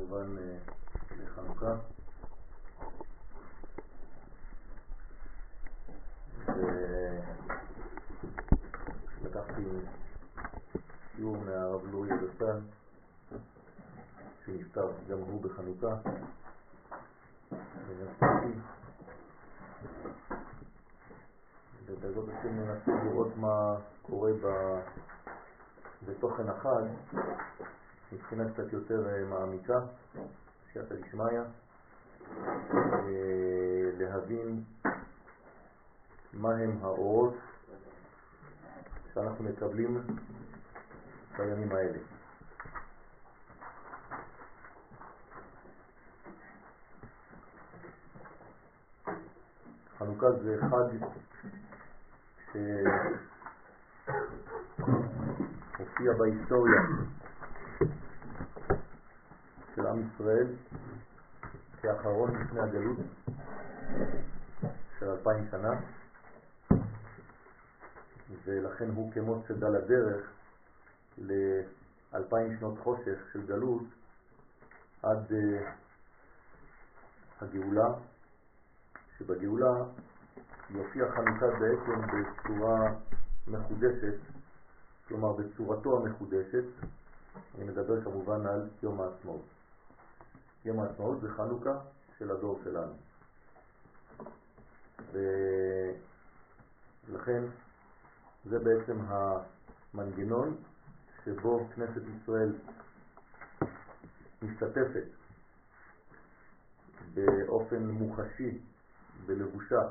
כמובן אה, לחנוכה. לקחתי שיעור מהרב לוריה דסן, שנפטר גם הוא בחנוכה, ונסעתי, ובעזרת השם ננסה לראות מה קורה בתוכן החג מבחינה קצת יותר אה, מעמיקה, סייעתא דשמיא, אה, להבין מהם האורות שאנחנו מקבלים בימים האלה. חנוכה זה חג שהופיע בהיסטוריה של עם ישראל כאחרון לפני הגלות של אלפיים שנה. ולכן הוא כמו צדה לדרך לאלפיים שנות חושך של גלות עד uh, הגאולה שבגאולה יופיע חנוכה בעצם בצורה מחודשת כלומר בצורתו המחודשת. אני מדבר כמובן על יום העצמאות יום העצמאות זה חנוכה של הדור שלנו. ולכן זה בעצם המנגנון שבו כנסת ישראל משתתפת באופן מוחשי, בלבושה,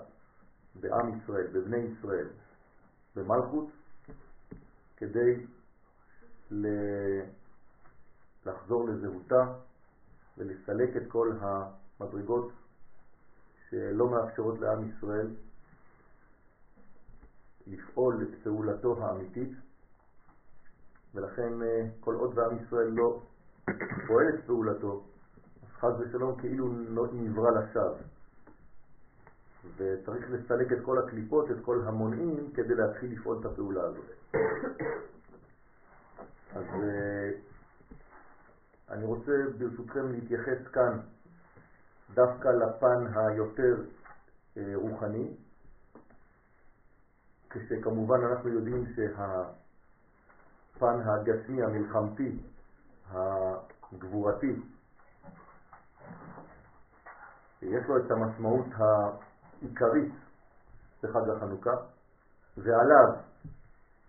בעם ישראל, בבני ישראל, במלכות, כדי לחזור לזהותה ולסלק את כל המדרגות שלא מאפשרות לעם ישראל לפעול את פעולתו האמיתית ולכן אה, כל עוד ועם ישראל לא פועל את פעולתו אז חז ושלום כאילו נברא לשווא וצריך לסלק את כל הקליפות, את כל המונעים כדי להתחיל לפעול את הפעולה הזאת. אז אה, אני רוצה ברשותכם להתייחס כאן דווקא לפן היותר אה, רוחני, כשכמובן אנחנו יודעים שהפן הגשמי, המלחמתי, הגבורתי, יש לו את המשמעות העיקרית בחג החנוכה, ועליו,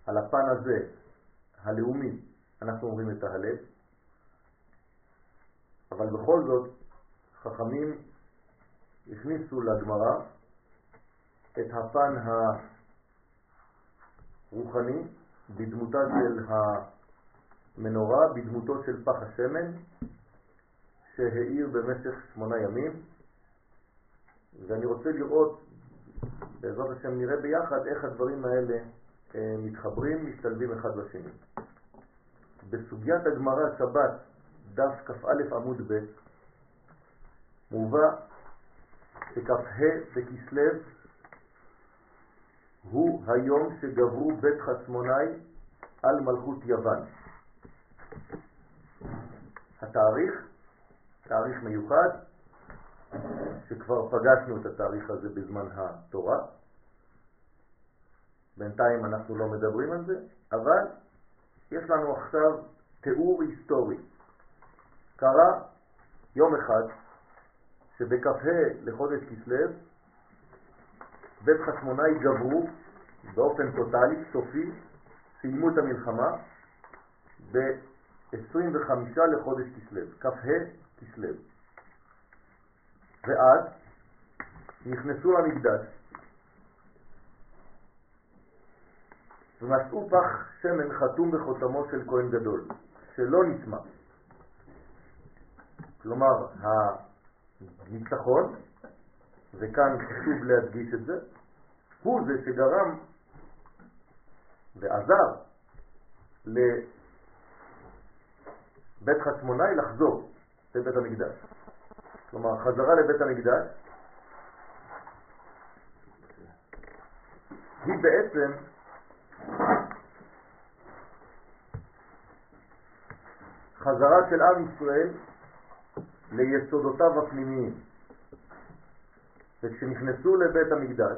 על הפן הזה, הלאומי, אנחנו אומרים את ההלל, אבל בכל זאת חכמים הכניסו לגמרא את הפן הרוחני בדמותה של המנורה, בדמותו של פח השמן שהאיר במשך שמונה ימים ואני רוצה לראות, בעזרת השם נראה ביחד איך הדברים האלה אה, מתחברים, משתלבים אחד בשני. בסוגיית הגמרא שבת דף כ"א עמוד ב', מובא שכ"ה בכסלו הוא היום שגברו בית חצמונאי על מלכות יוון. התאריך, תאריך מיוחד, שכבר פגשנו את התאריך הזה בזמן התורה. בינתיים אנחנו לא מדברים על זה, אבל יש לנו עכשיו תיאור היסטורי קרה יום אחד שבכ"ה לחודש כסלו בית חשמונאי גברו באופן טוטלי, סופי, סיימו את המלחמה ב-25 לחודש כסלו, כ"ה כסלו. ואז נכנסו למקדש ומצאו פח שמן חתום בחותמו של כהן גדול, שלא נטמע. כלומר, הניצחון, וכאן חשוב להדגיש את זה, הוא זה שגרם ועזר לבית חשמונאי לחזור לבית המקדש. כלומר, חזרה לבית המקדש היא בעצם חזרה של עם ישראל ליסודותיו הפנימיים. וכשנכנסו לבית המקדש,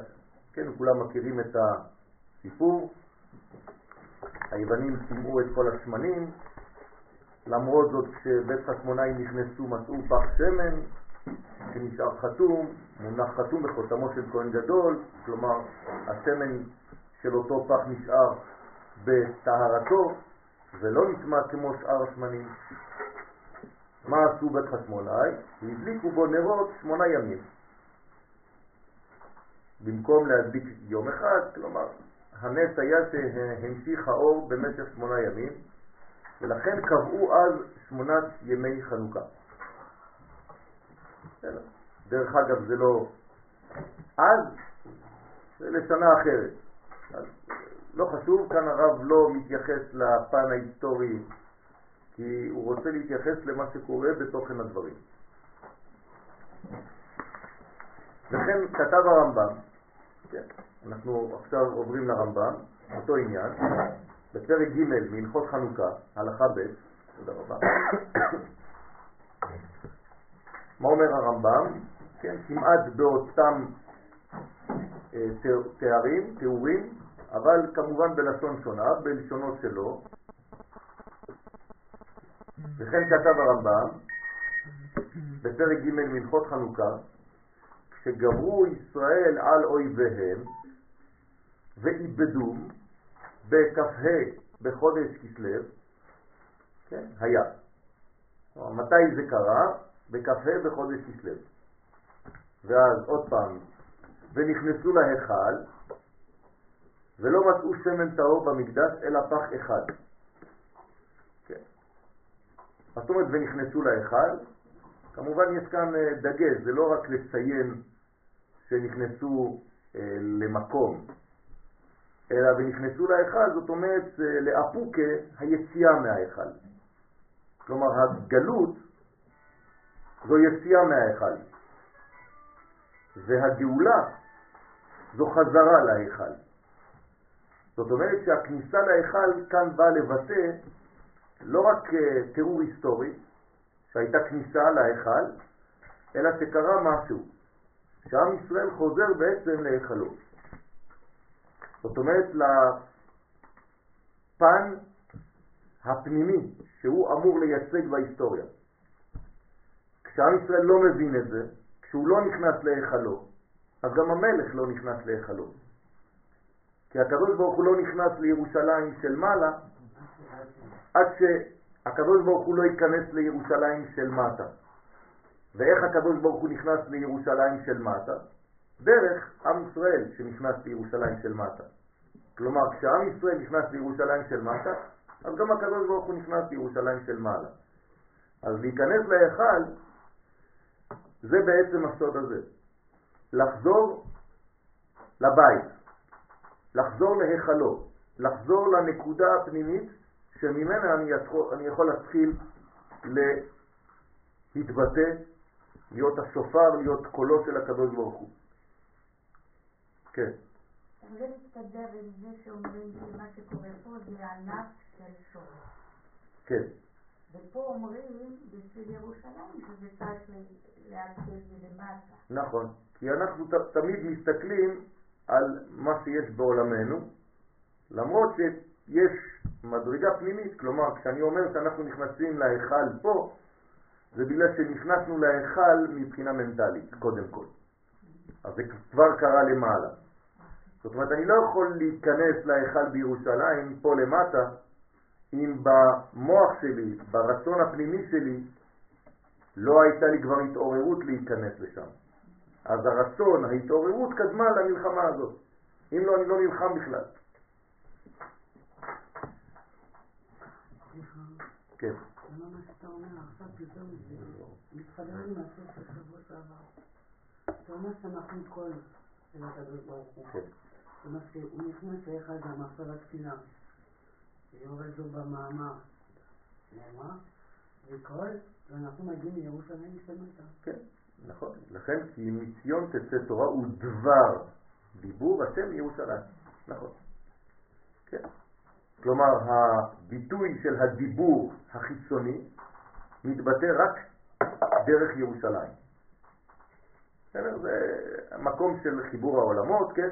כן, כולם מכירים את הסיפור, היוונים טימאו את כל השמנים, למרות זאת כשבית חשמונאים נכנסו מצאו פח שמן שנשאר חתום, מונח חתום בחותמו של כהן גדול, כלומר השמן של אותו פח נשאר בטהרתו ולא נטמע כמו שאר השמנים. מה עשו בית חשמונאי? הדליקו בו נרות שמונה ימים. במקום להדליק יום אחד, כלומר הנס היה שהמשיך האור במשך שמונה ימים, ולכן קבעו אז שמונת ימי חנוכה. דרך אגב זה לא אז, זה לשנה אחרת. אז לא חשוב, כאן הרב לא מתייחס לפן ההיסטורי, כי הוא רוצה להתייחס למה שקורה בתוכן הדברים. לכן כתב הרמב"ם, כן, אנחנו עכשיו עוברים לרמב"ם, אותו עניין, בפרק ג' מהלכות חנוכה, הלכה ב', תודה רבה. מה אומר הרמב"ם? כן, כמעט באותם אה, תארים, תיאורים, אבל כמובן בלשון שונה, בלשונו שלו. וכן כתב הרמב"ם בפרק ג' מלכות חנוכה, כשגברו ישראל על אויביהם ואיבדום בכ"ה בחודש כסלו, כן, היה. מתי זה קרה? בכ"ה בחודש כסלו. ואז עוד פעם, ונכנסו להיכל, ולא מצאו שמן טהור במקדש, אלא פח אחד. כן. זאת אומרת, ונכנסו להיכל, כמובן יש כאן אה, דגש, זה לא רק לציין שנכנסו אה, למקום, אלא ונכנסו להיכל, זאת אומרת אה, לאפוקה היציאה מההיכל. כלומר, הגלות זו יציאה מההיכל, והגאולה זו חזרה להיכל. זאת אומרת שהכניסה להיכל כאן באה לבטא לא רק אה, תיאור היסטורי, שהייתה כניסה להיכל, אלא שקרה משהו, שעם ישראל חוזר בעצם להיכלו. זאת אומרת לפן הפנימי שהוא אמור לייצג בהיסטוריה. כשעם ישראל לא מבין את זה, כשהוא לא נכנס להיכלו, אז גם המלך לא נכנס להיכלו. כי הוא לא נכנס לירושלים של מעלה עד שהקדוש ברוך הוא לא ייכנס לירושלים של מטה. ואיך הקדוש ברוך הוא נכנס לירושלים של מטה? דרך עם ישראל שנכנס לירושלים של מטה. כלומר, כשעם ישראל נכנס לירושלים של מטה, אז גם הקדוש ברוך הוא נכנס לירושלים של מעלה. אז להיכנס להיכל זה בעצם הסוד הזה. לחזור לבית, לחזור להיכלו, לחזור לנקודה הפנימית שממנה אני יכול, אני יכול להתחיל להתבטא, להיות השופר, להיות קולו של הקדוש ברוך הוא. כן. זה מסתדר עם זה שאומרים שמה שקורה פה זה ענף של שורש. כן. ופה אומרים בשביל ירושלים שזה צריך להתחיל מלמטה. נכון, כי אנחנו תמיד מסתכלים על מה שיש בעולמנו, למרות שיש מדרגה פנימית, כלומר כשאני אומר שאנחנו נכנסים להיכל פה, זה בגלל שנכנסנו להיכל מבחינה מנטלית, קודם כל. אז זה כבר קרה למעלה. זאת אומרת, אני לא יכול להיכנס להיכל בירושלים, פה למטה, אם במוח שלי, ברצון הפנימי שלי, לא הייתה לי כבר התעוררות להיכנס לשם. אז הרצון, ההתעוררות קדמה למלחמה הזאת. אם לא, אני לא נלחם בכלל. כן. זה מה שאתה אומר עכשיו פתאום זה מתחבר עם הסוף של שבוע שעבר. אתה אומר שאנחנו כל של הקדוש ברוך הוא. כן. שהוא נכנס לאחד גם עכשיו התפילה. שיורד לו במאמר. נאמר, וכל, ואנחנו מגיעים לירושלים השתמתה. כן, נכון. לכן כי מציון תצא תורה ודבר דיבור השם ירושלים. נכון. כן. כלומר, הביטוי של הדיבור החיצוני מתבטא רק דרך ירושלים. זה מקום של חיבור העולמות, כן?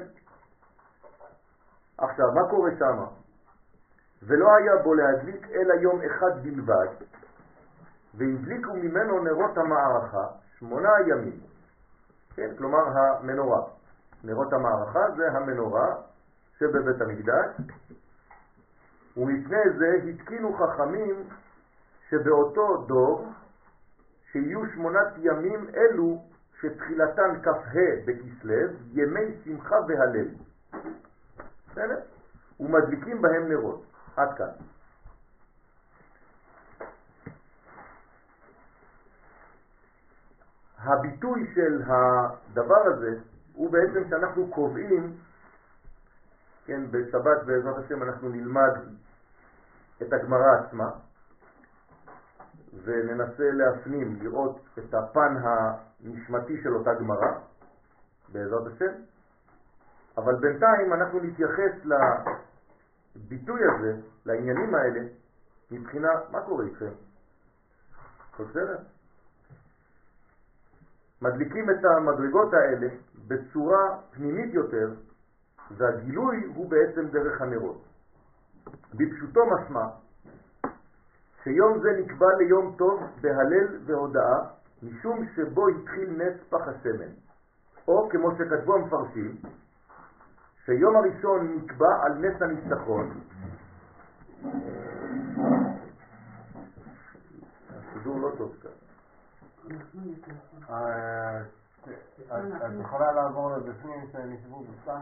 עכשיו, מה קורה שם? ולא היה בו להדליק אלא יום אחד בלבד, והדליקו ממנו נרות המערכה שמונה ימים. כן, כלומר המנורה. נרות המערכה זה המנורה שבבית המקדש, ומפני זה התקינו חכמים שבאותו דור שיהיו שמונת ימים אלו שתחילתן כ"ה בכסלו, ימי שמחה והלל. בסדר? ומדליקים בהם נרות. עד כאן. הביטוי של הדבר הזה הוא בעצם שאנחנו קובעים, כן, בשבת בעזרת השם אנחנו נלמד את הגמרא עצמה וננסה להפנים, לראות את הפן הנשמתי של אותה גמרא בעזרת השם, אבל בינתיים אנחנו נתייחס לביטוי הזה, לעניינים האלה, מבחינה, מה קורה איתכם? בסדר? מדליקים את המדרגות האלה בצורה פנימית יותר, והגילוי הוא בעצם דרך הנרות. בפשוטו משמע שיום זה נקבע ליום טוב בהלל והודאה, משום שבו התחיל נס פח השמן. או כמו שכתבו המפרשים, שיום הראשון נקבע על נס הניצחון. הסידור לא טוב כאן. אה, את יכולה לעבור לבפנים שנשבו בסתם?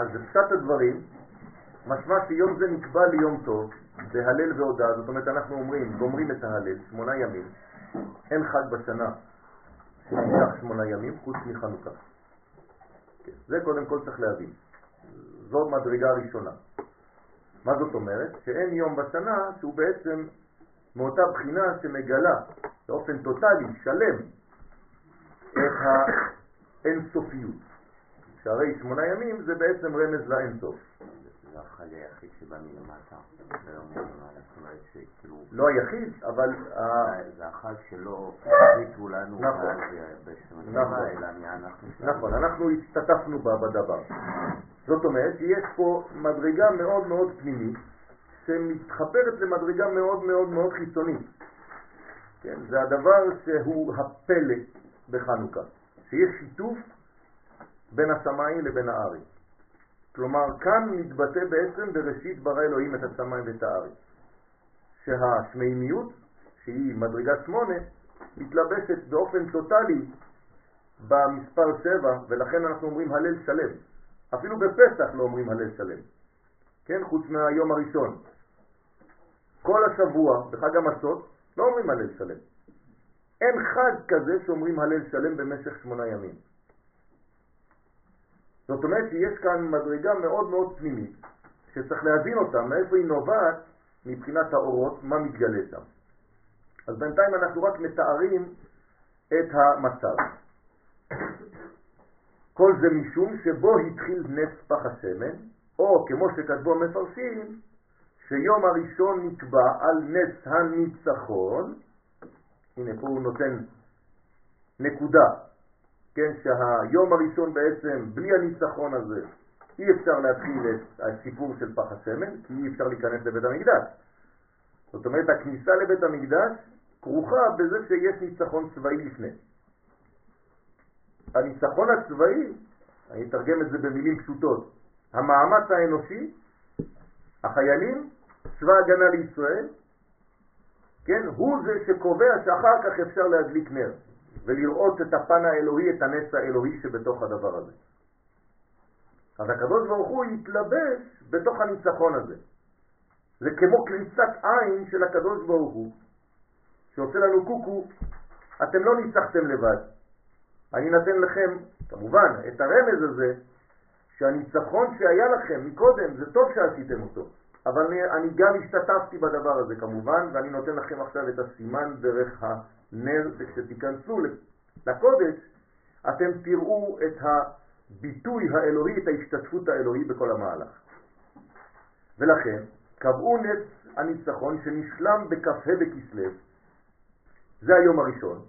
אז בפשט הדברים, משמע שיום זה נקבע ליום טוב, בהלל והודעה, זאת אומרת אנחנו אומרים, גומרים את ההלל, שמונה ימים, אין חג בשנה שנמשך שמונה ימים חוץ מחנוכה. כן, זה קודם כל צריך להבין. זו מדרגה ראשונה. מה זאת אומרת? שאין יום בשנה שהוא בעצם מאותה בחינה שמגלה באופן טוטלי, שלם, את האינסופיות. שהרי שמונה ימים זה בעצם רמז לאינסוף. לא שכאילו... לא היחיד, אבל... זה החג שלא החליטו לנו נכון. נכון. אנחנו. נכון, אנחנו השתתפנו בדבר. זאת אומרת שיש פה מדרגה מאוד מאוד פנימית שמתחברת למדרגה מאוד מאוד מאוד חיצונית. כן, זה הדבר שהוא הפלא בחנוכה, שיש שיתוף בין השמיים לבין הארץ. כלומר, כאן מתבטא בעצם בראשית ברא אלוהים את השמיים ואת הארץ. שהשמימיות, שהיא מדרגה שמונה, מתלבשת באופן טוטלי במספר שבע, ולכן אנחנו אומרים הלל שלם. אפילו בפסח לא אומרים הלל שלם, כן? חוץ מהיום הראשון. כל השבוע, בחג המצות, לא אומרים הלל שלם. אין חג כזה שאומרים הלל שלם במשך שמונה ימים. זאת אומרת שיש כאן מדרגה מאוד מאוד פנימית, שצריך להבין אותה, מאיפה היא נובעת מבחינת האורות, מה מתגלה שם. אז בינתיים אנחנו רק מתארים את המצב. כל זה משום שבו התחיל נס פח השמן, או כמו שכתבו המפרשים, שיום הראשון נקבע על נס הניצחון, הנה פה הוא נותן נקודה, כן, שהיום הראשון בעצם, בלי הניצחון הזה, אי אפשר להתחיל את הסיפור של פח השמן, כי אי אפשר להיכנס לבית המקדש. זאת אומרת, הכניסה לבית המקדש כרוכה בזה שיש ניצחון צבאי לפני. הניצחון הצבאי, אני אתרגם את זה במילים פשוטות, המאמץ האנושי, החיילים, צבא הגנה לישראל, כן, הוא זה שקובע שאחר כך אפשר להדליק נר ולראות את הפן האלוהי, את הנס האלוהי שבתוך הדבר הזה. אז הקדוש ברוך הוא יתלבש בתוך הניצחון הזה. זה כמו קריצת עין של הקדוש ברוך הוא, שעושה לנו קוקו, אתם לא ניצחתם לבד. אני נתן לכם, כמובן, את הרמז הזה, שהניצחון שהיה לכם מקודם, זה טוב שעשיתם אותו, אבל אני, גם השתתפתי בדבר הזה כמובן, ואני נותן לכם עכשיו את הסימן דרך הנר, וכשתיכנסו לקודש, אתם תראו את הביטוי האלוהי, את ההשתתפות האלוהי בכל המהלך. ולכן, קבעו נס הניצחון שנשלם בכ"ה בכסלו, זה היום הראשון,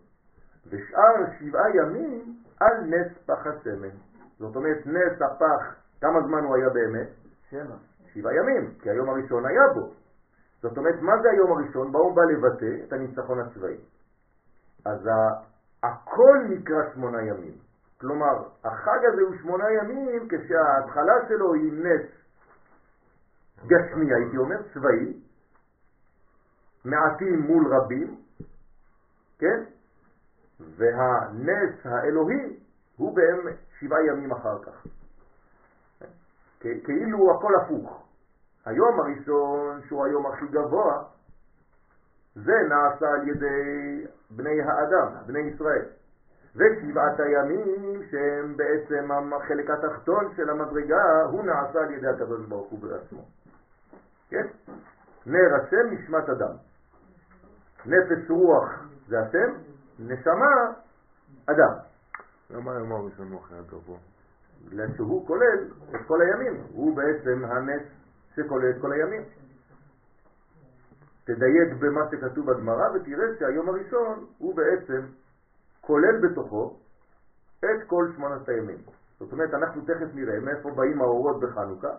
ושאר שבעה ימים על נס פח השמן. זאת אומרת, נס הפח, כמה זמן הוא היה באמת? שבע. שבעה ימים, כי היום הראשון היה בו. זאת אומרת, מה זה היום הראשון? בואו בא לבטא את הניצחון הצבאי. אז הכל נקרא שמונה ימים. כלומר, החג הזה הוא שמונה ימים כשההתחלה שלו היא נס גשמי, הייתי אומר, צבאי, מעטים מול רבים, כן? והנס האלוהי הוא באמת שבעה ימים אחר כך. כאילו הכל הפוך. היום הראשון, שהוא היום הכי גבוה, זה נעשה על ידי בני האדם, בני ישראל. ושבעת הימים שהם בעצם החלק התחתון של המדרגה, הוא נעשה על ידי הקדוש ברוך הוא בעצמו. כן? נר השם נשמת אדם. נפש רוח זה השם, נשמה אדם. למה היום הראשון הוא הכי הגבוה? בגלל שהוא כולל את כל הימים, הוא בעצם הנס שכולל את כל הימים. תדייק במה שכתוב בגמרא ותראה שהיום הראשון הוא בעצם כולל בתוכו את כל שמונת הימים. זאת אומרת, אנחנו תכף נראה מאיפה באים האורות בחנוכה,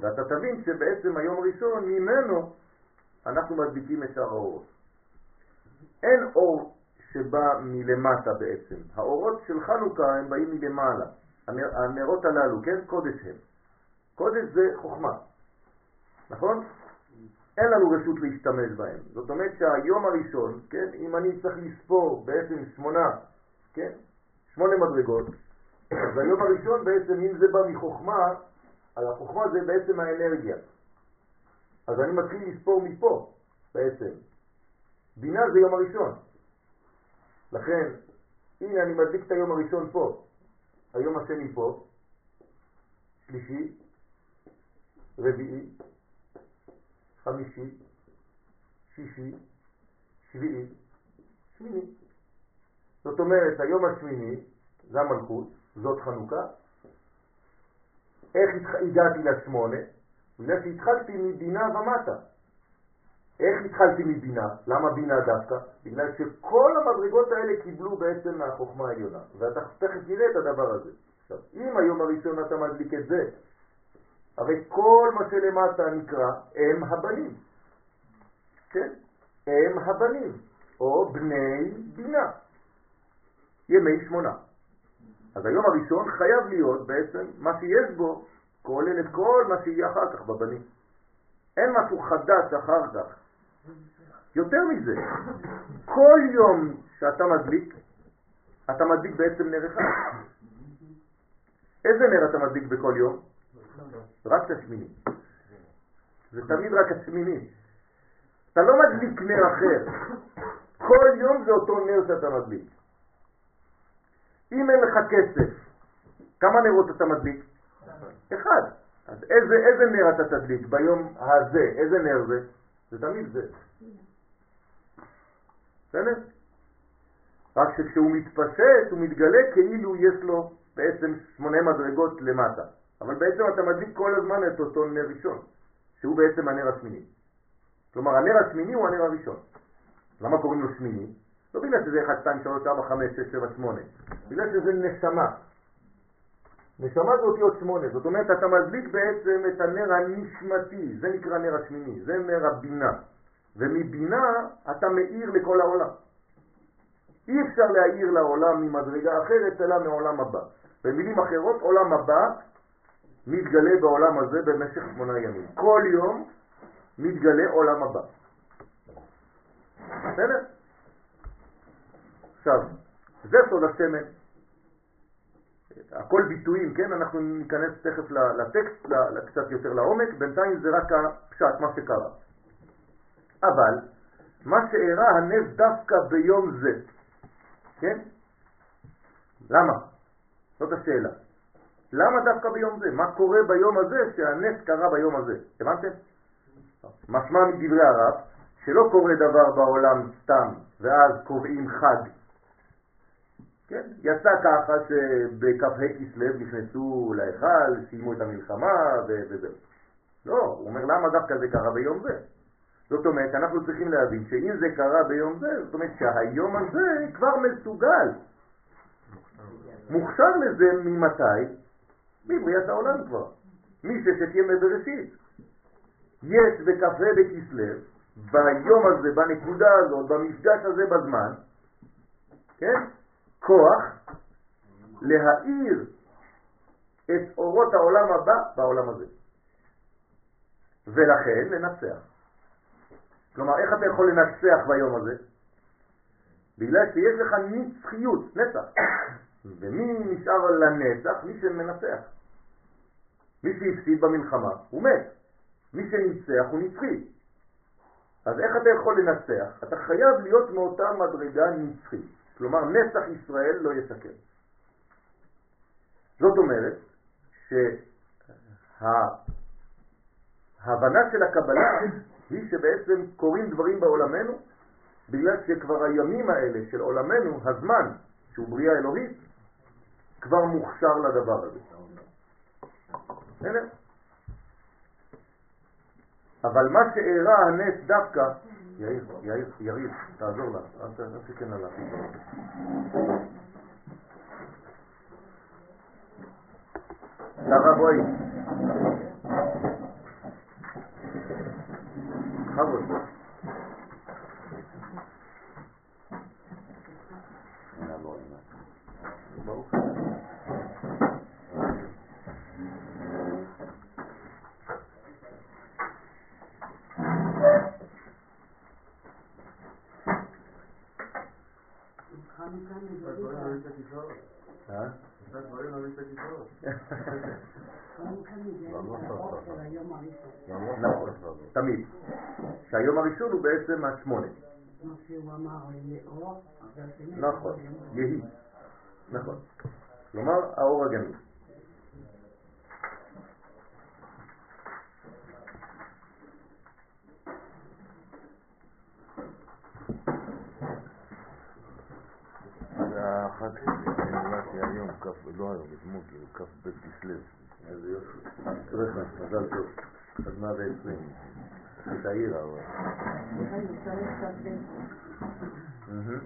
ואתה תבין שבעצם היום הראשון ממנו אנחנו מדביקים את שאר האורות. אין אור שבא מלמטה בעצם. האורות של חנוכה הם באים מלמעלה. הנרות הללו, כן? קודש הם. קודש זה חוכמה, נכון? אין לנו רשות להשתמש בהם. זאת אומרת שהיום הראשון, כן, אם אני צריך לספור בעצם שמונה, כן, שמונה מדרגות, אז היום הראשון בעצם, אם זה בא מחוכמה, אז החוכמה זה בעצם האנרגיה. אז אני מתחיל לספור מפה בעצם. בינה זה יום הראשון. לכן, הנה אני מדליק את היום הראשון פה, היום השני פה, שלישי, רביעי, חמישי, שישי, שביעי, שמיני. זאת אומרת, היום השמיני זה המלכות, זאת חנוכה. איך הגעתי לשמונה? בגלל שהתחלתי מבינה ומטה. איך התחלתי מבינה? למה בינה דווקא? בגלל שכל המדרגות האלה קיבלו בעצם מהחוכמה העליונה. ואתה תכף נראה את הדבר הזה. עכשיו, אם היום הראשון אתה מדליק את זה, הרי כל מה שלמטה נקרא הם הבנים. כן? הם הבנים, או בני בינה. ימי שמונה. אז היום הראשון חייב להיות בעצם מה שיש בו כולל את כל מה שיהיה אחר כך בבנים. אין משהו חדש אחר כך. יותר מזה, כל יום שאתה מדליק, אתה מדליק בעצם נר אחד. איזה נר אתה מדליק בכל יום? רק את השמיני. זה תמיד רק השמיני. אתה לא מדליק נר אחר. כל יום זה אותו נר שאתה מדליק. אם אין לך כסף, כמה נרות אתה מדליק? אחד. אז איזה, איזה נר אתה תדליק ביום הזה? איזה נר זה? זה תמיד זה. בסדר? רק שכשהוא מתפשט הוא מתגלה כאילו יש לו בעצם שמונה מדרגות למטה. אבל בעצם אתה מדליק כל הזמן את אותו נר ראשון, שהוא בעצם הנר השמיני. כלומר, הנר השמיני הוא הנר הראשון. למה קוראים לו שמיני? לא בגלל שזה 1, 2, 3, 4, 5, 6, 7, 8, בגלל שזה נשמה. נשמה זה אותיות שמונה, זאת אומרת אתה מדליק בעצם את הנר הנשמתי, זה נקרא נר השמיני, זה נר הבינה, ומבינה אתה מאיר לכל העולם. אי אפשר להאיר לעולם ממדרגה אחרת אלא מעולם הבא. במילים אחרות, עולם הבא מתגלה בעולם הזה במשך שמונה ימים. כל יום מתגלה עולם הבא. בסדר? עכשיו, זה סוד השמן. הכל ביטויים, כן? אנחנו ניכנס תכף לטקסט, קצת יותר לעומק, בינתיים זה רק הפשט, מה שקרה. אבל, מה שאירע הנס דווקא ביום זה, כן? למה? זאת השאלה. למה דווקא ביום זה? מה קורה ביום הזה שהנס קרה ביום הזה? הבנתם? משמע מדברי הרב שלא קורה דבר בעולם סתם ואז קובעים חג. כן? יצא ככה שבכ"ה כסלו נכנסו להיכל, סיימו את המלחמה וזהו. לא, הוא אומר למה דווקא זה קרה ביום זה? זאת אומרת, אנחנו צריכים להבין שאם זה קרה ביום זה, זאת אומרת שהיום הזה כבר מסוגל. מוכשר לזה ממתי? מבריאת העולם כבר. מששת ימי בראשית. יש בכ"ה בכסלו, ביום הזה, בנקודה הזאת, במפגש הזה בזמן, כן? כוח להאיר את אורות העולם הבא בעולם הזה. ולכן לנצח. כלומר, איך אתה יכול לנצח ביום הזה? בגלל שיש לך נצחיות, נצח. ומי נשאר לנצח? מי שמנצח. מי שהפסיד במלחמה, הוא מת. מי שניצח הוא נצחי. אז איך אתה יכול לנצח? אתה חייב להיות מאותה מדרגה נצחית. כלומר, נצח ישראל לא יסכם. זאת אומרת שההבנה של הקבלה היא שבעצם קורים דברים בעולמנו בגלל שכבר הימים האלה של עולמנו, הזמן, שהוא בריאה אלוהית, כבר מוכשר לדבר הזה. אבל מה שאירע הנס דווקא, יאיר, יאיר, יריב, תעזור לה, אל תסתכל על הפתרון. שרה. בכבוד. ברוך אה? נכון, תמיד. שהיום הראשון הוא בעצם השמונה. נכון, יהי. נכון. כלומר, האור הגנוז. החג היום, כ"ב, לא היום, אתמול, כאילו, כ"ב כסלו. איזה יופי. אשריך, מזל טוב. עד 120. עשית העיר אבל. מהמם.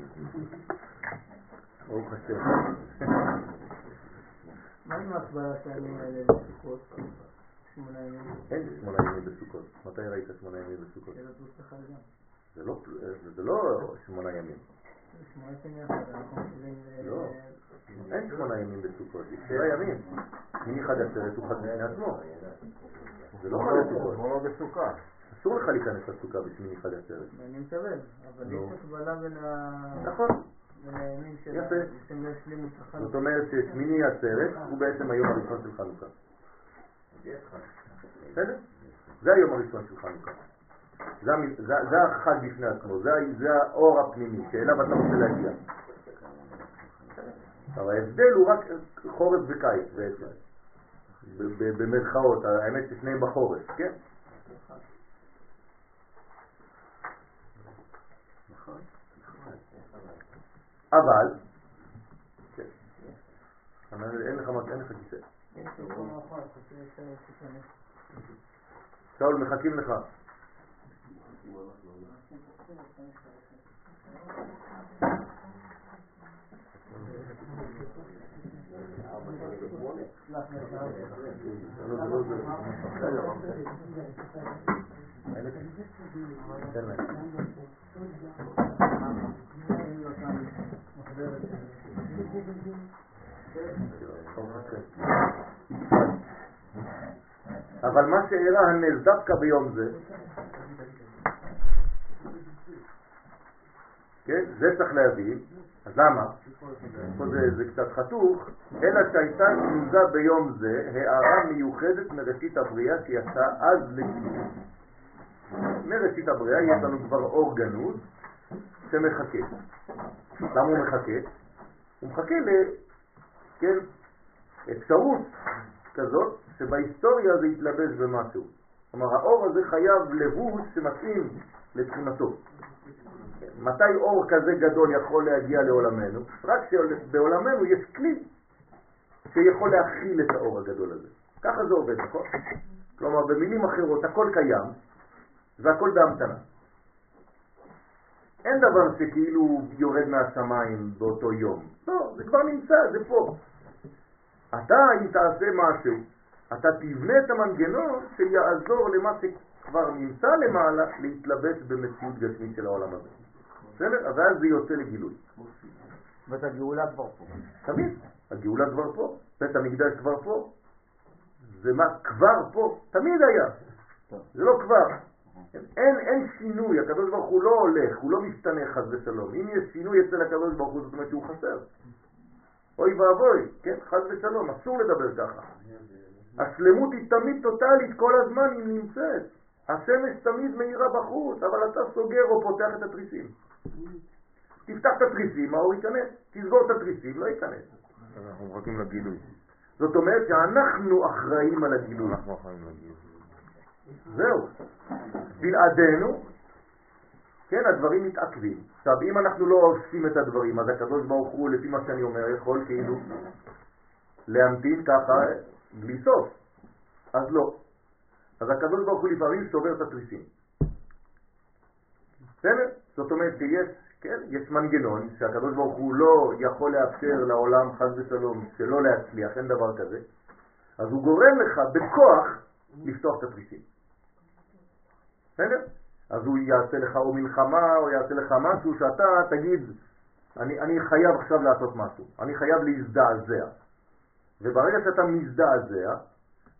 ברוך השם. מה עם של הימים האלה בסוכות? שמונה ימים? אין שמונה ימים בסוכות. מתי ראית שמונה ימים בסוכות? לא, זה לא שמונה ימים. לא. אין שמונה ימים בסוכות, יש שבעה ימים. שמיני חג עצרת הוא חג בפני עצמו. זה לא חג הסוכות. כמו בסוכה. אסור לך להיכנס לסוכה בשמיני חג עצרת. אני מקבל, אבל. יש הקבלה בין ה- נכון. יפה. לא זאת. אומרת ששמיני עצרת הוא בעצם היום הראשון של חנוכה. בסדר? זה היום הראשון של חנוכה. זה, זה, זה החג בפני עצמו, זה, זה האור הפנימי שאליו אתה רוצה להגיע. אבל ההבדל הוא רק חורף וקיץ בעצם. במרכאות, האמת ששניהם בחורף, כן? אבל, כן, אין לך כיסא. יותר שתיכנס. שאול, מחכים לך. סלח לי, אתה- לא, זה לא זה. אין לך? תן להם. אין לו כאן מחברת. אבל מה שאירע הנס דווקא ביום זה, כן, זה צריך להבין, אז למה? פה זה, זה קצת חתוך, אלא שהייתה גנוזה ביום זה הערה מיוחדת מראשית הבריאה שיצאה אז לקיום. מראשית הבריאה יש לנו כבר אור גנוז שמחכה. למה הוא מחכה? הוא מחכה ל... כן, אפשרות כזאת שבהיסטוריה זה יתלבש במשהו. כלומר, האור הזה חייב לבוש שמתאים לתכונתו. מתי אור כזה גדול יכול להגיע לעולמנו? רק שבעולמנו יש כלי שיכול להכיל את האור הגדול הזה. ככה זה עובד, נכון? כלומר, במילים אחרות, הכל קיים והכל בהמתנה. אין דבר שכאילו יורד מהשמיים באותו יום. לא, זה כבר נמצא, זה פה. אתה, אם תעשה משהו, אתה תבנה את המנגנון שיעזור למה שכבר נמצא למעלה להתלבש במציאות גשמית של העולם הזה. בסדר? ואז זה יוצא לגילוי. ואת הגאולה כבר פה. תמיד, הגאולה כבר פה, בית המקדש כבר פה. זה מה? כבר פה, תמיד היה. זה לא כבר. אין, אין שינוי, הקדוש ברוך הוא לא הולך, הוא לא משתנה חס ושלום. אם יש שינוי אצל הקדוש ברוך הוא, זאת אומרת שהוא חסר. אוי ואבוי, כן, חס ושלום, אסור לדבר ככה. השלמות היא תמיד טוטלית, כל הזמן היא נמצאת. השמש תמיד מאירה בחוץ, אבל אתה סוגר או פותח את התריסים. תפתח את התריסים, האור ייכנס. תסגור את התריסים, לא ייכנס. אנחנו מחכים לגילוי. זאת אומרת שאנחנו אחראים על הגילוי. אנחנו אחראים לגילוי. זהו. בלעדינו, כן, הדברים מתעכבים. עכשיו, אם אנחנו לא עושים את הדברים, אז הקדוש ברוך הוא, לפי מה שאני אומר, יכול כאילו להמתין ככה בלי סוף. אז לא. אז הקדוש ברוך הוא לפעמים שובר את התריסים. בסדר? זאת אומרת שיש, כן, יש מנגנון שהקדוש ברוך הוא לא יכול לאפשר לעולם חס ושלום שלא להצליח, אין דבר כזה. אז הוא גורם לך בכוח לפתוח את התריסים. בסדר? אז הוא יעשה לך או מלחמה או יעשה לך משהו שאתה תגיד, אני, אני חייב עכשיו לעשות משהו, אני חייב להזדעזע. וברגע שאתה מזדעזע,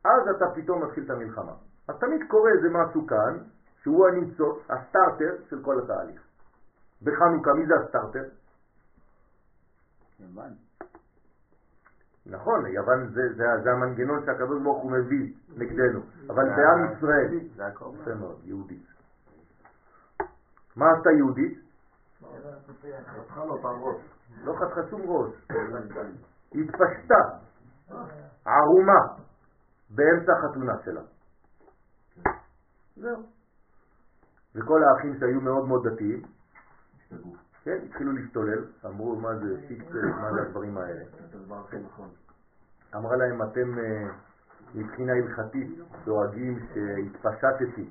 אז אתה פתאום מתחיל את המלחמה. אז תמיד קורה איזה משהו כאן, שהוא הניצוץ, הסטארטר של כל התהליך. בחנוכה, מי זה הסטארטר? יוון. נכון, יוון זה, זה, זה המנגנון שהקדוש ברוך הוא מביא נגדנו, אבל זה עם ישראל. זה. יפה מאוד, יהודית. מה עשתה יהודית? לא חתכה שום ראש. התפשטה, ערומה, באמצע החתונה שלה. זהו. וכל האחים שהיו מאוד מאוד דתיים, כן, התחילו להשתולל, אמרו מה זה שיקס, מה זה הדברים האלה. אמרה להם, אתם אה, מבחינה הלכתית דואגים שהתפשטתי,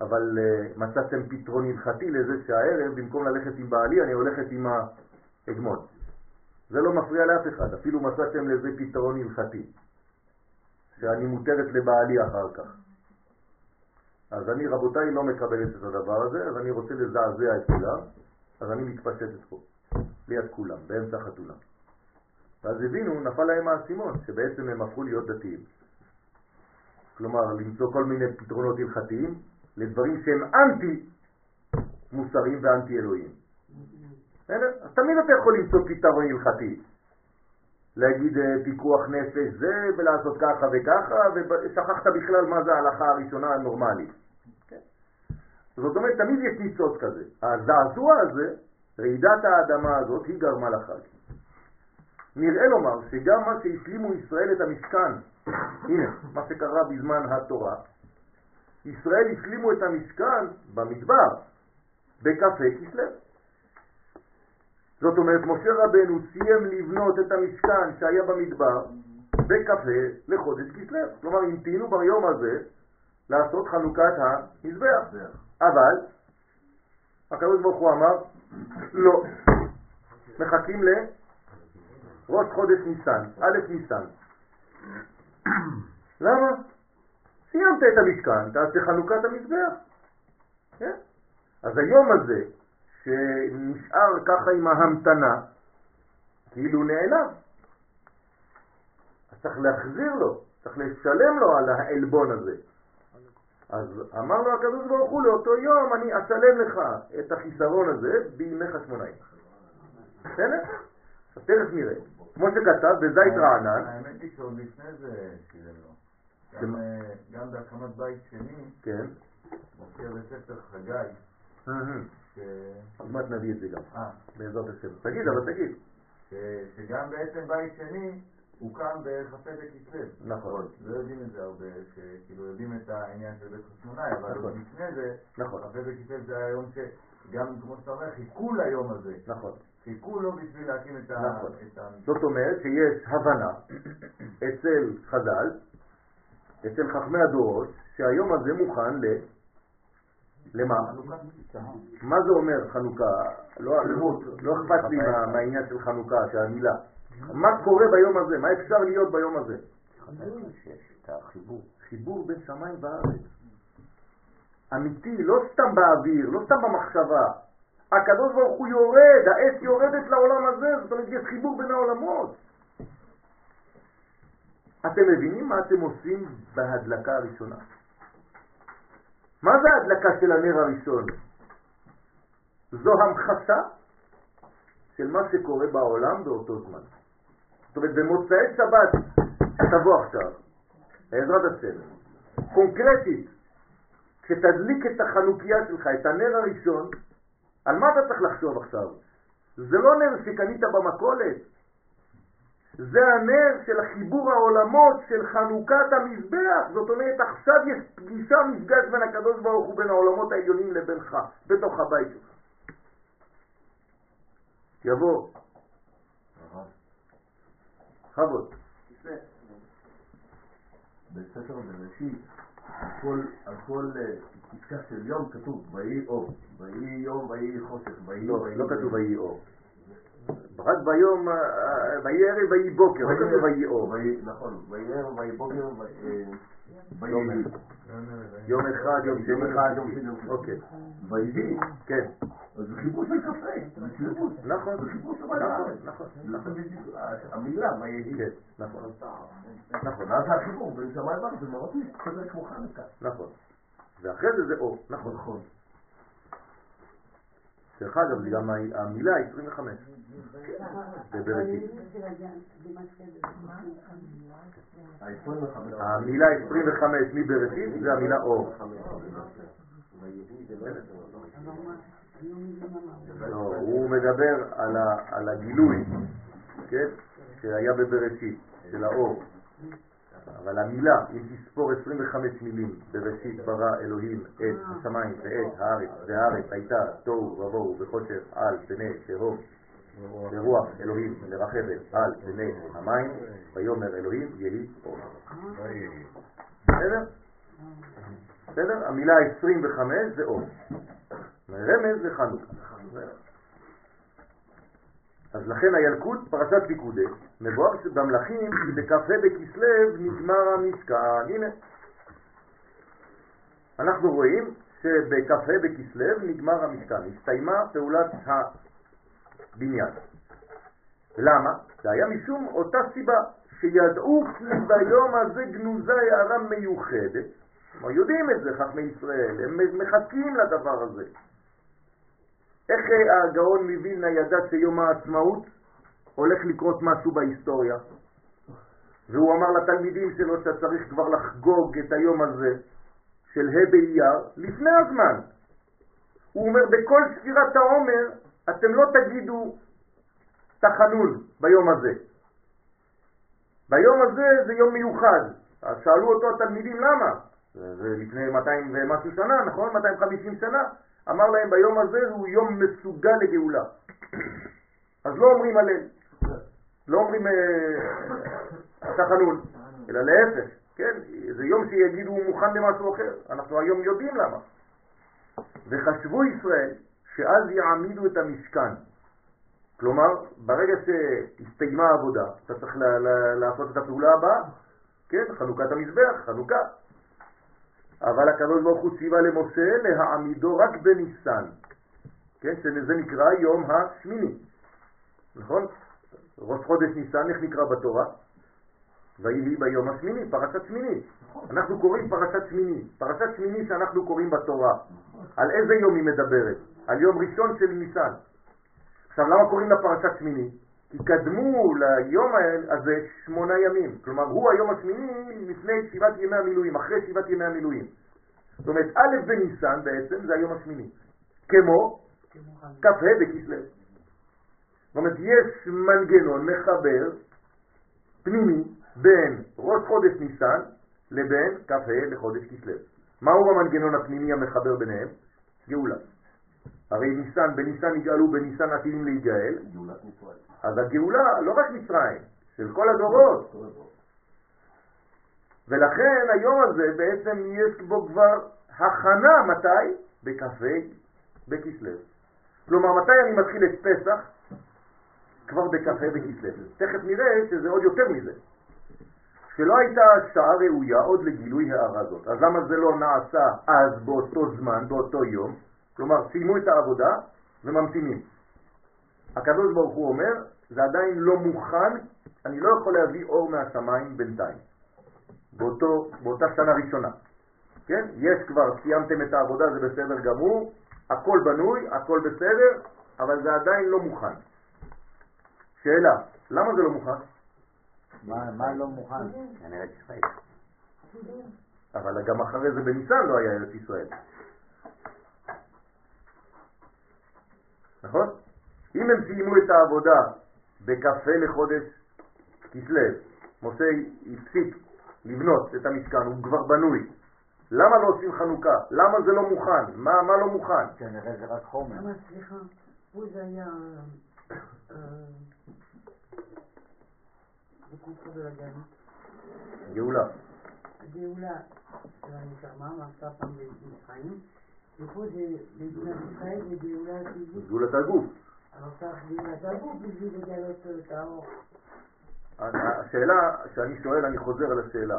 אבל אה, מצאתם פתרון הלכתי לזה שהערב, במקום ללכת עם בעלי, אני הולכת עם ההגמון. זה לא מפריע לאף אחד, אפילו מצאתם לזה פתרון הלכתי, שאני מותרת לבעלי אחר כך. אז אני, רבותיי, לא מקבלת את הדבר הזה, אז אני רוצה לזעזע את כולם, אז אני מתפשטת פה, ליד כולם, באמצע החתונה. ואז הבינו, נפל להם האסימון, שבעצם הם הפכו להיות דתיים. כלומר, למצוא כל מיני פתרונות הלכתיים לדברים שהם אנטי מוסריים ואנטי אלוהים. בסדר? אז תמיד אתה יכול למצוא פתרון הלכתי. להגיד אה, פיקוח נפש זה, ולעשות ככה וככה, ושכחת בכלל מה זה ההלכה הראשונה הנורמלית. זאת אומרת, תמיד יש ניצוץ כזה. הזעזוע הזה, רעידת האדמה הזאת, היא גרמה לחג. נראה לומר שגם מה שהשלימו ישראל את המשכן, הנה, מה שקרה בזמן התורה, ישראל השלימו את המשכן במדבר, בקפה כסלו. זאת אומרת, משה רבנו סיים לבנות את המשכן שהיה במדבר בקפה לחודש כסלו. כלומר, המתינו ביום הזה לעשות חנוכת המזבח. אבל, הקדוש ברוך הוא אמר, לא, מחכים לראש חודש ניסן, א' ניסן. למה? סיימת את המשכן, תעשה חנוכת המזבח. כן? אז היום הזה, שנשאר ככה עם ההמתנה, כאילו נעלם. אז צריך להחזיר לו, צריך לשלם לו על העלבון הזה. אז אמר לו הקדוש ברוך הוא לאותו יום, אני אשלם לך את החיסרון הזה בימי חשמונאים. בסדר? אז תכף נראה. כמו שכתב בזית רענן, האמת היא שעוד לפני זה שילם לו. גם, אה, גם בהקמת בית שני, כן, מופיע בספר חגי. עוד מעט נביא את זה גם, אה, בעזרת השם. תגיד, אבל תגיד. שגם בעצם בית שני, הוא קם בכ"ה בכסלו. נכון, לא יודעים את זה הרבה, שכאילו יודעים את העניין של בית חשמונאי, אבל נכון. לפני זה, נכון, כ"ה בכסלו זה היום שגם כמו שאתה אומר, חיכו ליום הזה. נכון. חיכו לו בשביל להקים את ה... נכון. את ה- זאת אומרת שיש הבנה אצל חז"ל, אצל חכמי הדורות, שהיום הזה מוכן ל... למה? מה זה אומר חנוכה? לא, לא, לא אכפת לי מה- מהעניין של חנוכה, שהמילה. מה קורה ביום הזה? מה אפשר להיות ביום הזה? חיבור בין שמיים וארץ. אמיתי, לא סתם באוויר, לא סתם במחשבה. הקדוש ברוך הוא יורד, האש יורדת לעולם הזה, זאת אומרת יש חיבור בין העולמות. אתם מבינים מה אתם עושים בהדלקה הראשונה? מה זה ההדלקה של הנר הראשון? זו המחשה של מה שקורה בעולם באותו זמן. זאת אומרת, במוצאי שבת, שתבוא עכשיו, בעזרת השם, קונקרטית, כשתדליק את החנוכיה שלך, את הנר הראשון, על מה אתה צריך לחשוב עכשיו? זה לא נר שקנית במכולת, זה הנר של החיבור העולמות של חנוכת המזבח. זאת אומרת, עכשיו יש פגישה, מפגש בין הקדוש ברוך הוא, בין העולמות העליונים לבינך, בתוך הבית שלך. יבוא, חבוד. בספר בראשית, על כל, אה, פסקה של יום כתוב ויהי אור, ויהי יום ויהי חושך, ויהי לא, ויהי לא כתוב ויהי אור. רק ביום, אה, אה, ויהי ערב ויהי בוקר, לא כתוב ויהי אור. נכון, ויהי ערב ויהי בוקר, יום אחד, יום שני, יום אחד, יום שני. אוקיי, ויהי, כן, אז זה חיבור של קפה, זה חיבור. נכון, זה חיבור של נכון, הארץ. נכון, זה בדיוק המילה ויהי. כן, נכון, נכון, ואז החיבור בין שמיים וארץ זה מאוד כזה כמו חנוכה. נכון. ואחרי זה זה אור, נכון. דרך אגב, זה גם המילה 25. בבראשית. ה-25. המילה 25 מבראשית זה המילה אור. לא, הוא מדבר על הגילוי, כן, שהיה בבראשית, של האור. אבל המילה, אם תספור 25 מילים, בראשית ברא אלוהים את השמיים ואת הארץ, והארץ הייתה תוהו ובוהו בחושך על פני תהום, לרוח אלוהים לרחבת על פני המים, ויאמר אלוהים יהי אור. בסדר? בסדר? המילה 25 זה אור. רמז זה חנוכה. אז לכן הילקוט, פרשת פיקודי, מבואר במלכים שבכ"ה בכסלו נגמר המשכן. הנה. אנחנו רואים שבכ"ה בכסלו נגמר המשכן, הסתיימה פעולת הבניין. למה? זה היה משום אותה סיבה, שידעו כי ביום הזה גנוזה הערה מיוחדת. כלומר, יודעים את זה חכמי ישראל, הם מחכים לדבר הזה. איך הגאון מווילנה ידע שיום העצמאות הולך לקרות משהו בהיסטוריה? והוא אמר לתלמידים שלו שצריך כבר לחגוג את היום הזה של ה' באייר לפני הזמן. הוא אומר, בכל ספירת העומר אתם לא תגידו תחנון ביום הזה. ביום הזה זה יום מיוחד. אז שאלו אותו התלמידים למה? זה לפני 200 ומשהו שנה, נכון? 250 שנה. אמר להם ביום הזה הוא יום מסוגל לגאולה. אז לא אומרים הלל, לא אומרים אה, תחנון, אלא להפך, כן? זה יום שיגידו הוא מוכן למשהו אחר. אנחנו היום יודעים למה. וחשבו ישראל שאז יעמידו את המשכן. כלומר, ברגע שהסתיימה העבודה, אתה צריך לעשות את הפעולה הבאה, כן? חנוכת המזבח, חנוכה. אבל הקדוש ברוך הוא ציווה למשה להעמידו רק בניסן, כן? שזה נקרא יום השמיני, נכון? ראש חודש ניסן, איך נקרא בתורה? ויהי ביום השמיני, פרשת שמיני. אנחנו קוראים פרשת שמיני. פרשת שמיני שאנחנו קוראים בתורה. על איזה יום היא מדברת? על יום ראשון של ניסן. עכשיו, למה קוראים לה פרשת שמיני? קדמו ליום הזה שמונה ימים. כלומר, הוא היום השמיני לפני שבעת ימי המילואים, אחרי שבעת ימי המילואים. זאת אומרת, א' בניסן בעצם זה היום השמיני. כמו כ"ה בכסלו. זאת אומרת, יש מנגנון מחבר פנימי בין ראש חודש ניסן לבין כ"ה לחודש כסלו. מהו המנגנון הפנימי המחבר ביניהם? גאולה. הרי ניסן, בניסן יגאלו, בניסן עתידים להיגאל, גאולת מצרים. אז הגאולה לא רק מצרים, של כל הדורות. ולכן היום הזה בעצם יש בו כבר הכנה, מתי? בכ"ה בכסלו. כלומר, מתי אני מתחיל את פסח? כבר בכ"ה בכסלו. תכף נראה שזה עוד יותר מזה. שלא הייתה שעה ראויה עוד לגילוי הערה זאת. אז למה זה לא נעשה אז באותו זמן, באותו יום? כלומר, סיימו את העבודה וממתינים. הקדוש ברוך הוא אומר, זה עדיין לא מוכן, אני לא יכול להביא אור מהשמיים בינתיים, באותו, באותה שנה ראשונה. כן? יש כבר, סיימתם את העבודה, זה בסדר גמור, הכל בנוי, הכל בסדר, אבל זה עדיין לא מוכן. שאלה, למה זה לא מוכן? מה מה לא מוכן? כנראה ישראל. אבל גם אחרי זה בניסן לא היה ארץ ישראל. נכון? אם הם סיימו את העבודה בכ"ה לחודש כסלו, משה הפסיק לבנות את המשכן, הוא כבר בנוי. למה לא עושים חנוכה? למה זה לא מוכן? מה, מה לא מוכן? כנראה זה רק חומר. למה, סליחה, פה זה היה... אה, בלגן, גאולה. הגאולה של הנשמה, מעשה פעם במצרים, ופה זה, במדינת ישראל זה גאולה גאולת הגוף. אבל צריך גאולת הגוף בשביל לגלות את האור. השאלה שאני שואל, אני חוזר על השאלה.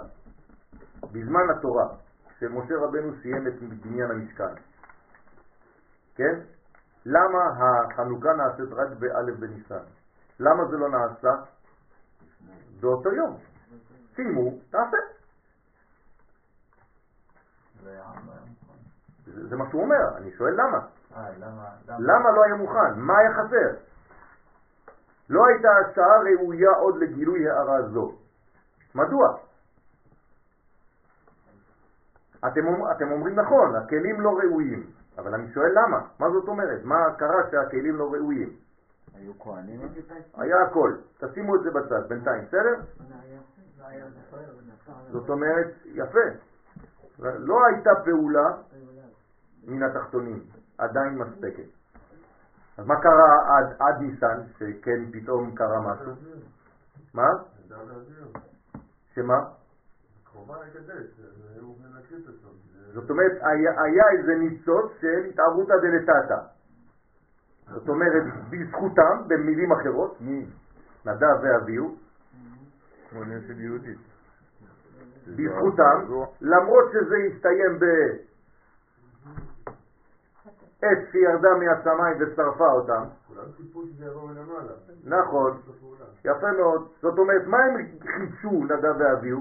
בזמן התורה, כשמשה רבנו סיים את בניין המשכן, כן? למה החנוכה נעשית רק באלף בניסן? למה זה לא נעשה באותו יום? סיימו, תעשה. זה מה שהוא אומר, אני שואל למה. אה, למה? לא היה מוכן? מה היה חסר? לא הייתה השעה ראויה עוד לגילוי הערה זו. מדוע? אתם, אתם אומרים נכון, הכלים לא ראויים, אבל אני שואל למה? מה זאת אומרת? מה קרה שהכלים לא ראויים? היו כהנים? היה הכל, תשימו את זה בצד בינתיים, בסדר? זאת אומרת, יפה, לא הייתה פעולה מן התחתונים, עדיין מספקת. אז מה קרה עד, עד ניסן, שכן פתאום קרה משהו? מה? שמה? זאת אומרת, היה, איזה ניצוץ של התערותא דלתתא. זאת אומרת, בזכותם, במילים אחרות? נדב ואביהו, עונה של יהודית. בזכותם, למרות שזה הסתיים בעץ שירדה מהשמיים ושרפה אותם, כולם ציפו שזה יבוא מלמעלה. נכון. יפה מאוד. זאת אומרת, מה הם חידשו, נדב ואביהו?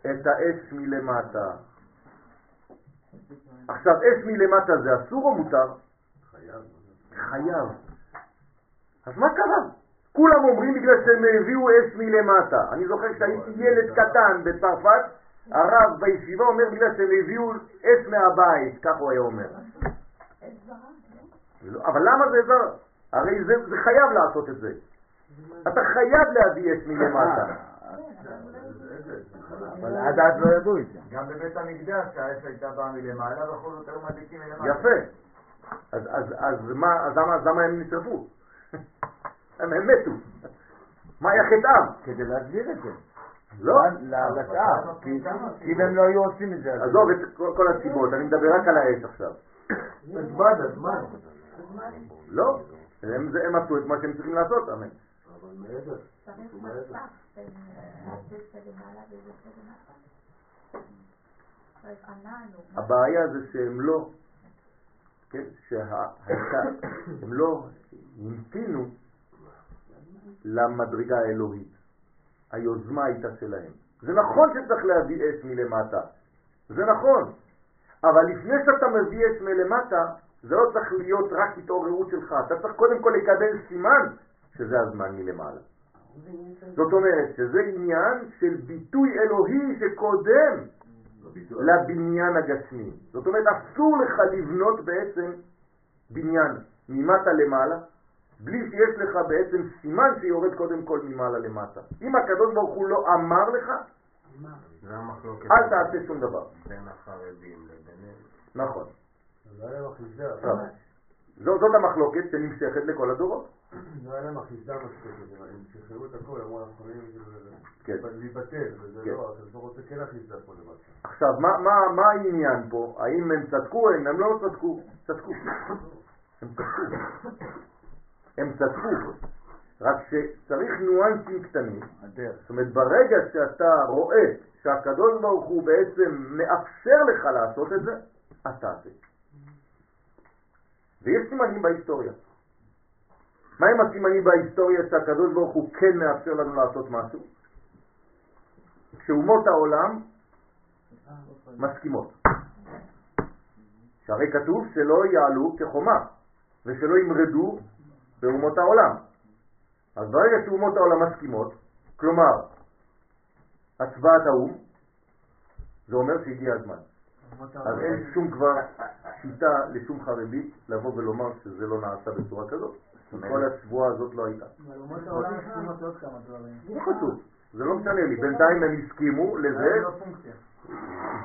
את האש מלמטה. עכשיו, אש מלמטה זה אסור או מותר? חייב. חייב. אז מה קרה? כולם אומרים בגלל שהם הביאו אש מלמטה. אני זוכר כשהייתי ילד קטן בצרפת, הרב בישיבה אומר בגלל שהם הביאו אש מהבית, כך הוא היה אומר. לא, אבל למה זה זר? הרי זה, זה חייב לעשות את זה. אתה חייב להביא אש מלמטה. אבל עד אז לא ידעו את זה. גם בבית המקדש האש הייתה באה מלמעלה, בכל זאת היו מדליקים מלמעלה. יפה. אז, אז, אז, מה, אז, למה, אז למה הם נשרפו? הם, הם מתו. מה היה חטאם? כדי להסביר את זה. לא. ל- לשאר. כי אם הם לא היו עושים את זה, אז... עזוב את כל, כל הסיבות, אני מדבר רק על האש עכשיו. הזמן, הזמן. לא, הם, זה- הם עשו את מה שהם צריכים לעשות, אמן. אבל מעבר. משהו. הבעיה זה שהם לא, כן, שהייתה, הם לא המתינו למדרגה האלוהית. היוזמה הייתה שלהם. זה נכון שצריך להביא אש מלמטה, זה נכון, אבל לפני שאתה מביא אש מלמטה, זה לא צריך להיות רק התעוררות שלך, אתה צריך קודם כל לקבל סימן שזה הזמן מלמעלה. זאת אומרת שזה עניין של ביטוי אלוהי שקודם לבניין הגשמי. זאת אומרת, אסור לך לבנות בעצם בניין ממטה למעלה, בלי שיש לך בעצם סימן שיורד קודם כל ממעלה למטה. אם הקדוש ברוך הוא לא אמר לך. זה המחלוקת אל תעשה שום דבר. בין החרדים לבינינו. נכון. לא זאת המחלוקת שנמשכת לכל הדורות. לא היה להם אחיזה מספיק, הם שחררו את הכל, אמרו אנחנו יכולים כן. להיבטל, וזה כן. לא, אתה רוצה כן אחיזה פה למטה. עכשיו, מה, מה, מה העניין פה? האם הם צדקו? הם, הם לא צדקו. צדקו. הם צדקו. הם צדקו. רק שצריך ניואנסים קטנים. הדרך. זאת אומרת, ברגע שאתה רואה שהקדוש ברוך הוא בעצם מאפשר לך לעשות את זה, אז תעשה. ויש סימנים בהיסטוריה. מה הם הסימנים בהיסטוריה שהקדוש ברוך הוא כן מאפשר לנו לעשות משהו? כשאומות העולם מסכימות. שהרי כתוב שלא יעלו כחומה ושלא ימרדו באומות העולם. אז ברגע שאומות העולם מסכימות, כלומר הצבעת האו"ם, זה אומר שהגיע הזמן. אז אין שום כבר שיטה לשום חרדי לבוא ולומר שזה לא נעשה בצורה כזאת. כל השבועה הזאת לא הייתה. אבל אומות העולם מסכימות לעוד כמה דברים. זה חשוב, זה לא משנה לי. בינתיים הם הסכימו לזה, זה לא פונקציה.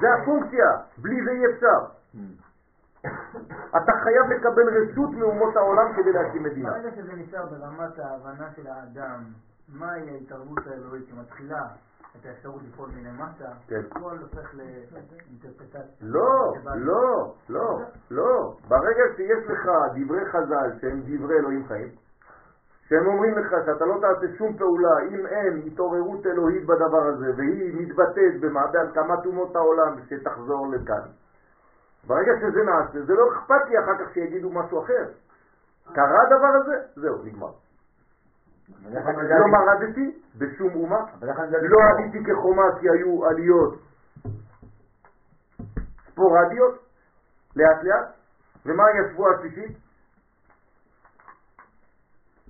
זה הפונקציה, בלי זה אי אפשר. אתה חייב לקבל רשות מאומות העולם כדי להקים מדינה. ברגע שזה נשאר ברמת ההבנה של האדם, מהי ההתערבות האלוהית שמתחילה את האפשרות לפעול מלמטה, כן. הכל הופך לאינטרפטציה. לא, לא, לא, לא. ברגע שיש לך דברי חז"ל שהם דברי אלוהים חיים, שהם אומרים לך שאתה לא תעשה שום פעולה אם אין התעוררות אלוהית בדבר הזה והיא מתבטאת במה? בהקמת אומות העולם שתחזור לכאן. ברגע שזה נעשה, זה לא אכפת לי אחר כך שיגידו משהו אחר. קרה הדבר הזה, זהו, נגמר. לא מרדתי בשום אומה, לא עליתי כחומה כי היו עליות ספורדיות, לאט לאט, ומהי השבועה השלישית?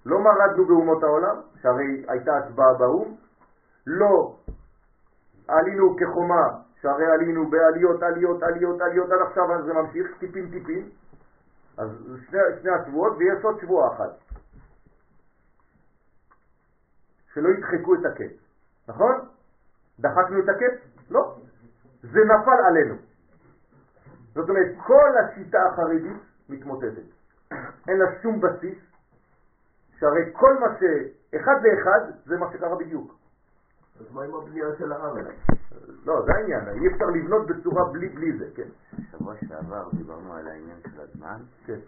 לא מרדנו באומות העולם, שהרי הייתה הצבעה באו"ם, לא עלינו כחומה, שהרי עלינו בעליות, עליות, עליות, עליות, עד עכשיו זה ממשיך, טיפין טיפין, אז שני, שני השבועות ויש עוד שבועה אחת. שלא ידחקו את הקץ, נכון? דחקנו את הקץ? לא. זה נפל עלינו. זאת אומרת, כל השיטה החרדית מתמוטטת. אין לה שום בסיס, שהרי כל מה שאחד לאחד זה מה שקרה בדיוק. אז מה עם הבנייה של הארץ? לא, זה העניין, אי אפשר לבנות בצורה בלי בלי זה, כן? שבוע שעבר דיברנו על העניין של הזמן, כן.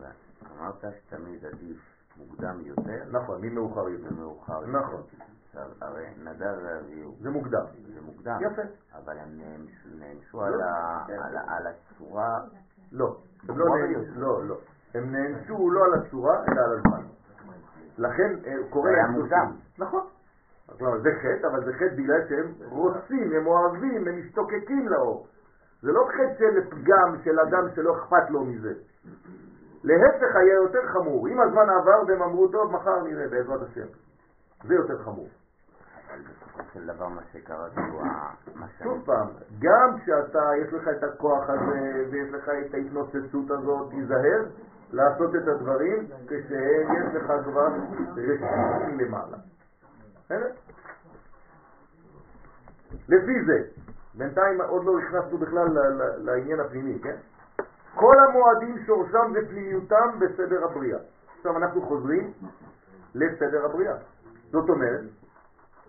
ואמרת שתמיד עדיף מוקדם יותר נכון, מי מאוחר יותר. ומאוחר יותר. נכון, עכשיו, הרי נדב ואביהו, זה מוקדם. זה מוקדם, יפה. אבל הם נענשו- נענשו על הצורה, לא, לא מאוחר. לא, לא. הם נענשו לא על הצורה, אלא על הזמן. לכן אה, קורא זה היה מוקדם. נכון. לא, זה חטא, אבל זה חטא בגלל שהם רוצים, הם אוהבים, הם משתוקקים לאור. זה לא חטא של פגם של אדם שלא אכפת לו מזה. להפך היה יותר חמור. אם הזמן עבר והם אמרו, טוב, מחר נראה, בעזרת השם. זה יותר חמור. אבל בסופו של דבר מה שקראתי הוא מה שאני... שוב פעם, גם כשאתה, יש לך את הכוח הזה ויש לך את ההתנוצצות הזאת, תיזהר לעשות את הדברים כשיש לך כבר רשות מלמעלה. לפי זה, בינתיים עוד לא נכנסנו בכלל לעניין הפנימי, כן? כל המועדים שורשם ופנימיותם בסדר הבריאה. עכשיו אנחנו חוזרים לסדר הבריאה. זאת אומרת,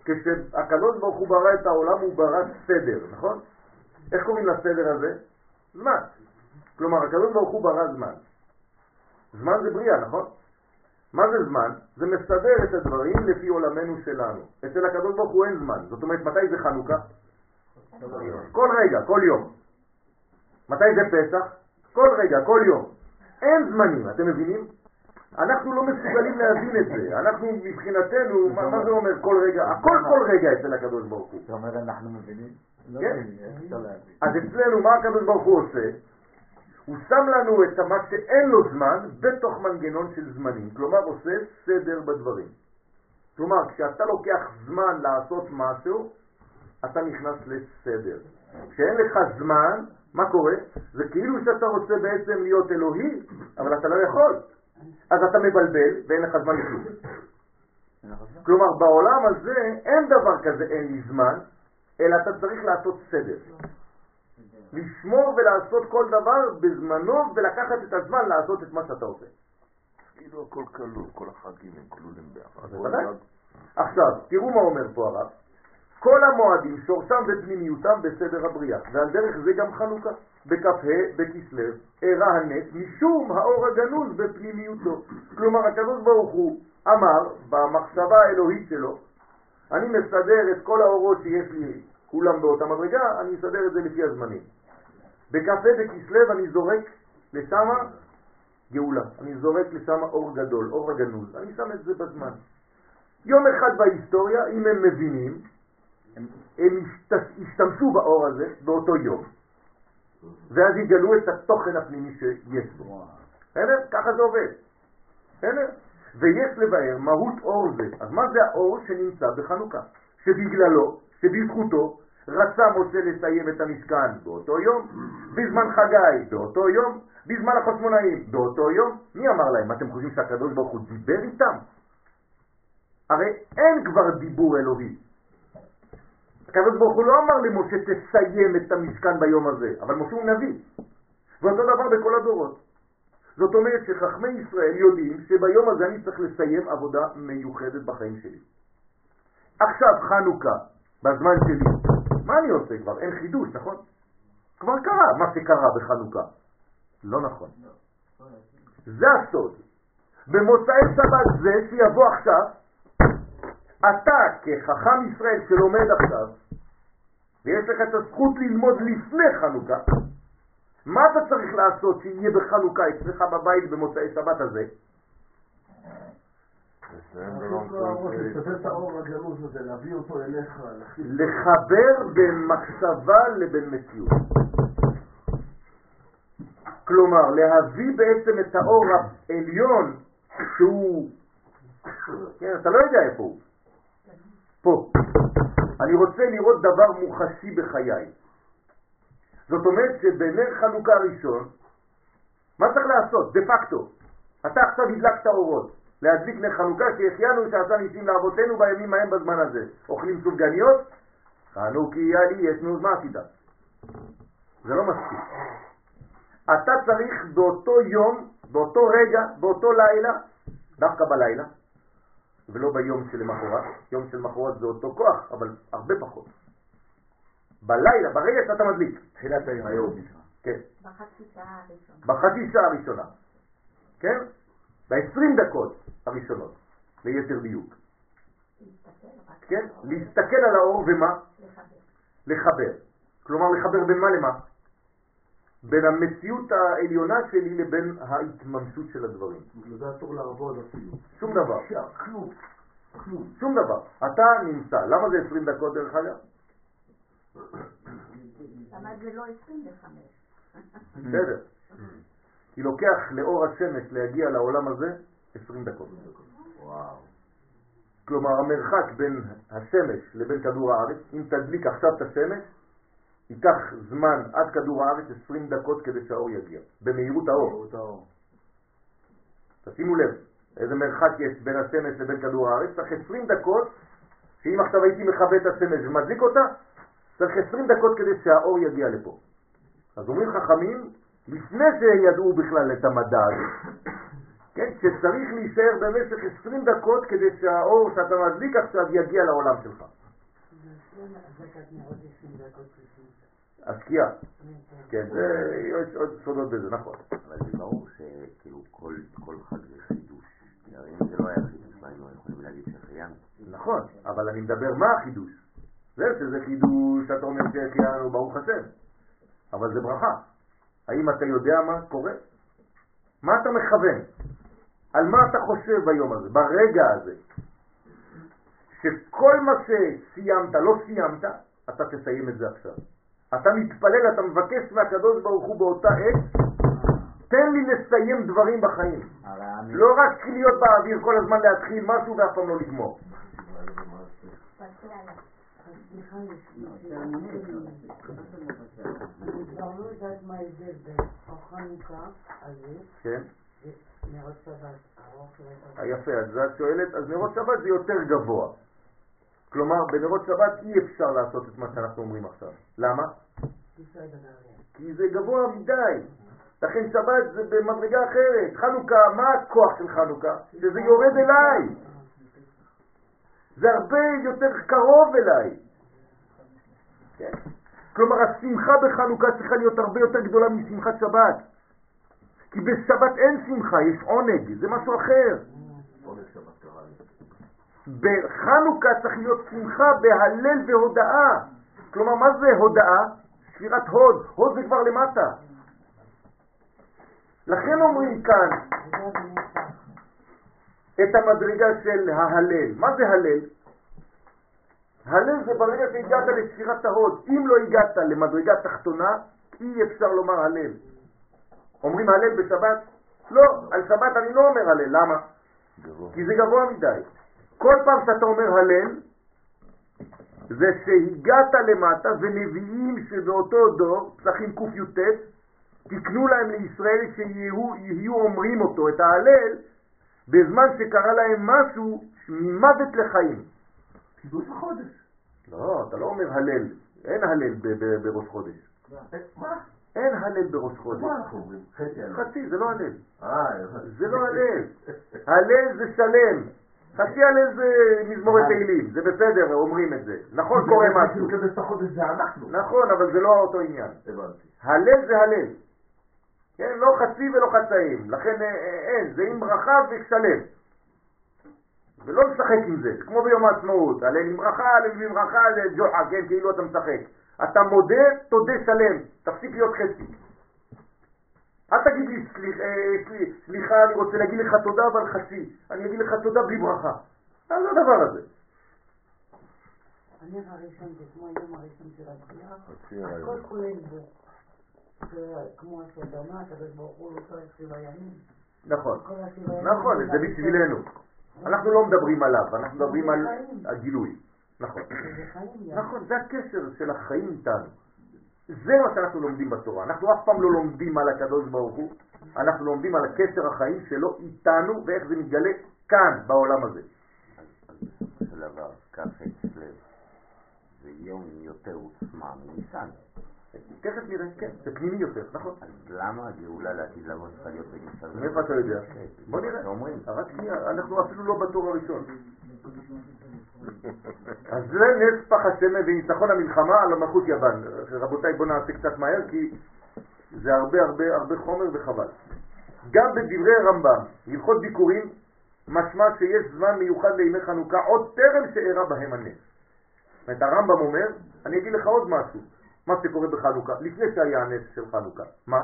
כשהקדוש ברוך הוא ברא את העולם הוא ברא סדר, נכון? איך קוראים לסדר הזה? זמן. כלומר, הקדוש ברוך הוא ברא זמן. זמן זה בריאה, נכון? מה זה זמן? זה מסדר את הדברים לפי עולמנו שלנו. אצל הקדוש ברוך הוא אין זמן. זאת אומרת, מתי זה חנוכה? כל רגע, כל יום. מתי זה פסח? כל רגע, כל יום. אין זמנים, אתם מבינים? אנחנו לא מסוגלים להבין את זה. אנחנו מבחינתנו, מה, זה אומר כל רגע? הכל כל רגע אצל הקדוש ברוך הוא. אתה אומר אנחנו מבינים? לא כן. אז אצלנו מה הקדוש ברוך הוא עושה? הוא שם לנו את מה שאין לו זמן בתוך מנגנון של זמנים, כלומר עושה סדר בדברים. כלומר, כשאתה לוקח זמן לעשות משהו, אתה נכנס לסדר. כשאין לך זמן, מה קורה? זה כאילו שאתה רוצה בעצם להיות אלוהי, אבל אתה לא יכול. אז אתה מבלבל ואין לך זמן לכלום. כלומר, בעולם הזה אין דבר כזה אין לי זמן, אלא אתה צריך לעשות סדר. לשמור ולעשות כל דבר בזמנו ולקחת את הזמן לעשות את מה שאתה עושה. כאילו הכל כלול, כל החגים הם כלולים ביחד. בוודאי. עכשיו, תראו מה אומר פה הרב. כל המועדים שורשם ופנימיותם בסדר הבריאה, ועל דרך זה גם חנוכה. בכ"ה בכסלו אירע הנס משום האור הגנוז בפנימיותו. כלומר, הקדוש ברוך הוא אמר במחשבה האלוהית שלו, אני מסדר את כל האורות שיש לי, כולם באותה מדרגה, אני אסדר את זה לפי הזמנים. בכ"ה בכסלו אני זורק לשמה גאולה, אני זורק לשמה אור גדול, אור הגנוז, אני שם את זה בזמן. יום אחד בהיסטוריה, אם הם מבינים, הם, הם השת- השתמשו באור הזה באותו יום, ואז יגלו את התוכן הפנימי שיש בו. בסדר? ככה זה עובד. בסדר? ויש לבאר מהות אור זה. אז מה זה האור שנמצא בחנוכה? שבגללו, שבזכותו, רצה משה לסיים את המשכן באותו יום, בזמן חגי באותו יום, בזמן החשמונאים באותו יום. מי אמר להם? אתם חושבים שהקדוש ברוך הוא דיבר איתם? הרי אין כבר דיבור אלוהי. הקדוש ברוך הוא לא אמר למשה תסיים את המשכן ביום הזה, אבל משה הוא נביא. ואותו דבר בכל הדורות. זאת אומרת שחכמי ישראל יודעים שביום הזה אני צריך לסיים עבודה מיוחדת בחיים שלי. עכשיו חנוכה, בזמן שלי, מה אני עושה כבר? אין חידוש, נכון? כבר קרה מה שקרה בחנוכה. לא נכון. זה הסוד. במוצאי שבת זה שיבוא עכשיו, אתה כחכם ישראל שלומד עכשיו, ויש לך את הזכות ללמוד לפני חנוכה, מה אתה צריך לעשות שיהיה בחנוכה אצלך בבית במוצאי שבת הזה? לחבר בין מחשבה לבין מציאות. כלומר, להביא בעצם את האור העליון שהוא, כן, אתה לא יודע איפה הוא, פה. אני רוצה לראות דבר מוחשי בחיי. זאת אומרת שבנר חנוכה הראשון, מה צריך לעשות? דה פקטו. אתה עכשיו הדלקת אורות. להדליק נר חנוכה שהחיינו שעשה ניסים לאבותינו בימים ההם בזמן הזה. אוכלים סופגניות? חנוכיה לי, יש נו, מה עשית? זה לא מספיק. אתה צריך באותו יום, באותו רגע, באותו לילה, דווקא בלילה, ולא ביום שלמחרת, יום שלמחרת זה אותו כוח, אבל הרבה פחות. בלילה, ברגע שאתה מדליק, תחילת היום, היום, כן, בחצי שעה הראשונה. בחצי שעה הראשונה, כן? ב-20 דקות הראשונות, ליתר דיוק. כן? להסתכל על האור ומה? לחבר. לחבר. כלומר, לחבר בין מה למה? בין המציאות העליונה שלי לבין ההתממשות של הדברים. בגלל זה אסור לעבוד אפילו. שום דבר. כלום. כלום. שום דבר. אתה נמצא. למה זה 20 דקות דרך אגב? למה זה לא 25? בסדר. כי לוקח לאור השמש להגיע לעולם הזה 20 דקות. וואו. כלומר, המרחק בין השמש לבין כדור הארץ, אם תדליק עכשיו את השמש, ייקח זמן עד כדור הארץ 20 דקות כדי שהאור יגיע, במהירות האור. תשימו לב, איזה מרחק יש בין השמש לבין כדור הארץ, צריך 20 דקות, שאם עכשיו הייתי מכבה את השמש ומדליק אותה, צריך 20 דקות כדי שהאור יגיע לפה. אז אומרים חכמים, לפני שידעו בכלל את המדע הזה, כן, שצריך להישאר במשך 20 דקות כדי שהאור שאתה מדליק עכשיו יגיע לעולם שלך. השקיעה, כן, יש עוד סודות בזה, נכון. אבל זה ברור שכאילו כל, חג זה חידוש. הרי אם זה לא היה חידוש, מה היינו יכולים להגיד שהחיינו? נכון, אבל אני מדבר מה החידוש. זה שזה חידוש, אתה אומר שהחיינו, ברוך השם. אבל זה ברכה. האם אתה יודע מה קורה? מה אתה מכוון? על מה אתה חושב ביום הזה, ברגע הזה? שכל מה שסיימת, לא סיימת, אתה תסיים את זה עכשיו. אתה מתפלל, אתה מבקש מהקדוש ברוך הוא באותה עת, תן לי לסיים דברים בחיים. לא רק להיות באוויר כל הזמן להתחיל משהו ואף פעם לא לגמור. כן? יפה, אז את שואלת, אז נרות שבת זה יותר גבוה. כלומר, בנרות שבת אי אפשר לעשות את מה שאנחנו אומרים עכשיו. למה? כי זה גבוה מדי. לכן שבת זה במדרגה אחרת. חנוכה, מה הכוח של חנוכה? שזה יורד אליי. זה הרבה יותר קרוב אליי. כן? כלומר, השמחה בחנוכה צריכה להיות הרבה יותר גדולה משמחת שבת. כי בשבת אין שמחה, יש עונג, זה משהו אחר. בחנוכה צריך להיות שמחה בהלל והודאה. כלומר, מה זה הודאה? ספירת הוד. הוד זה כבר למטה. לכן אומרים כאן. את המדרגה של ההלל. מה זה הלל? הלל זה ברגע שהגעת לספירת ההוד. אם לא הגעת למדרגה תחתונה, אי אפשר לומר הלל. אומרים הלל בשבת? לא, על שבת אני לא אומר הלל. למה? גבוה. כי זה גבוה מדי. כל פעם שאתה אומר הלל, זה שהגעת למטה ונביאים שבאותו דור, פסחים קי"ט, תקנו להם לישראל שיהיו יהיו אומרים אותו, את ההלל, בזמן שקרה להם משהו ממוות לחיים. חידוש החודש. לא, אתה לא אומר הלל, אין הלל בראש חודש. מה? אין הלל בראש חודש. מה אנחנו אומרים? חצי הלל. חצי, זה לא הלל. אה, זה לא הלל. הלל זה שלם. חצי הלל זה מזמורי תהילים, זה בסדר, אומרים את זה. נכון קורה משהו. את החודש זה אנחנו. נכון, אבל זה לא אותו עניין. הבנתי. הלל זה הלל. כן, לא חצי ולא חצאים. לכן אה, אה, אין, זה עם ברכה ושלם. ולא לשחק עם זה, כמו ביום העצמאות, הלל עם ברכה, הלל עם ברכה, ג'וחה, כן, כאילו אתה משחק. אתה מודה, תודה שלם, תפסיק להיות חצי. אל תגיד לי, סליח, אה, סליח, סליחה, אני רוצה להגיד לך תודה, אבל חצי. אני אגיד לך תודה בלי ברכה. מה זה הדבר הזה? הנר הראשון זה כמו היום הראשון של הבריאה. הכל. כולל בו. זה כמו שאדמה, הקדוש ברוך הוא לא צריך שבעה ימים. נכון. נכון, זה בשבילנו. אנחנו לא מדברים עליו, אנחנו מדברים על הגילוי. נכון. נכון, זה הקשר של החיים איתנו. זה מה שאנחנו לומדים בתורה. אנחנו אף פעם לא לומדים על הקדוש ברוך הוא, אנחנו לומדים על הקשר החיים שלו איתנו ואיך זה מתגלה כאן, בעולם הזה. של דבר, כ"ח כסלו זה יום יותר עוצמה מניסן. תכף נראה, כן, זה פנימי יותר, נכון. אז למה הגאולה לעתיד לבוא צריכה להיות בניסן? מאיפה אתה יודע? בוא נראה. רק שנייה, אנחנו אפילו לא בתור הראשון. אז זה נס פח השמן וניצחון המלחמה על המלכות יוון. רבותיי, בואו נעשה קצת מהר כי זה הרבה הרבה הרבה חומר וחבל. גם בדברי רמב"ם, הלכות ביקורים, משמע שיש זמן מיוחד לימי חנוכה עוד טרם שאירע בהם הנס. זאת אומרת, הרמב"ם אומר, אני אגיד לך עוד משהו, מה שקורה בחנוכה, לפני שהיה הנס של חנוכה. מה?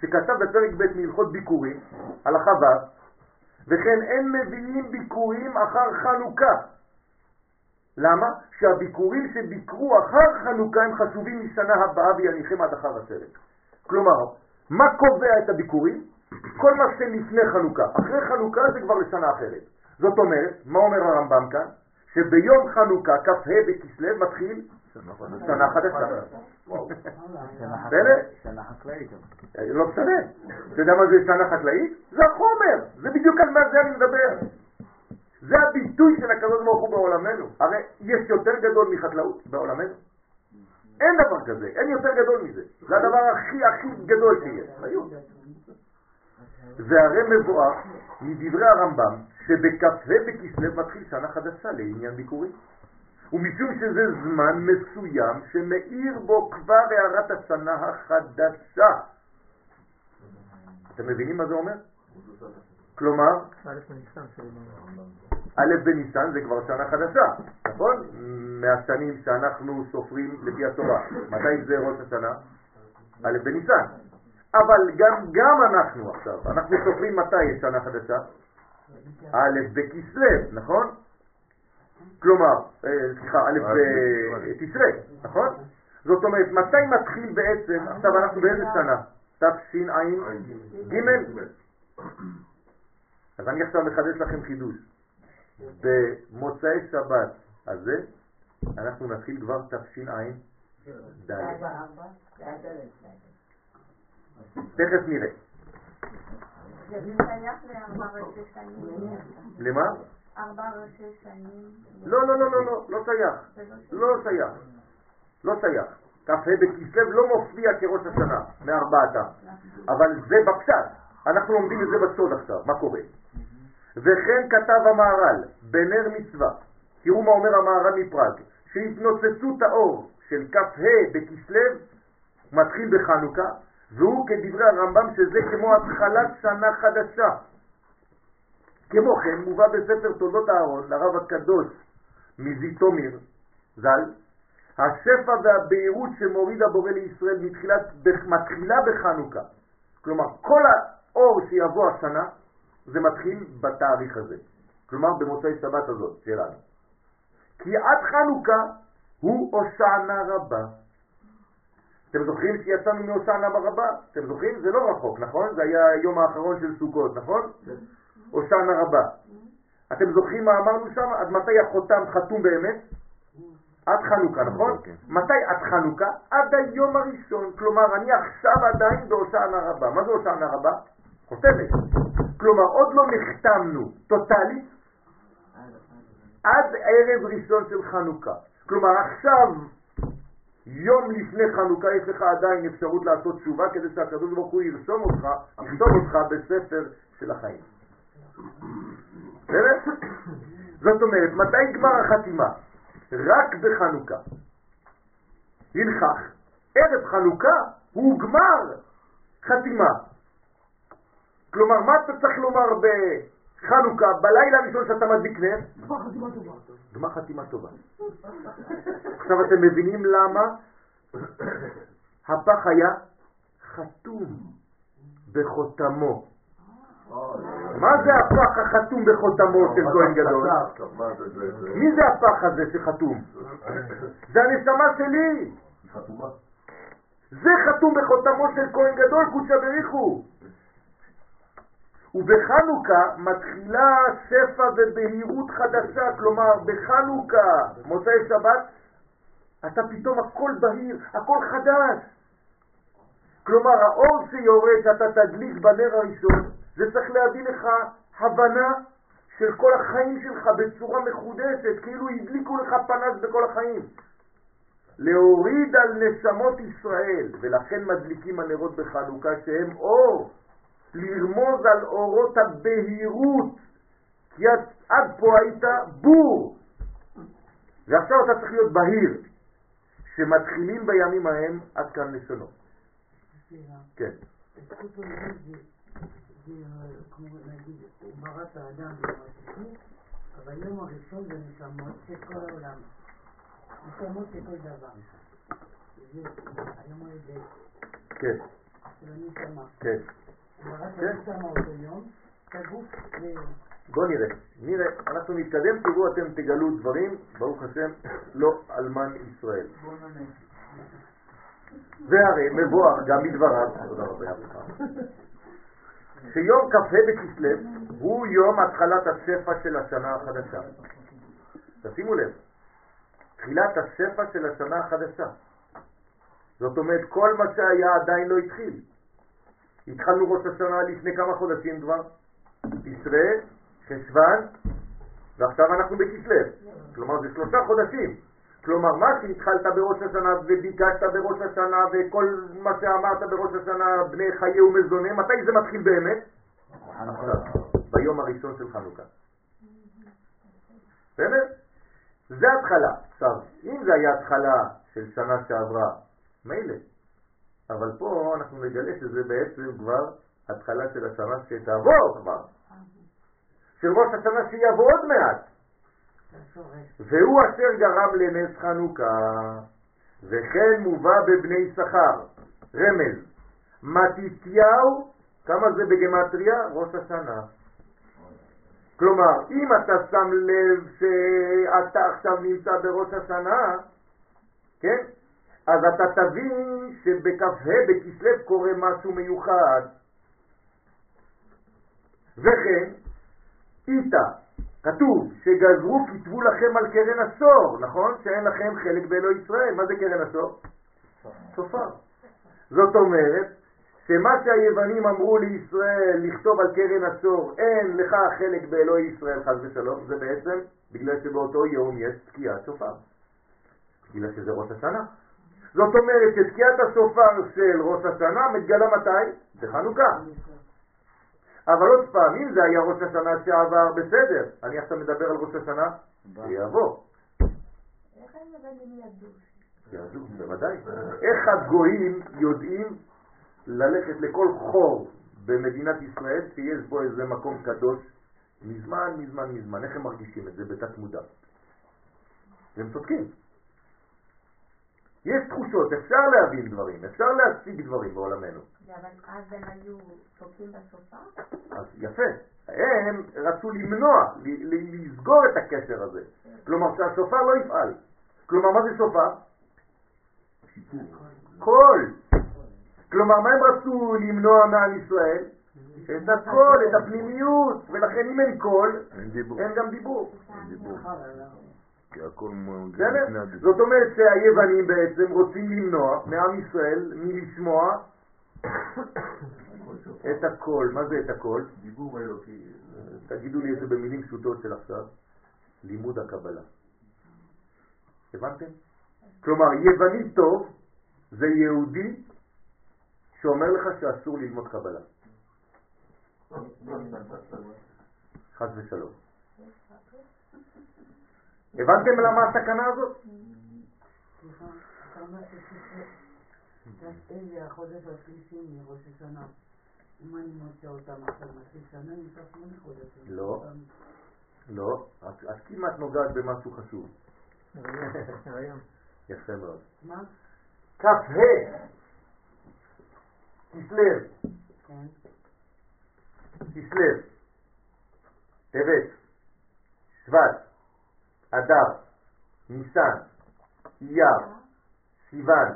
שכתב בפרק ב' מהלכות ביקורים, הלכה ו', וכן אין מביאים ביקורים אחר חנוכה. למה? שהביקורים שביקרו אחר חנוכה הם חשובים משנה הבאה ויניחם עד אחר הסרט. כלומר, מה קובע את הביקורים? כל מה שלפני חנוכה. אחרי חנוכה זה כבר לשנה אחרת. זאת אומרת, מה אומר הרמב"ם כאן? שביום חנוכה, כ"ה בכסלו, מתחיל שנה חדשה. וואו. בסדר? שנה חקלאית. לא משנה. אתה יודע מה זה שנה חקלאית? זה החומר. זה בדיוק על מה זה אני מדבר. זה הביטוי של הקדוש ברוך הוא בעולמנו. הרי יש יותר גדול מחקלאות בעולמנו? אין דבר כזה, אין יותר גדול מזה. זה הדבר הכי הכי גדול שיש. חיות. והרי מבואר מדברי הרמב"ם שבכ"ה בכסלו מתחיל שנה חדשה לעניין ביקורים. ומשום שזה זמן מסוים שמאיר בו כבר הערת השנה החדשה. אתם מבינים מה זה אומר? כלומר, א' בניסן זה כבר שנה חדשה, נכון? מהשנים שאנחנו סופרים לפי התורה. מתי זה ראש השנה? א' בניסן. אבל גם, גם אנחנו עכשיו, אנחנו סופרים מתי יש שנה חדשה? א' בכסלו, נכון? כלומר, אה, סליחה, א' בתשרי, נכון? זאת אומרת, מתי מתחיל בעצם, עכשיו אנחנו באיזה שנה? תשע"ג? אז אני עכשיו מחדש לכם חידוש. במוצאי שבת הזה אנחנו נתחיל כבר תשע"ד. תכף נראה. למה? ארבע ראשי שנים. לא, לא, לא, לא, לא, לא שייך. לא שייך. לא שייך. כ"ה בכסלו לא מופיע כראש השנה מארבעתם. אבל זה בפשט. אנחנו לומדים את זה בסוד עכשיו, מה קורה. וכן כתב המהר"ל בנר מצווה, תראו מה אומר המהר"ל מפראג, שהתנוצצות האור של כ"ה בכסלו מתחיל בחנוכה, והוא כדברי הרמב"ם שזה כמו התחלת שנה חדשה. כמו כן מובא בספר תולדות אהרון לרב הקדוש מזיתומיר ז"ל, השפע והבהירות שמוריד הבורא לישראל מתחילת, מתחילה בחנוכה. כלומר, כל האור שיבוא השנה, זה מתחיל בתאריך הזה. כלומר, במוצאי שבת הזאת שלנו. כי עד חנוכה הוא הושענא רבה. אתם זוכרים שיצאנו מהושענא ברבה? אתם זוכרים? זה לא רחוק, נכון? זה היה היום האחרון של סוכות, נכון? הושענא רבה. אתם זוכרים מה אמרנו שם? עד מתי החותם חתום באמת? עד חנוכה, נכון? כן. מתי עד חנוכה? עד היום הראשון. כלומר, אני עכשיו עדיין בהושענא רבה. מה זה הושענא רבה? חותמת. כלומר, עוד לא נחתמנו טוטאלית עד ערב ראשון של חנוכה. כלומר, עכשיו, יום לפני חנוכה, יש לך עדיין אפשרות לעשות תשובה כדי שהקדוש ברוך הוא ירשום אותך, יכתוב אותך בספר של החיים. זאת אומרת, מתי גמר החתימה? רק בחנוכה. הלכך, ערב חנוכה הוא גמר חתימה. כלומר, מה אתה צריך לומר בחנוכה, בלילה הראשון שאתה מדליק נר? כבר חתימה טובה. גמר חתימה טובה. עכשיו אתם מבינים למה הפח היה חתום בחותמו. מה זה הפח החתום בחותמו של כהן גדול? מי זה הפח הזה שחתום? זה הנשמה שלי. זה חתום בחותמו של כהן גדול, קודשא בריחו. ובחנוכה מתחילה שפע ובהירות חדשה, כלומר בחנוכה, מוצאי שבת, אתה פתאום הכל בהיר, הכל חדש. כלומר האור שיורד שאתה תדליק בנר הראשון, זה צריך להביא לך הבנה של כל החיים שלך בצורה מחודשת, כאילו הדליקו לך פנס בכל החיים. להוריד על נשמות ישראל, ולכן מדליקים הנרות בחנוכה שהם אור, לרמוז על אורות הבהירות, כי עד, עד פה היית בור, ועכשיו אתה צריך להיות בהיר, שמתחילים בימים ההם עד כאן לשונו. סליחה. כן, נגיד, האדם אבל יום הראשון זה נשמות של כל העולם. נשמות של כל דבר. זה היום הולדת כן, של הנשמה. כן. הוא ברא את כן. הנשמה אותו יום, ליום. בואו נראה, נראה, אנחנו נתקדם, תראו אתם תגלו דברים, ברוך השם, לא אלמן ישראל. והרי מבואר גם מדבריו, תודה רבה שיום כ"ה בכסלו הוא יום התחלת השפע של השנה החדשה. תשימו לב, תחילת השפע של השנה החדשה. זאת אומרת, כל מה שהיה עדיין לא התחיל. התחלנו ראש השנה לפני כמה חודשים כבר, תשרה, חשוון, ועכשיו אנחנו בכסלו. כלומר, זה שלושה חודשים. כלומר, מה שהתחלת בראש השנה וביקשת בראש השנה וכל מה שאמרת בראש השנה, בני חיי ומזונה, מתי זה מתחיל באמת? ביום הראשון של חנוכה. בסדר? זה התחלה. עכשיו, אם זה היה התחלה של שנה שעברה, מילא. אבל פה אנחנו נגלה שזה בעצם כבר התחלה של השנה שתעבור כבר. של ראש השנה שיבוא עוד מעט. והוא אשר גרם לנס חנוכה, וכן מובא בבני יששכר, רמז, מתתיהו, כמה זה בגמטריה? ראש השנה. כלומר, אם אתה שם לב שאתה עכשיו נמצא בראש השנה, כן? אז אתה תבין שבכ"ה בכסלו קורה משהו מיוחד. וכן, איתה, כתוב שגזרו כתבו לכם על קרן עשור, נכון? שאין לכם חלק באלוהי ישראל. מה זה קרן עשור? שופר. זאת אומרת שמה שהיוונים אמרו לישראל לכתוב על קרן הצור, אין לך חלק באלוהי ישראל חס ושלום, זה בעצם בגלל שבאותו יום יש תקיעת שופר. בגלל שזה ראש השנה. זאת אומרת שתקיעת השופר של ראש השנה מתגלה מתי? בחנוכה. אבל עוד פעם, אם זה היה ראש השנה שעבר, בסדר. אני עכשיו מדבר על ראש השנה שיבוא. איך היוונים ידעו? בוודאי. איך הגויים יודעים ללכת לכל חור במדינת ישראל שיש בו איזה מקום קדוש מזמן, מזמן, מזמן. איך הם מרגישים את זה בתת מודע? והם צודקים. יש תחושות, אפשר להבין דברים, אפשר להציג דברים בעולמנו. אבל אז הם היו תוקעים בשופר? אז יפה. הם רצו למנוע, לסגור את הקשר הזה. כלומר שהשופר לא יפעל. כלומר, מה זה שופר? קול. כלומר, מה הם רצו למנוע מעם ישראל? את הקול, את הפנימיות, ולכן אם אין קול, אין דיבור. אין גם דיבור. כי הכל מגיע? לפני הדיבור. זאת אומרת שהיוונים בעצם רוצים למנוע מעם ישראל מלשמוע את הקול. מה זה את הקול? דיבור האלוקי. תגידו לי את זה במילים פשוטות של עכשיו. לימוד הקבלה. הבנתם? כלומר, יווני טוב זה יהודי שאומר לך שאסור ללמוד קבלה. חס ושלום. הבנתם למה הסכנה הזאת? לא. לא, את, כמעט נוגעת במשהו חשוב. יפה מאוד. מה? כ"ה כסלו, כן. כסלו, טבת, שבט, אדר, ניסן, אייר, סיוון,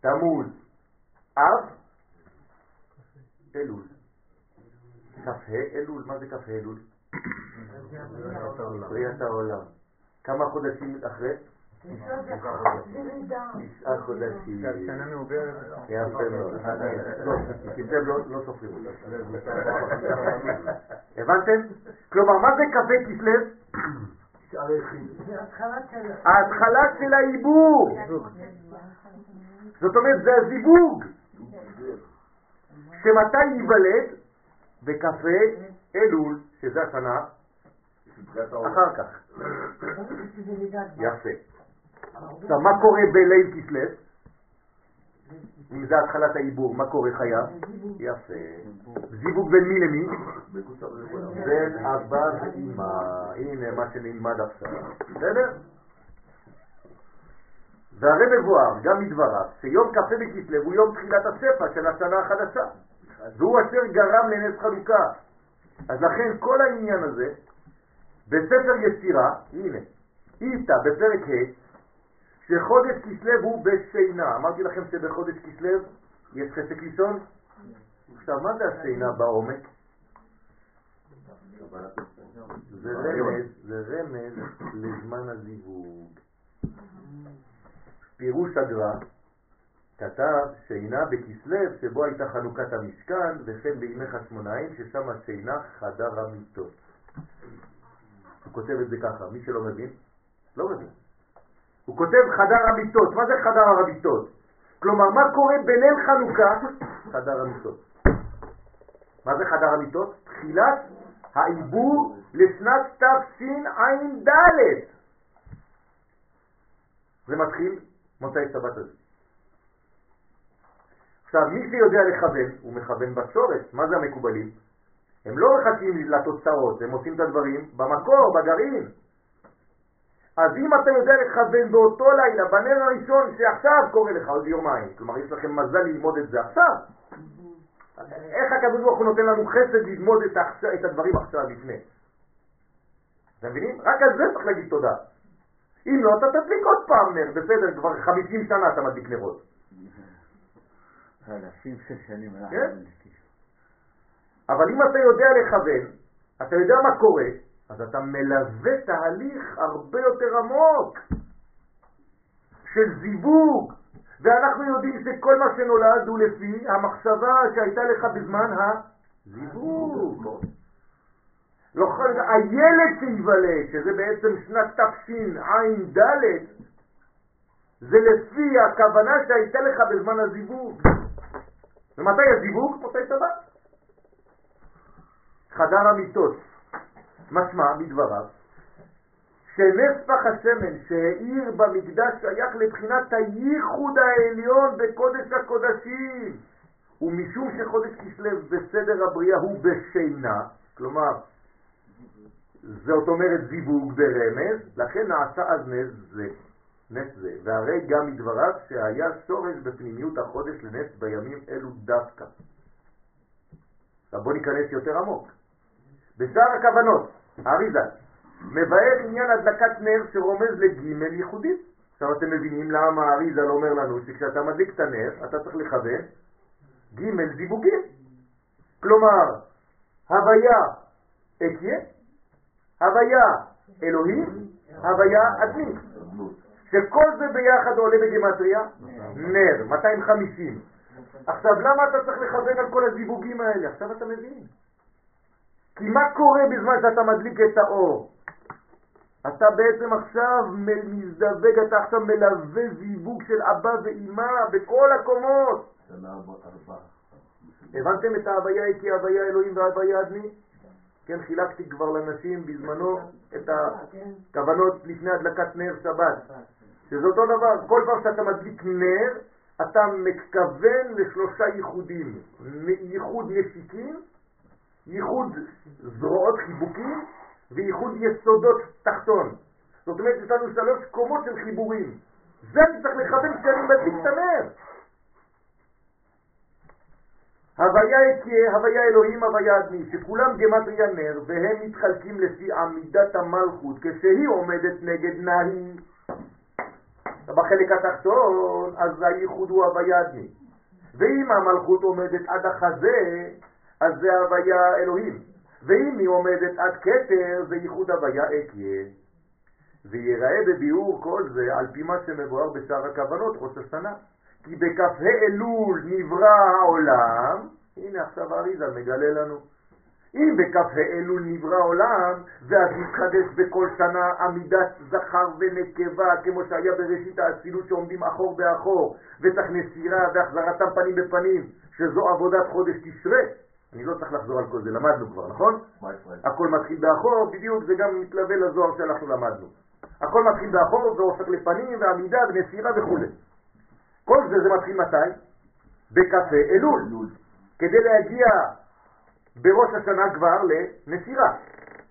תמוז, אב, אלול. כ"ה אלול, מה זה כ"ה אלול? בריאת העולם. כמה חודשים אחרי? תשעה חודשים. שנה מעוברת. יפה מאוד. לא, לא- סופרים אותו. הבנתם? כלומר, מה זה כ"ה כסלו? ההתחלה של העיבור. זאת אומרת, זה הזיווג. שמתי ייוולד? בכ"ה אלול, שזה השנה אחר כך. יפה. עכשיו, מה קורה בליל כסלו? אם זה התחלת העיבור, מה קורה חייו? יפה. זיווג בין מי למי? בין אבא ואמא. הנה מה שנלמד עכשיו. בסדר? והרי מבואר גם מדבריו שיום כ"ה בכסלו הוא יום תחילת השפע של השנה החדשה והוא אשר גרם לנס חלוקה אז לכן כל העניין הזה בספר יצירה, הנה, איתה בפרק ה' שחודש כסלו הוא בשינה אמרתי לכם שבחודש כסלו יש חשק לישון? עכשיו מה זה השינה בעומק? זה רמז, זה רמז לזמן הזיווג פירוש הגר"א כתב שינה בכסלו שבו הייתה חנוכת המשכן וכן בימי חשמונאים ששם השינה חדר המיטות. הוא כותב את זה ככה, מי שלא מבין, לא מבין. הוא כותב חדר המיטות, מה זה חדר המיטות? כלומר, מה קורה בליל חנוכה? חדר המיטות. מה זה חדר המיטות? תחילת העיבור לשנת תשע"ד. זה מתחיל מוצאי שבת הזה. עכשיו, מי שיודע לכוון, הוא מכוון בשורש. מה זה המקובלים? הם לא מחכים לתוצאות, הם עושים את הדברים במקור, בגרעין. אז אם אתה יודע לכוון באותו לילה, בנר הראשון שעכשיו קורה לך עוד יומיים, כלומר יש לכם מזל ללמוד את זה עכשיו, איך הקדוש ברוך הוא נותן לנו חסד ללמוד את, עכשיו, את הדברים עכשיו לפני? אתם מבינים? רק על זה צריך להגיד תודה. אם לא, אתה תדליק עוד פעם נר, בסדר, כבר 50 שנה אתה מדליק נרות. אלפים של שנים אנחנו כן? אבל אם אתה יודע לכוון, אתה יודע מה קורה, אז אתה מלווה תהליך הרבה יותר עמוק של זיווג, ואנחנו יודעים שכל מה שנולד הוא לפי המחשבה שהייתה לך בזמן הזיווג. לא חייב, הילד שיוולד, שזה בעצם שנת תשע"ד, זה לפי הכוונה שהייתה לך בזמן הזיווג. ומתי הזיווג? מתי טבעת. חדר המיטות, משמע מדבריו, שנס פח השמן שהאיר במקדש שייך לבחינת הייחוד העליון בקודש הקודשים. ומשום שחודש כסלו בסדר הבריאה הוא בשינה, כלומר, זאת אומרת זיווג ברמז, לכן נעשה אז נס זה. נס זה, והרי גם מדבריו שהיה שורש בפנימיות החודש לנס בימים אלו דווקא. עכשיו בוא ניכנס יותר עמוק. בשאר הכוונות, האריזה, מבאר עניין הדלקת נר שרומז לגימל ייחודית. עכשיו אתם מבינים למה האריזה לא אומר לנו שכשאתה מדליק את הנר, אתה צריך לכוון גימל זיווגים. כלומר, הוויה אקיה, הוויה אלוהים, הוויה אדמית. שכל זה ביחד עולה בגימטריה נר, 250. עכשיו, למה אתה צריך לכוון על כל הזיווגים האלה? עכשיו אתה מבין. כי מה קורה בזמן שאתה מדליק את האור? אתה בעצם עכשיו מזדווג, אתה עכשיו מלווה זיווג של אבא ואימא בכל הקומות. הבנתם את ההוויה איתי, הוויה אלוהים וההוויה אדמי? כן, חילקתי כבר לנשים בזמנו את הכוונות לפני הדלקת נר שבת. שזה אותו דבר, כל פעם שאתה מדליק נר, אתה מכוון לשלושה ייחודים. ייחוד נשיקים, ייחוד זרועות חיבוקים וייחוד יסודות תחתון. זאת אומרת, יש לנו שלוש קומות של חיבורים. זה צריך לכוון כשאני מדליק את הנר. הוויה יקיה, הוויה אלוהים, הוויה אדמי, שכולם גמטריה נר, והם מתחלקים לפי עמידת המלכות, כשהיא עומדת נגד נהי. בחלק התחתון, אז הייחוד הוא הוויה אדמי. ואם המלכות עומדת עד החזה, אז זה הוויה אלוהים. ואם היא עומדת עד כתר, זה ייחוד הוויה אקיה. ויראה בביאור כל זה על פי מה שמבואר בשאר הכוונות, ראש השנה. כי בכ"ה אלול נברא העולם, הנה עכשיו האריזה מגלה לנו. אם בכ"ה אלול נברא עולם, ואז מתחדש בכל שנה עמידת זכר ונקבה, כמו שהיה בראשית האצילות שעומדים אחור באחור, וצריך נסירה והחזרתם פנים בפנים, שזו עבודת חודש תשרה. אני לא צריך לחזור על כל זה, למדנו כבר, נכון? הכל מתחיל באחור, בדיוק, זה גם מתלווה לזוהר שאנחנו למדנו. הכל מתחיל באחור והופך לפנים ועמידה ונסירה וכו'. כל זה זה מתחיל מתי? בכ"ה אלול. כדי להגיע בראש השנה כבר לנסירה,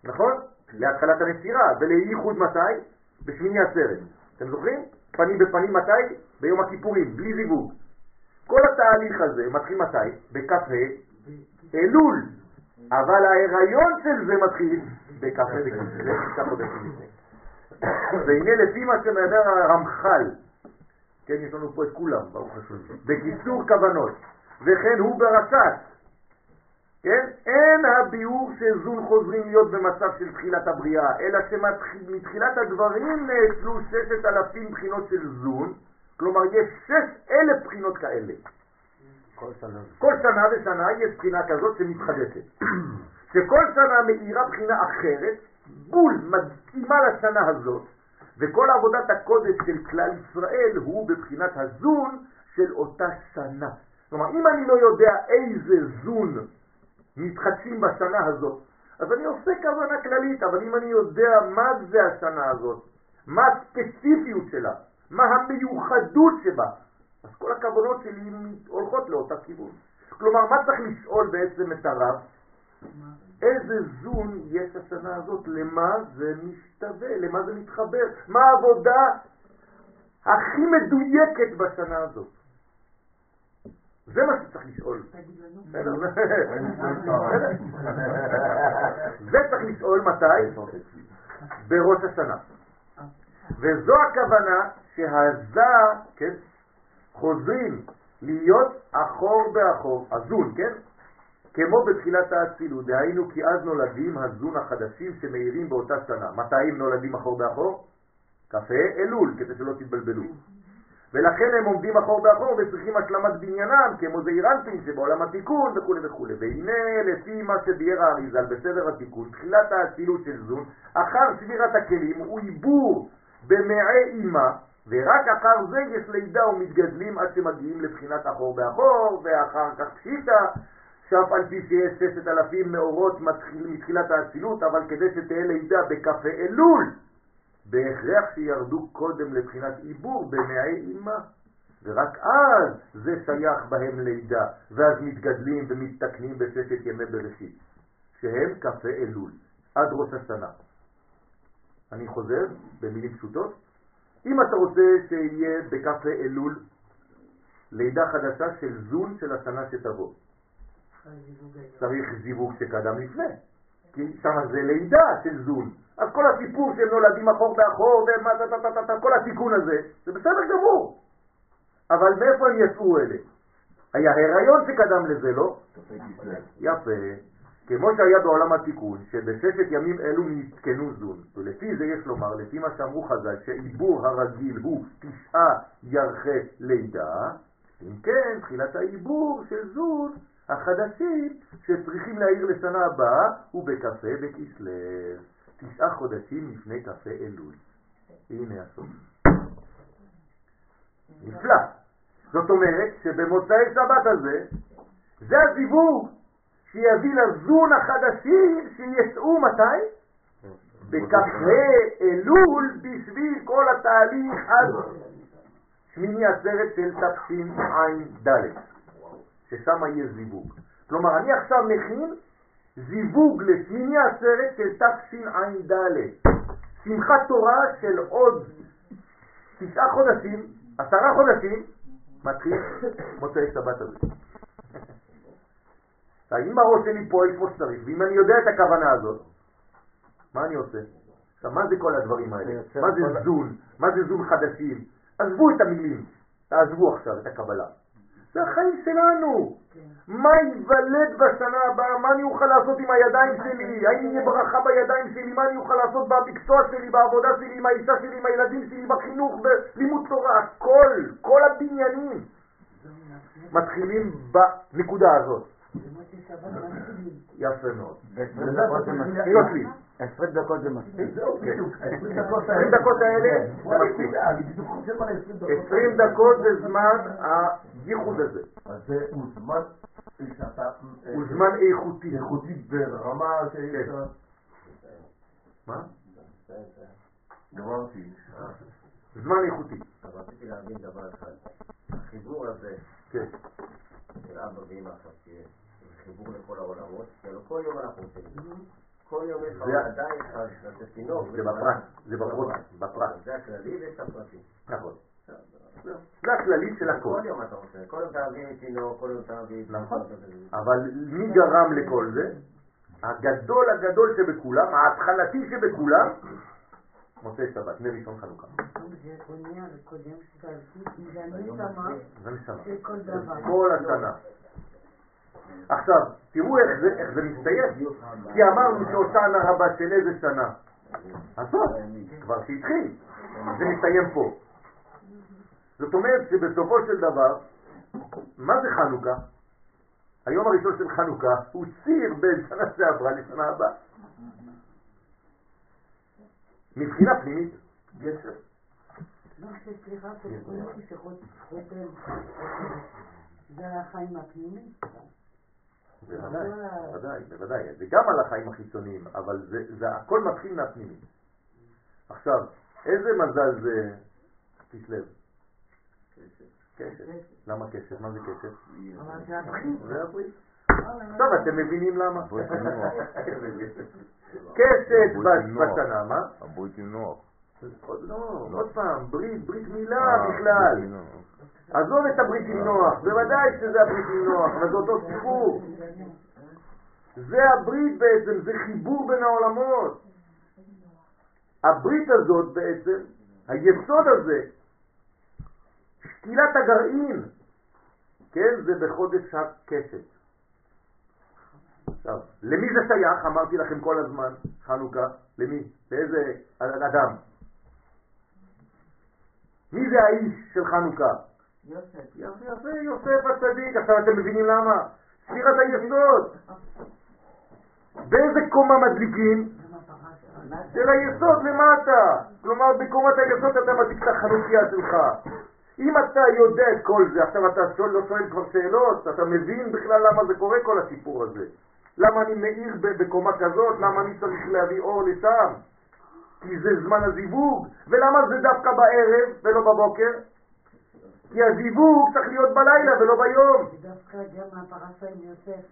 נכון? להתחלת הנסירה, ולייחוד מתי? בשמיני עצרת. אתם זוכרים? פנים בפנים מתי? ביום הכיפורים, בלי זיווג. כל התהליך הזה מתחיל מתי? בכ"ה אלול. אבל ההיריון של זה מתחיל בכ"ה בכ"ה, שישה חודשים לפני. והנה לפי מה שמדבר הרמח"ל, כן, יש לנו פה את כולם, ברוך השם, בקיצור כוונות, וכן הוא ברשת, כן? אין הביאור שזון חוזרים להיות במצב של תחילת הבריאה, אלא שמתחילת הדברים נאצלו ששת אלפים בחינות של זון, כלומר יש שש אלף בחינות כאלה. כל שנה. כל שנה ושנה יש בחינה כזאת שמתחדשת. שכל שנה מאירה בחינה אחרת, בול מתאימה לשנה הזאת, וכל עבודת הקודש של כלל ישראל הוא בבחינת הזון של אותה שנה. כלומר, אם אני לא יודע איזה זון מתחדשים בשנה הזאת, אז אני עושה כוונה כללית, אבל אם אני יודע מה זה השנה הזאת, מה הספציפיות שלה, מה המיוחדות שבה, אז כל הכוונות שלי הולכות לאותה כיוון. כלומר, מה צריך לשאול בעצם את הרב? איזה זון יש השנה הזאת, למה זה משתווה, למה זה מתחבר, מה העבודה הכי מדויקת בשנה הזאת. זה מה שצריך לשאול. זה צריך לשאול מתי? בראש השנה. וזו הכוונה שהזה, כן, חוזרים להיות אחור באחור, הזון, כן? כמו בתחילת האצילות, דהיינו כי אז נולדים הזון החדשים שמאירים באותה שנה. מתי הם נולדים אחור באחור? כ"ה אלול, כדי שלא תתבלבלו. ולכן הם עומדים אחור באחור וצריכים השלמת בניינם כמו זעירנטים שבעולם התיקון וכו' וכו'. והנה לפי מה שביאר האריזל בסדר התיקון, תחילת האצילות של זון, אחר שבירת הכלים הוא עיבור במעי אימה, ורק אחר זה יש לידה ומתגדלים עד שמגיעים לבחינת אחור באחור, ואחר כך פשיטה, שאף על פי שיש ששת אלפים מאורות מתחיל, מתחילת האצילות, אבל כדי שתהיה לידה בכ"ה אלול, בהכרח שירדו קודם לבחינת עיבור במעי אימה. ורק אז זה שייך בהם לידה, ואז מתגדלים ומתקנים בששת ימי בראשית, שהם כ"ה אלול, עד ראש השנה. אני חוזר במילים פשוטות. אם אתה רוצה שיהיה בכ"ה אלול לידה חדשה של זון של השנה שתבוא, צריך זיווג שקדם לפני, כי שם זה לידה של זון. אז כל הסיפור שהם נולדים אחור באחור, ומה, תה, כל התיקון הזה, זה בסדר גמור. אבל מאיפה הם יצאו אלה? היה הריון שקדם לזה, לא? יפה. כמו שהיה בעולם התיקון, שבששת ימים אלו נתקנו זון, ולפי זה יש לומר, לפי מה שאמרו חז"ל, שעיבור הרגיל הוא תשעה ירחי לידה, אם כן, תחילת העיבור של זון החדשים שצריכים להעיר לשנה הבאה הוא בכ"ה בכסלו, תשעה חודשים לפני כ"ה אלול. הנה הסוף. נפלא. זאת אומרת שבמוצאי שבת הזה, זה הזיווג שיביא לזון החדשים שיצאו מתי? בכ"ה אלול בשביל כל התהליך עד שמיני עצרת של תשע"ד, ששם יהיה זיווג. כלומר, אני עכשיו מכין זיווג לשמיני עצרת של תשע"ד, שמחת תורה של עוד תשעה חודשים, עשרה חודשים, מתחיל מוצאי שבת הזה. אם הראש שלי פועל כמו שצריך, ואם אני יודע את הכוונה הזאת, מה אני עושה? עכשיו, מה זה כל הדברים האלה? מה זה זון? מה זה זון חדשים? עזבו את המילים, תעזבו עכשיו את הקבלה. זה החיים שלנו. מה ייוולד בשנה הבאה? מה אני אוכל לעשות עם הידיים שלי? האם יהיה ברכה בידיים שלי? מה אני אוכל לעשות במקצוע שלי, בעבודה שלי, עם האישה שלי, עם הילדים שלי, בחינוך, בלימוד תורה? הכל, כל הבניינים מתחילים בנקודה הזאת. יפה מאוד. עשרים דקות זה מספיק? עשרים דקות האלה זה מספיק. עשרים דקות זה זמן הייחוד הזה. אז זה הוא זמן שאתה... הוא זמן איכותי. איכותי ברמה שיש... כן. מה? גמרתי. זמן איכותי. רציתי להבין דבר אחד. החיבור הזה כן. של אבא ואמא עכשיו, שיהיה חיבור לכל העולמות, הלוא כל יום אנחנו עושים את זה. כל יום יש לך עדיין לך לתת תינוק. זה בפרט, זה בפרט, בפרט. זה הכללי ויש את הפרטים. נכון. זה הכללי של הכל. כל יום אתה עושה, כל יום אתה מביא תינוק, כל יום אתה מביא... נכון. אבל מי גרם לכל זה? הגדול הגדול שבכולם, ההתחלתי שבכולם, מוצאי שבת, מראשון חנוכה. זה נשמה. של כל דבר. כל השנה. עכשיו, תראו איך זה, איך זה מסתיים. כי אמרנו שהושענא רבה של איזה שנה? הזאת, כבר שהתחיל. זה מסתיים פה. זאת אומרת שבסופו של דבר, מה זה חנוכה? היום הראשון של חנוכה הוא ציר בין שנה שעברה לשנה הבאה. מבחינה פנימית, גשר. לא, זה החיים הפנימיים. בוודאי, בוודאי, בוודאי. זה גם על החיים החיצוניים, אבל זה, זה הכל מתחיל מהפנימי. עכשיו, איזה מזל זה כסלו? קשת. למה קשת? מה זה קשת? אבל זה. עכשיו אתם מבינים למה? נוח. בשנה, מה? הברית עם נוח. עוד לא, עוד פעם, ברית, ברית מילה אה, בכלל. עזוב את הברית עם נוח, בוודאי שזה הברית עם נוח, אבל זה אותו סיפור. זה הברית בעצם, זה חיבור בין העולמות. הברית הזאת בעצם, היסוד הזה, שקילת הגרעין, כן, זה בחודש הקשת. עכשיו, למי זה שייך? אמרתי לכם כל הזמן, חנוכה, למי? לאיזה אדם? מי זה האיש של חנוכה? יוסף. יפה, יוסף הצדיק. עכשיו אתם מבינים למה? ספירת היסוד. באיזה קומה מדליקים? של היסוד למטה. כלומר, בקומת היסוד אתה מדליק את החנוכיה שלך. אם אתה יודע את כל זה, עכשיו אתה שואל, לא שואל כבר שאלות, אתה מבין בכלל למה זה קורה כל הסיפור הזה. למה אני מאיר בקומה כזאת, למה אני צריך להביא אור לשם? כי זה זמן הזיווג. ולמה זה דווקא בערב ולא בבוקר? כי הזיווג צריך להיות בלילה ולא ביום. דווקא גם הפרשה עם יוסף.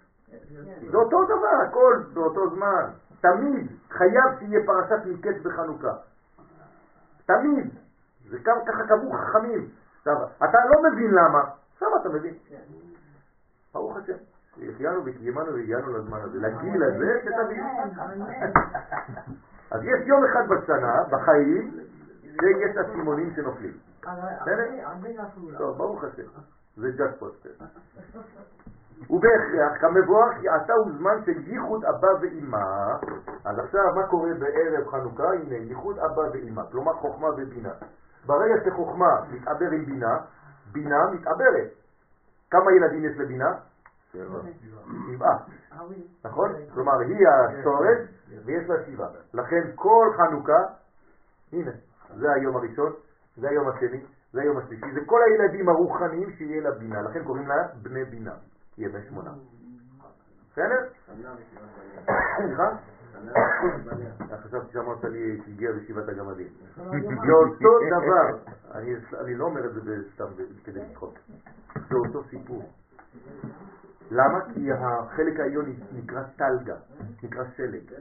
זה אותו דבר, הכל באותו זמן. תמיד חייב שיהיה פרשת מקץ בחנוכה. תמיד. זה ככה, קבעו חכמים. אתה לא מבין למה, עכשיו אתה מבין. ברוך השם. שהחיינו וקיימנו והגיענו לזמן הזה. לגיל הזה שתבין. אז יש יום אחד בשנה, בחיים, שיש אסימונים שנופלים. טוב, ברוך השם. זה ג'אט פוסטר. ובהכרח כמבואר כי עתה הוא זמן של ייחוד אבא ואימא. אז עכשיו מה קורה בערב חנוכה? הנה, ייחוד אבא ואימא, כלומר חוכמה ובינה. ברגע שחוכמה מתעבר עם בינה, בינה מתעברת. כמה ילדים יש לבינה? שבעה. נכון? כלומר, היא השורש ויש לה שבעה. לכן כל חנוכה, הנה, זה היום הראשון, זה היום השני, זה היום השלישי, זה כל הילדים הרוחניים שיהיה לה בינה, לכן קוראים לה בני בינה, יהיה בן שמונה. בסדר? סליחה? חשבתי שאמרת לי שהגיע בישיבת הגמדים. זה אותו דבר, אני לא אומר את זה סתם כדי לצחוק, זה אותו סיפור. למה? כי החלק העליון נקרא טלגה, נקרא שלג.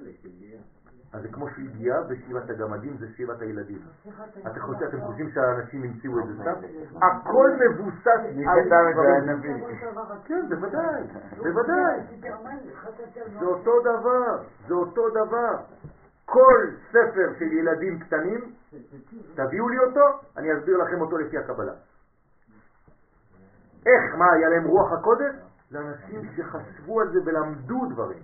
אז זה כמו שהגיעה ושבעת הגמדים זה שבעת הילדים. אתם חושבים, אתם חושבים שהאנשים המציאו את זה סתם? הכל מבוסס על דברים. כן, בוודאי, בוודאי. זה אותו דבר, זה אותו דבר. כל ספר של ילדים קטנים, תביאו לי אותו, אני אסביר לכם אותו לפי הקבלה. איך, מה, היה להם רוח הקודש? זה אנשים שחשבו על זה ולמדו דברים.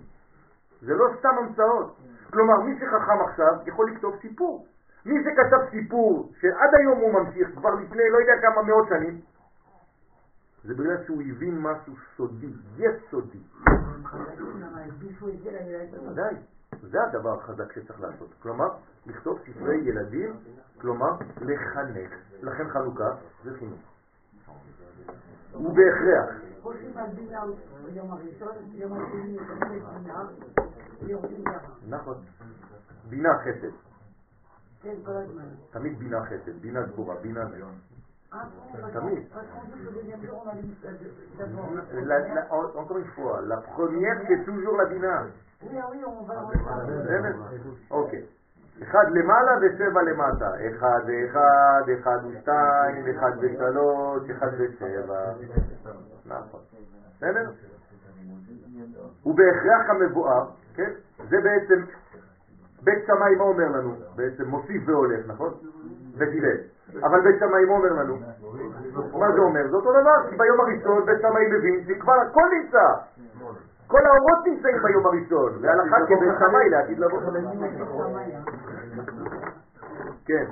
זה לא סתם המצאות. כלומר, מי שחכם עכשיו יכול לכתוב סיפור. מי שכתב סיפור שעד היום הוא ממשיך, כבר לפני לא יודע כמה מאות שנים, זה בגלל שהוא הבין משהו סודי, יסודי. ודאי, זה הדבר החזק שצריך לעשות. כלומר, לכתוב ספרי ילדים, כלומר, לחנך. לכן חנוכה זה חינוך. ובהכרח. נכון. בינה חסד. כן, כל הזמן. תמיד בינה חסד, בינה גבורה, בינה. תמיד. Encore une fois, la première c'est toujours la בינה. אוקיי. אחד למעלה ושבע למטה. אחד ואחד, אחד ושתיים, אחד ושלוש, אחד ושבע. נכון. בסדר? ובהכרח המבואר, כן? זה בעצם, בית שמאי מה אומר לנו? בעצם מוסיף והולך, נכון? הלל. אבל בית שמאי מה אומר לנו? מה זה אומר? זה אותו דבר, כי ביום הראשון בית שמאי מבין שכבר הכל נמצא. כל האורות נמצאים ביום הראשון, והלכה כבית שמאי לעתיד לבוא. כן.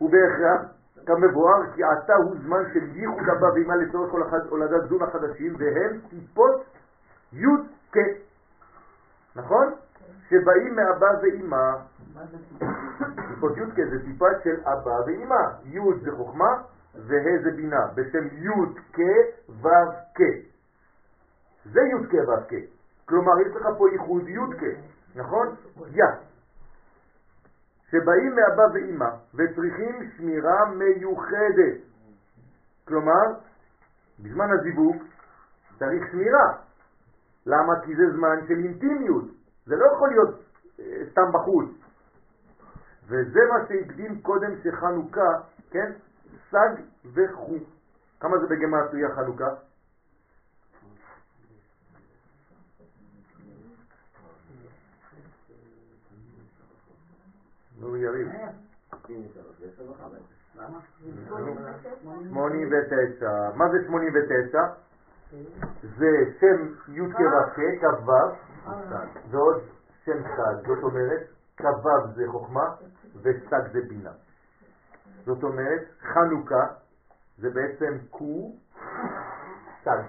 ובהכרח, כמבואר, כי עתה הוא זמן של ייחוד אבא ואמא לצורך הולדת זון החדשים, והם טיפות י' כ. נכון? שבאים מאבא ואמא. טיפות י' כ זה טיפה של אבא ואמא. י' זה חוכמה וה' זה בינה, בשם י' כ ו' כ. זה י' כ ו' כ. כלומר, יש לך פה ייחוד י' כ, נכון? יא. שבאים מאבא ואמא וצריכים שמירה מיוחדת. כלומר, בזמן הזיווג צריך שמירה. למה? כי זה זמן של אינטימיות. זה לא יכול להיות אה, סתם בחוץ. וזה מה שהקדים קודם שחנוכה, כן? סג וחו. כמה זה בגמטריה חנוכה? נו יריב. שמונים ותשע. מה זה שמונים ותשע? זה שם י' כו' כ"ו ועוד שם סג, זאת אומרת כ"ו זה חוכמה וסג זה בינה. זאת אומרת, חנוכה זה בעצם קו סג.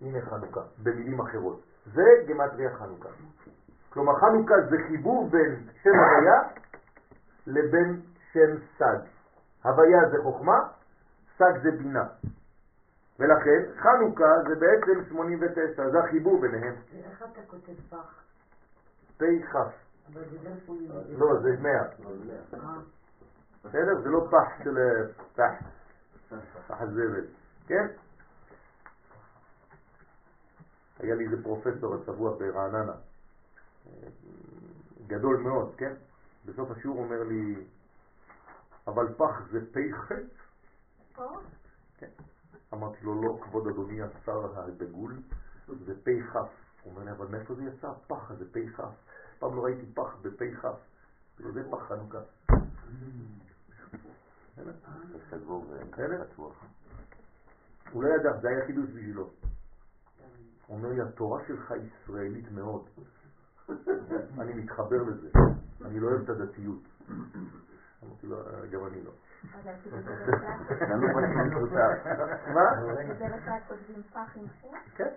הנה חנוכה, במילים אחרות. זה גמטריה חנוכה. כלומר, חנוכה זה חיבור בין שם הוויה לבין שם סג. הוויה זה חוכמה, סג זה בינה. ולכן חנוכה זה בעצם 89, זה החיבור ביניהם. איך אתה כותב פח? פ' כ'. אבל זה לא 89. לא, זה 100. אה, בסדר? זה לא פח של אה, פח, פח הזבל, כן? היה לי איזה פרופסור השבוע ברעננה, אה, גדול מאוד, כן? בסוף השיעור אומר לי, אבל פח זה פ"ח? כן. אמרתי לו, לא, כבוד אדוני השר הדגול, זה פ"כ. הוא אומר לי, אבל מאיפה זה יצא? פח זה פ"כ. פעם לא ראיתי פח בפ"כ. זה פח חנוכה. בסדר? זה סגור בסדר? ופתוח. הוא לא ידע, זה היה חידוש בשבילו. הוא אומר לי, התורה שלך ישראלית מאוד. אני מתחבר לזה, אני לא אוהב את הדתיות. אמרתי לו, "אה, גם אני לא. מה? כן,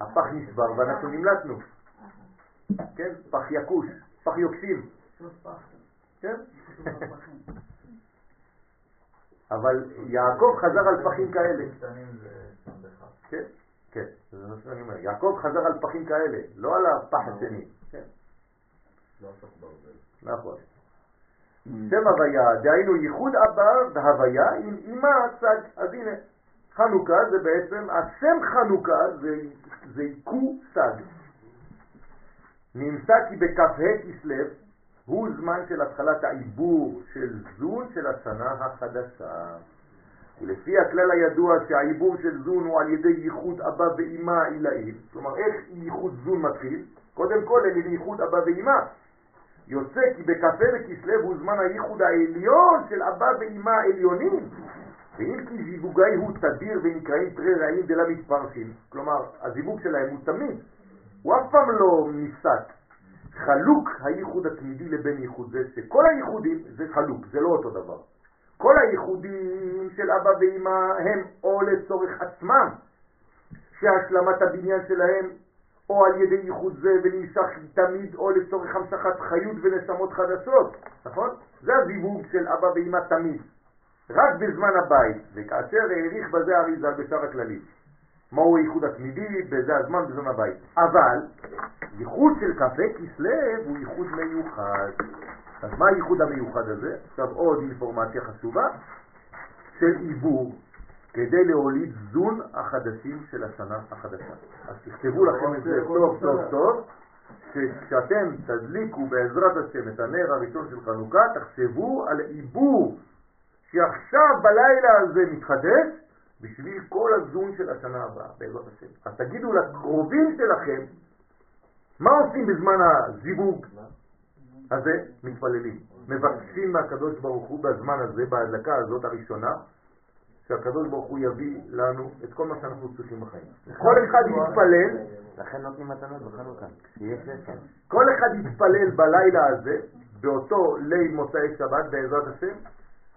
הפח נשבר ואנחנו נמלטנו. כן, פח יקוש, פח יוקשים. כן? אבל יעקב חזר על פחים כאלה. כן, כן, זה מה שאני אומר. יעקב חזר על פחים כאלה, לא על הפח השני. כן, לא. נכון. שם הוויה, דהיינו ייחוד אבא והוויה עם אמא הצג. אז הנה, חנוכה זה בעצם, השם חנוכה זה, קו סג. נמצא כי בכ"ה כסלו הוא זמן של התחלת העיבור של זון של השנה החדשה. ולפי הכלל הידוע שהעיבור של זון הוא על ידי ייחוד אבא ואימא עילאים, כלומר איך ייחוד זון מתחיל? קודם כל על ידי ייחוד אבא ואימא. יוצא כי בכ"ה בכסלו הוא זמן הייחוד העליון של אבא ואימא העליונים. ואם כי זיווגי הוא תדיר ונקראים תרי רעים דלה מתפרשים, כלומר הזיווג שלהם הוא תמיד, הוא אף פעם לא נפסק. חלוק הייחוד התמידי לבין ייחוד זה, שכל הייחודים זה חלוק, זה לא אותו דבר. כל הייחודים של אבא ואמא הם או לצורך עצמם, שהשלמת הבניין שלהם או על ידי ייחוד זה ונמשך תמיד או לצורך המשכת חיות ונשמות חדשות, נכון? זה הזיווג של אבא ואמא תמיד, רק בזמן הבית, וכאשר העריך בזה אריזה בשאר הכללים. מהו הייחוד התמידי? בזה הזמן, בזמן הבית. אבל ייחוד של כ"ה כסלו הוא ייחוד מיוחד. אז מה הייחוד המיוחד הזה? עכשיו עוד אינפורמציה חשובה של עיבור כדי להוליד זון החדשים של השנה החדשה. אז תכתבו לכם את זה טוב טוב טוב, שכשאתם תדליקו בעזרת השם את הנר הראשון של חנוכה, תחשבו על עיבור שעכשיו בלילה הזה מתחדש בשביל כל הזון של השנה הבאה, בעזרת השם. אז תגידו לקרובים שלכם, מה עושים בזמן הזיווג הזה? מתפללים. מבקשים מהקדוש ברוך הוא בזמן הזה, בהדלקה הזאת הראשונה, שהקדוש ברוך הוא יביא לנו את כל מה שאנחנו צריכים בחיים. כל אחד יתפלל, לכן נותנים מתנות בחנוכה. כל אחד יתפלל בלילה הזה, באותו ליל מוצאי שבת בעזרת השם,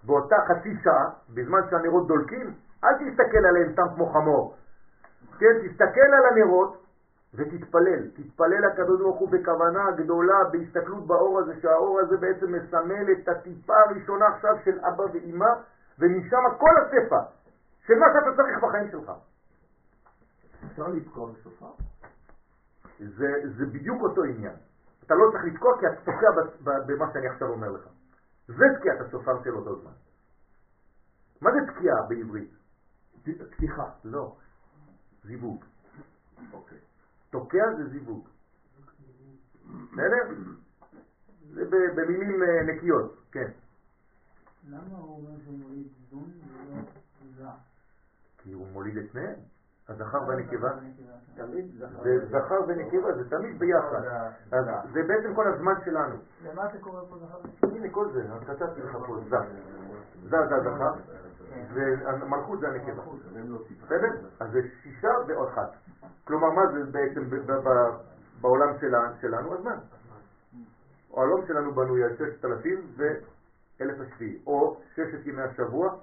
באותה חצי שעה, בזמן שהנרות דולקים, אל תסתכל עליהם סתם כמו חמור. כן, תסתכל על הנרות ותתפלל. תתפלל לקדוש ברוך הוא בכוונה גדולה, בהסתכלות באור הזה, שהאור הזה בעצם מסמל את הטיפה הראשונה עכשיו של אבא ואימא, ומשם כל הספר של מה שאתה צריך בחיים שלך. אפשר לתקוע בשופר? זה, זה בדיוק אותו עניין. אתה לא צריך לתקוע כי אתה תוקע במה שאני עכשיו אומר לך. זה תקיעת השופר של אותו זמן. מה זה תקיעה בעברית? פתיחה. לא, זיווג. אוקיי. תוקע זה זיווג. בסדר? זה במילים אה, נקיות, כן. למה הוא אומר שהוא מוליד זון ולא זע? כי הוא מוליד את שניהם. הזכר והנקבה. תמיד זכר. זה זכר ונקבה, זה תמיד ביחד. אז זה בעצם כל הזמן שלנו. למה אתה קורא פה זכר? הנה כל זה, אז כתבתי לך פה, זה. זה זה הזכר, והמלכות זה הנקבה. בסדר? אז זה שישה ועוד אחת. כלומר, מה זה בעצם בעולם שלנו? הזמן. העולם שלנו בנוי על ששת אלפים אלף השביעי, או ששת ימי השבוע,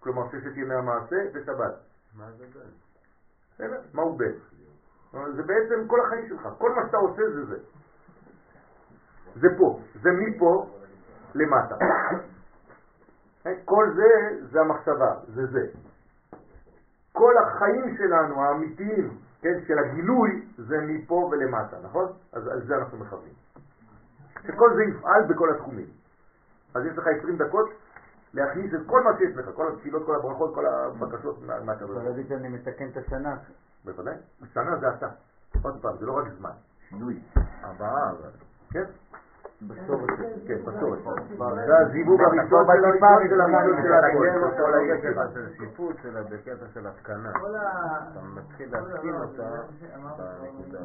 כלומר ששת ימי המעשה ושבת. מה זה בן? מה הוא בן? זה בעצם כל החיים שלך, כל מה שאתה עושה זה זה. זה פה, זה מפה למטה. כל זה, זה המחשבה, זה זה. כל החיים שלנו, האמיתיים, כן, של הגילוי, זה מפה ולמטה, נכון? אז על זה אנחנו מכוונים. שכל זה יפעל בכל התחומים. אז יש לך 20 דקות להכניס את כל מה שיש לך, כל התפילות, כל הברכות, כל הבקשות מהקדוש. אתה להגיד שאני מתקן את השנה. בוודאי. השנה זה אתה. עוד פעם, זה לא רק זמן. שינוי. הבאה, כן? בשורש. כן, בשורש. זה הזיווג הראשון של הראשון של הראשון של הכל. של שיפוט שלה בקטע של התקנה. אתה מתחיל להתקין אותה בנקודה.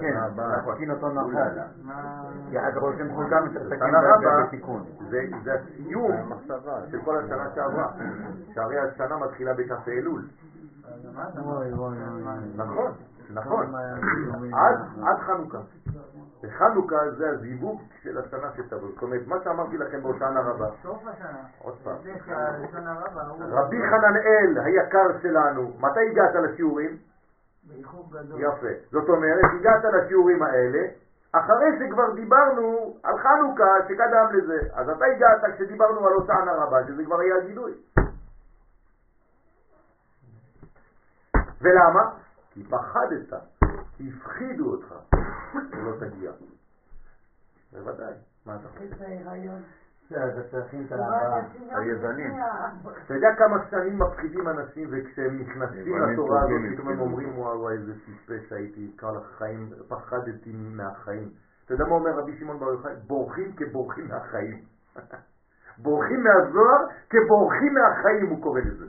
כן, להתקין אותו נכון. כי אחר כך מתעסקים שנה רבה בתיקון. זה הסיום של כל השנה שעברה. שהרי השנה מתחילה בכ"ה אלול. נכון, נכון. עד חנוכה. וחנוכה זה הזיווג של השנה שתבוא. זאת אומרת, מה שאמרתי לכם בהושענא רבה, סוף השנה. עוד פעם, רבי חננאל היקר שלנו, מתי הגעת לשיעורים? יפה. זאת אומרת, הגעת לשיעורים האלה, אחרי שכבר דיברנו על חנוכה שקדם לזה. אז אתה הגעת כשדיברנו על הושענא רבה, שזה כבר היה הגילוי. ולמה? כי פחדת, הפחידו אותך, שלא תגיע. בוודאי, מה אתה היוונים. אתה יודע כמה שנים מפחידים אנשים וכשהם נכנסים לתורה הזאת פתאום הם. אומרים וואו איזה טיפש הייתי, כל החיים, פחדתי מהחיים. אתה יודע מה אומר רבי שמעון בר יוחאי? בורחים כבורחים מהחיים. בורחים מהזוהר כבורחים מהחיים הוא קורא לזה.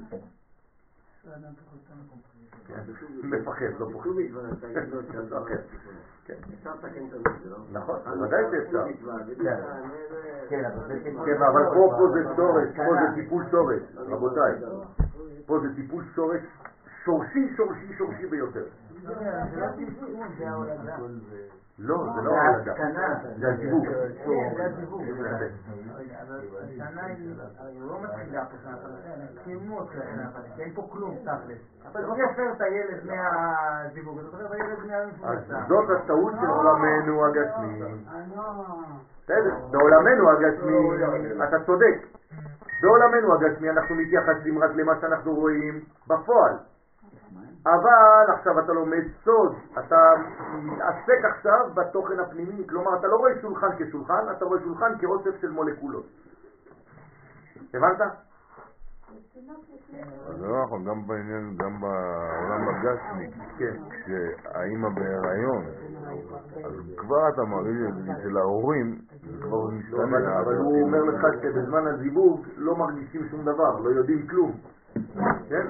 כן, מפחד, לא פוחד. מפחד. כן. נכון, בוודאי שאפשר. כן, אבל זה טיפול. כן, אבל פה, זה שורש, פה זה טיפול שורש, רבותיי. פה זה טיפול שורש שורשי, שורשי, שורשי ביותר. זה לא תיקון, זה ההולדה. לא, זה לא ההולדה. זה הזיווג. זה הזיווג. אבל השנה היא, לא מתחילה פה שנה חדשה, סיימו את שנה חדשה, אין פה כלום תכלס. אתה לא יפר את הילד מהזיווג, אתה חושב הילד אז מהמפורסם. זאת הטעות של עולמנו הגשמי. אה, לא. בסדר, בעולמנו הגשמי, אתה צודק. בעולמנו הגשמי אנחנו מתייחסים רק למה שאנחנו רואים בפועל. אבל עכשיו אתה לומד סוד, אתה מתעסק עכשיו בתוכן הפנימי, כלומר אתה לא רואה שולחן כשולחן, אתה רואה שולחן כאוסף של מולקולות. הבנת? זה לא נכון, גם בעניין, גם בעולם הגשמי, כן. כשהאימא בהיריון, אז כבר אתה מרגיש אצל ההורים, זה כבר משתנה. אבל הוא אומר לך שבזמן הזיווג לא מרגישים שום דבר, לא יודעים כלום. כן?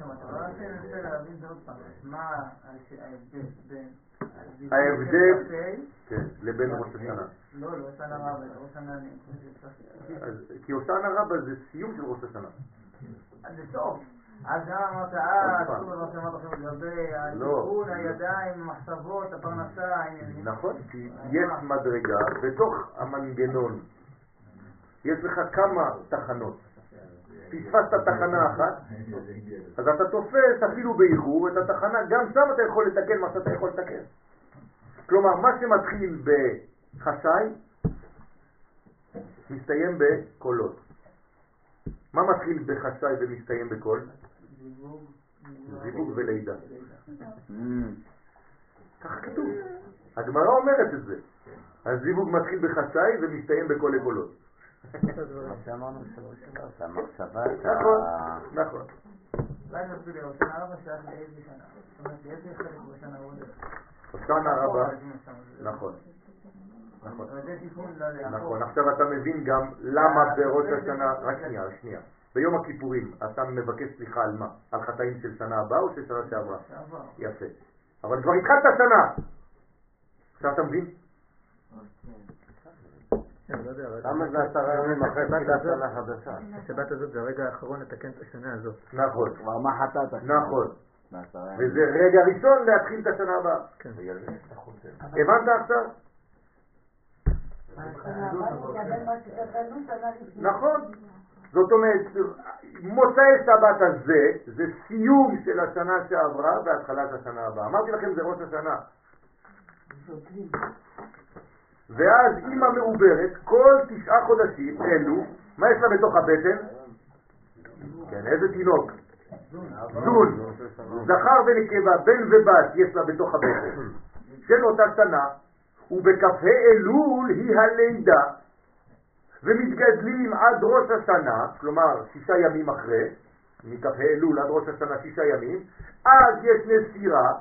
לא, לא מה שאמרת, אבל רק ננסה להבין את זה עוד פעם. מה הש- ההבדל בין... הזיווג ההבדל- של כ"ה, כן, לבין ראש השנה. לא, לא שנה רבה, ראש שנה אני כי הושענא רבה זה סיום של ראש השנה. זה סוף. אז גם אמרת, אה, עוד פעם. שוב מה שאמרת עכשיו לגבי לא. התיקון, הידיים, המחשבות, הפרנסה, העניינים. נכון, כי יש מדרגה בתוך המנגנון. יש לך כמה תחנות. פספסת תחנה אחת, אז אתה תופס אפילו באיחור את התחנה, גם שם אתה יכול לתקן מה שאתה יכול לתקן. כלומר, מה שמתחיל בחשאי, מסתיים בקולות. מה מתחיל בחשאי ומסתיים בקול? זיווג, ולידה. ככה כתוב. הגמרא אומרת את זה. הזיווג מתחיל בחשאי ומסתיים בכל הקולות. מה שאמרנו שלוש שלוש, המחשבה, נכון, נכון. אולי נסביר לי, שנה רבה שייך לאיזה שנה? זאת אומרת, לאיזה חלק בשנה הוא עוד? הושענא רבה, נכון, נכון. אבל זה תיקון לא. נכון, עכשיו אתה מבין גם למה בראש השנה, רק שנייה, שנייה. ביום הכיפורים אתה מבקש סליחה על מה? על חטאים של שנה הבאה או של שנה שעברה? שעבר. יפה. אבל כבר התחלת שנה. עכשיו אתה מבין? למה זה עשרה ימים אחרי תחילת שנה חדשה? השבת הזאת זה הרגע האחרון לתקן את השנה הזאת. נכון, כבר מה חטאת? נכון. וזה רגע ראשון להתחיל את השנה הבאה. חוזר. הבנת עכשיו? נכון. זאת אומרת, מוצאי שבת הזה זה סיום של השנה שעברה והתחלת השנה הבאה. אמרתי לכם זה ראש השנה. ואז אימא מעוברת כל תשעה חודשים אלו, מה יש לה בתוך הבטן? כן, איזה תינוק? זון. זכר ונקבה, בן ובת יש לה בתוך הבטן של אותה שנה, ובכ"ה אלול היא הלידה, ומתגדלים עד ראש השנה, כלומר שישה ימים אחרי, מכ"ה אלול עד ראש השנה שישה ימים, אז יש נסירה,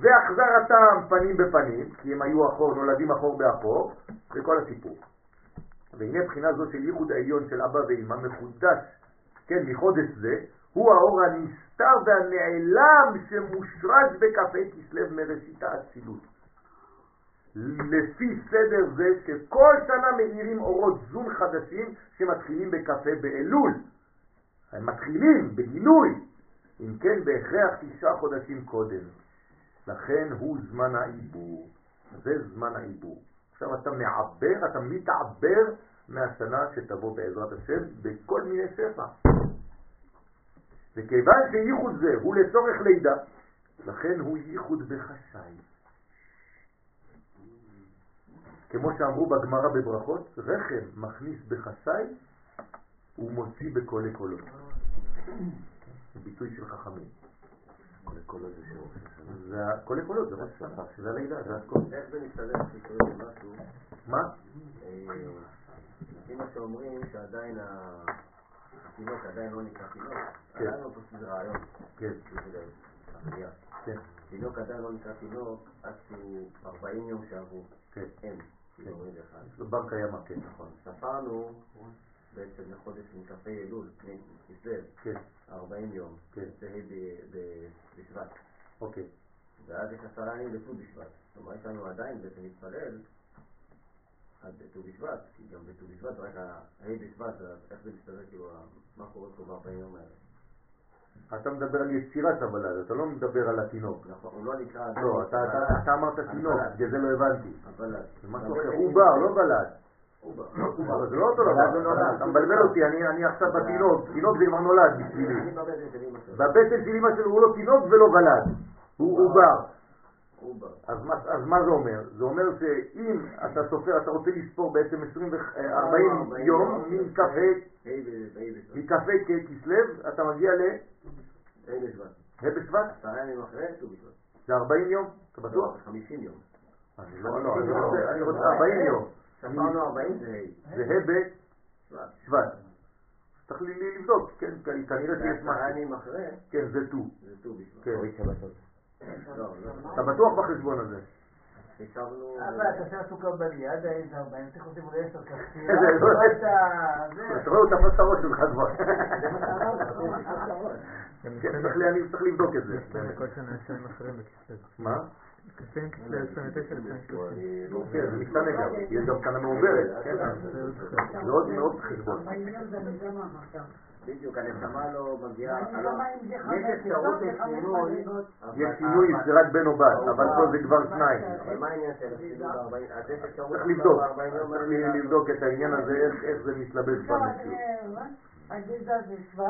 והחזרתם פנים בפנים, כי הם היו אחור, נולדים אחור באחור, וכל הסיפור. והנה בחינה זו של ייחוד העליון של אבא ואמא מחודש, כן, מחודש זה, הוא האור הנסתר והנעלם שמושרש בכ"ה כסלו מראשית האצילות. לפי סדר זה שכל שנה מאירים אורות זון חדשים שמתחילים בכ"ה באלול. הם מתחילים בגילוי, אם כן בהכרח תשעה חודשים קודם. לכן הוא זמן העיבור. זה זמן העיבור. עכשיו אתה מעבר, אתה מתעבר מהשנה שתבוא בעזרת השם בכל מיני שפע. וכיוון שייחוד זה הוא לצורך לידה, לכן הוא ייחוד בחשאי. כמו שאמרו בגמרא בברכות, רחם מכניס בחשאי ומוציא בקולי קולות. ביטוי של חכמים. קולי קולות זה שיעור של שנה. זה קולי קולות, זה ראש השנה, זה הלידה, זה הכל. איך זה מסתדר שקוראים משהו? מה? אה, לפי מה שאומרים שעדיין התינוק עדיין לא נקרא תינוק, כן. עדיין לא פשוט רעיון. כן, הבנייה. כן, תינוק עדיין לא נקרא תינוק עד שהוא 40 יום שעברו. כן. אין. כאילו בר קיימא, כן, נכון. ספרנו בעצם לחודש מכ"ה אלול, כסלו, כן, 40 יום. כן. זה בשבט. אוקיי. ואז יש עשרה ימים בט"ו בשבט. כלומר, יש לנו עדיין בעצם להתפלל עד ט"ו בשבט, כי גם בט"ו בשבט רק ה- ה' בשבט, אז איך זה מסתדר, כאילו, מה קורה פה ב-40 יום האלה? אתה מדבר על יצירת הוולד, אתה לא מדבר על התינוק. נכון, הוא לא נקרא... לא, אתה- אמרת תינוק, בגלל זה לא הבנתי. אבל... זה משהו אחר, עובר, לא ולד. אבל זה לא אותו דבר, אתה מבלבל אותי, אני עכשיו בתינוק, תינוק זה כבר נולד בשבילי. בבטן של אמא שלו. הוא לא תינוק ולא ולד, הוא עובר. אז מה, זה אומר? זה אומר שאם אתה סופר, אתה רוצה לספור בעצם 20 ו- אה, 40 יום מכ"ה ה' ב- ה' בשבט. מכ"ה ככסלו, אתה מגיע ל... ה' בשבט. עשרה ימים אחרי ט"ו בשבט. זה 40 יום, אתה לא, בטוח? זה 50 יום. לא, לא, אני רוצה 40 יום. ספרנו 40 זה ה'. זה ה' שבט. בשבט. צריך לבדוק, כן, כנראה שיש משהו. ימים אחרי כן, זה ט"ו. זה ט"ו בשבט. כן. לא, לא. אתה בטוח בחשבון הזה? אבל אתה עושה סוכר בליד, איזה 40, צריך להוסיף עוד 10 כפתירה. זה... אתה רואה, הוא תפס את הראש שלך כבר. כן, צריך לי- אני צריך לבדוק את זה. כל שנה יש להם אחרים בכסלו. מה? כסלו כסלו 29 לפני 30. כן, זה משתנה גם. יש גם שנה מעוברת. עוד מאוד חשבון. 40 יום זה נשמה עכשיו. בדיוק, הנשמה לא מגיעה... יש אפשרות לשינוי, יש שינוי, זה רק בן או בת, אבל פה זה כבר שניים. אבל מה העניין של השינוי ב-40? אז יש אפשרות צריך לבדוק, ב-40 יום צריך לבדוק את העניין הזה, איך- זה מתלבש במציאות. הגזע זה שבט,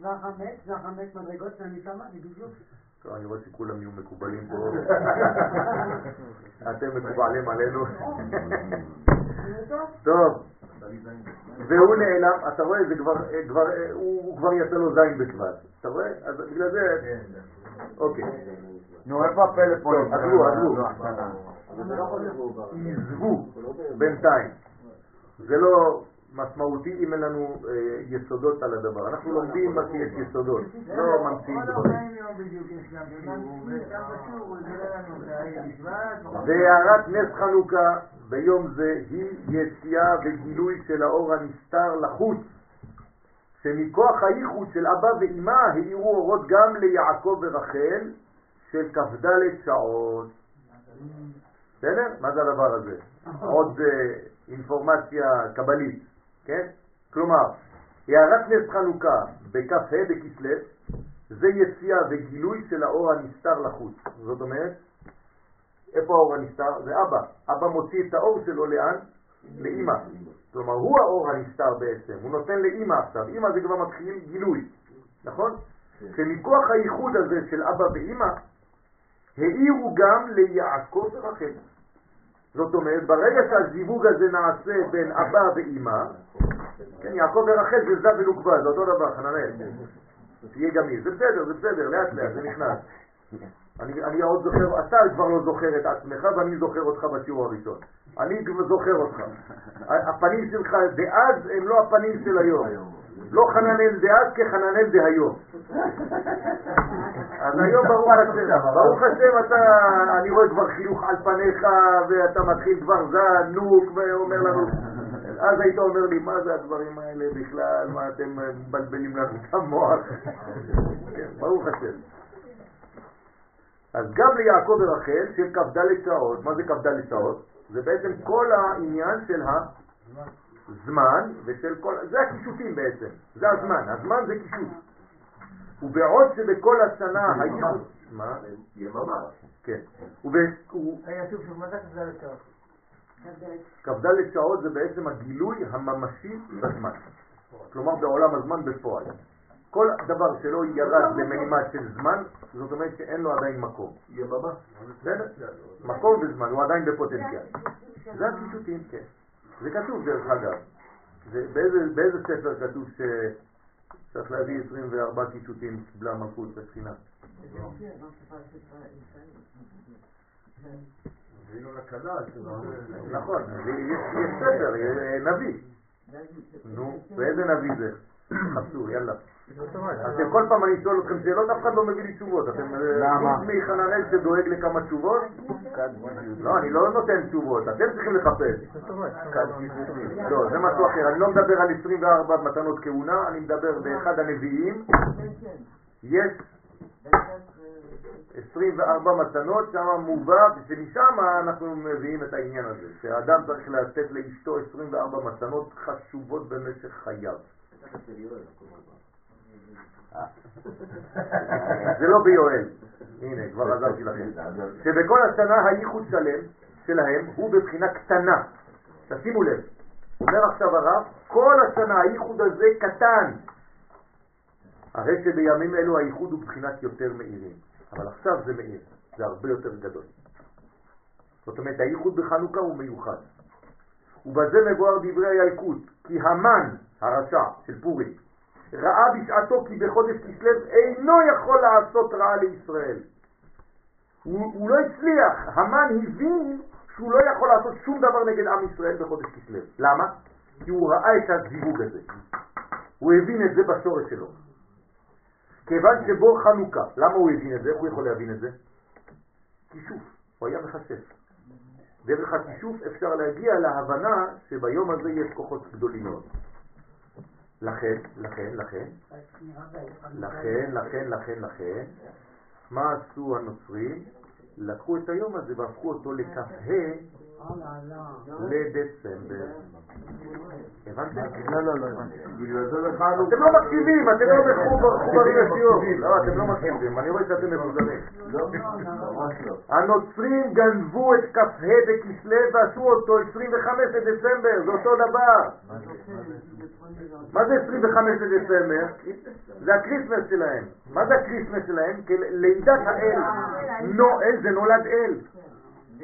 והחמש, זה החמש מדרגות של הנשמה, זה בדיוק. טוב, אני רואה שכולם יהיו מקובלים פה. אתם מקובלים עלינו. טוב, והוא נעלם, אתה רואה, זה כבר, אה, כבר, אה, הוא כבר יצא לו זין בשבט. אתה רואה? אז בגלל זה, אוקיי. נו, איפה הפלאפון? טוב, עזבו, עזבו. עזבו בינתיים. זה לא משמעותי אם אין לנו אה, יסודות על הדבר. אנחנו לומדים מה שיש יסודות, לא ממציאים דברים. 40 יום בדיוק יש גם שיעור, וגם בשיעור הוא יגלה לנו את ה' בשבט. והערת נס חנוכה ביום זה היא יציאה וגילוי של האור הנסתר לחוץ, שמכוח הייחוד של אבא ואימא האירו אורות גם ליעקב ורחל של כ"ד שעות. בסדר? מה זה הדבר הזה? עוד אה, אינפורמציה קבלית, כן? כלומר, הערת נס חנוכה בכ"ה בכסלו זה יציאה וגילוי של האור הנסתר לחוץ. זאת אומרת, איפה האור הנסתר? זה אבא. אבא מוציא את האור שלו לאן? לאימא. כלומר, הוא האור הנסתר בעצם, הוא נותן לאימא עכשיו. אימא זה כבר מתחיל גילוי, נכון? שמכוח הייחוד הזה של אבא ואימא, העירו גם ליעקב ורחל. זאת אומרת, ברגע שהזיווג הזה נעשה בין אבא ואימא, כן, יעקב ורחל זה זב ונוקבה, זה אותו דבר, חננאל. תהיה גמיש, זה בסדר, זה בסדר, לאט לאט, זה נכנס. אני, אני עוד זוכר, אתה כבר לא זוכר את עצמך ואני זוכר אותך בשיעור הראשון. אני זוכר אותך. הפנים שלך דאז הם לא הפנים של היום. לא חננאל דאז כחננאל דהיום. אז היום ברוך השם, ברוך השם אתה, אני רואה כבר חיוך על פניך ואתה מתחיל כבר זנוק ואומר לנו, אז היית אומר לי, מה זה הדברים האלה בכלל, מה אתם מבלבלים לנו את המוח? כן, ברוך השם. אז גם ליעקב ורחל של כ"ד שעות, מה זה כ"ד שעות? זה בעצם כל העניין של הזמן ושל כל, זה הקישוטים בעצם, זה הזמן, הזמן זה קישוט. ובעוד שבכל השנה היו... מה? יממה. כן. רגע, שוב, שוב, מה זה כ"ד שעות? כ"ד שעות זה בעצם הגילוי הממשי בזמן. כלומר בעולם הזמן בפועל. כל דבר שלא ירד למנימה של זמן, זאת אומרת שאין לו עדיין מקום. יממה. מקום וזמן, הוא עדיין בפוטנציאל. זה הקישוטים, כן. זה כתוב דרך אגב. זה, באיזה, באיזה ספר כתוב שצריך להביא 24 קישוטים קיבלה מלכות בספינה? נכון, יש ספר, נביא. נו, ואיזה נביא זה? חפשו, יאללה. אתם כל פעם אני שואל אתכם שאלות, אף אחד לא מביא לי תשובות. אתם למה? חוץ מחננאל שדואג לכמה תשובות? לא, אני לא נותן תשובות, אתם צריכים לחפש. לא, זה משהו אחר. אני לא מדבר על 24 מתנות כהונה, אני מדבר באחד הנביאים. יש 24 מתנות, שם מובא, ושמשם אנחנו מביאים את העניין הזה, שהאדם צריך לתת לאשתו 24 מתנות חשובות במשך חייו. זה לא ביואל, הנה כבר עזרתי לכם, שבכל השנה הייחוד שלם שלהם הוא בבחינה קטנה, תשימו לב, אומר עכשיו הרב, כל השנה הייחוד הזה קטן, הרי שבימים אלו הייחוד הוא בבחינת יותר מאירים, אבל עכשיו זה מאיר, זה הרבה יותר גדול. זאת אומרת, הייחוד בחנוכה הוא מיוחד. ובזה מבואר דברי הילקוט, כי המן, הרשע של פורים, ראה בשעתו כי בחודש כסלו אינו יכול לעשות רעה לישראל. הוא, הוא לא הצליח, המן הבין שהוא לא יכול לעשות שום דבר נגד עם ישראל בחודש כסלו. למה? כי הוא ראה את הזיווג הזה. הוא הבין את זה בשורש שלו. כיוון שבו חנוכה, למה הוא הבין את זה? איך הוא יכול להבין את זה? כישוף, הוא היה מחשף. דרך הכישוף אפשר להגיע להבנה שביום הזה יש כוחות גדולים מאוד. לכן, לכן, לכן, לכן, לכן, לכן, לכן, מה עשו הנוצרים? לקחו את היום הזה והפכו אותו לכ"ה לדצמבר. הבנתם? לא, לא, לא הבנתי. בגלל זה בחנוכה. אתם לא מקשיבים, אתם לא מחוברים לשיעור. לא, אתם לא מקשיבים, אני רואה שאתם. לא, לא. הנוצרים גנבו את כ"ה בכסלו ועשו אותו 25 לדצמבר, זה אותו דבר. מה זה 25 לדצמבר? זה ה Christmas שלהם. מה זה ה Christmas שלהם? לידת האל. Noël זה נולד אל.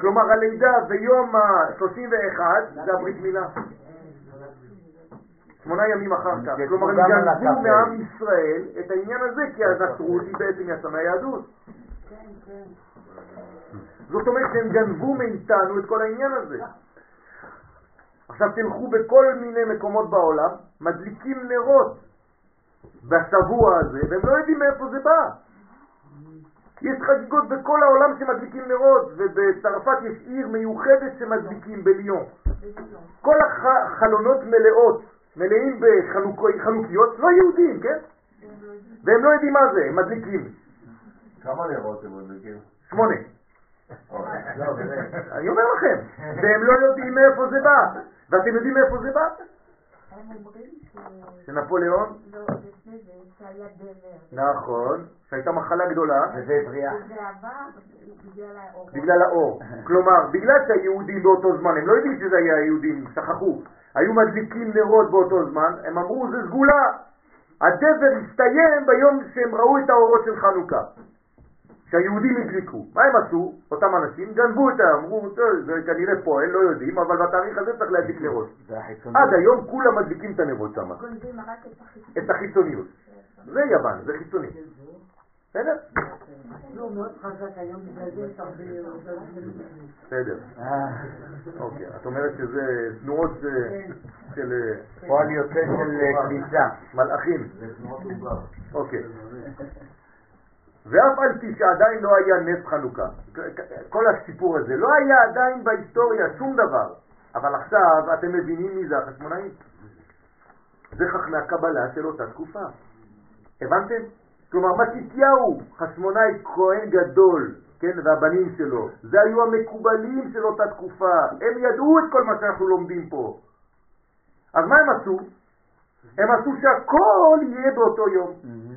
כלומר הלידה ביום ה-31 זה הברית מילה. שמונה ימים אחר כך. כלומר הם גנבו מעם ישראל את העניין הזה כי הנצרות היא בעצם יצאה מהיהדות. זאת אומרת שהם גנבו מאיתנו את כל העניין הזה. עכשיו תלכו בכל מיני מקומות בעולם, מדליקים נרות בשבוע הזה, והם לא יודעים מאיפה זה בא. יש חגיגות בכל העולם שמדליקים נרות, ובצרפת יש עיר מיוחדת שמדליקים בליון. כל החלונות מלאות, מלאים בחנוכיות, לא יהודים, כן? והם לא יודעים מה זה, הם מדליקים. כמה נרות הם מדליקים? שמונה. באמת. אני אומר לכם, והם לא יודעים מאיפה זה בא. ואתם יודעים מאיפה זה בא? הם אומרים ש... שנפוליאון, לא, לפני זה, שהיה דבר. נכון, שהייתה מחלה גדולה, וזה הבריח. וזה עבר בגלל האור. בגלל האור. כלומר, בגלל שהיהודים באותו זמן, הם לא יודעים שזה היה היהודים, שכחו, היו מדליקים נרות באותו זמן, הם אמרו זה סגולה. הדבר הסתיים ביום שהם ראו את האורות של חנוכה. שהיהודים הדליקו. מה הם עשו? אותם אנשים גנבו את ה... אמרו, "טוב, זה כנראה פועל, לא יודעים, אבל בתאריך הזה צריך להדליק נרות. עד היום כולם מדליקים את הנרות שם. גונבים רק את החיצוניות. זה יוון, זה חיצוני. בסדר? לא, מאוד חזק היום, בגלל זה יש הרבה... בסדר. אוקיי, את אומרת שזה תנועות אה, של אה, פועל יוצא של אה, כניסה. מלאכים. זה תנועות עובר. אוקיי. ואף על פי שעדיין לא היה נס חנוכה, כל הסיפור הזה, לא היה עדיין בהיסטוריה שום דבר, אבל עכשיו אתם מבינים מי זה החשמונאים? זה חכמי הקבלה של אותה תקופה. הבנתם? כלומר, מתתיהו, חשמונאי כהן גדול, כן, והבנים שלו, זה היו המקובלים של אותה תקופה, הם ידעו את כל מה שאנחנו לומדים פה. אז מה הם עשו? הם עשו שהכל יהיה באותו יום.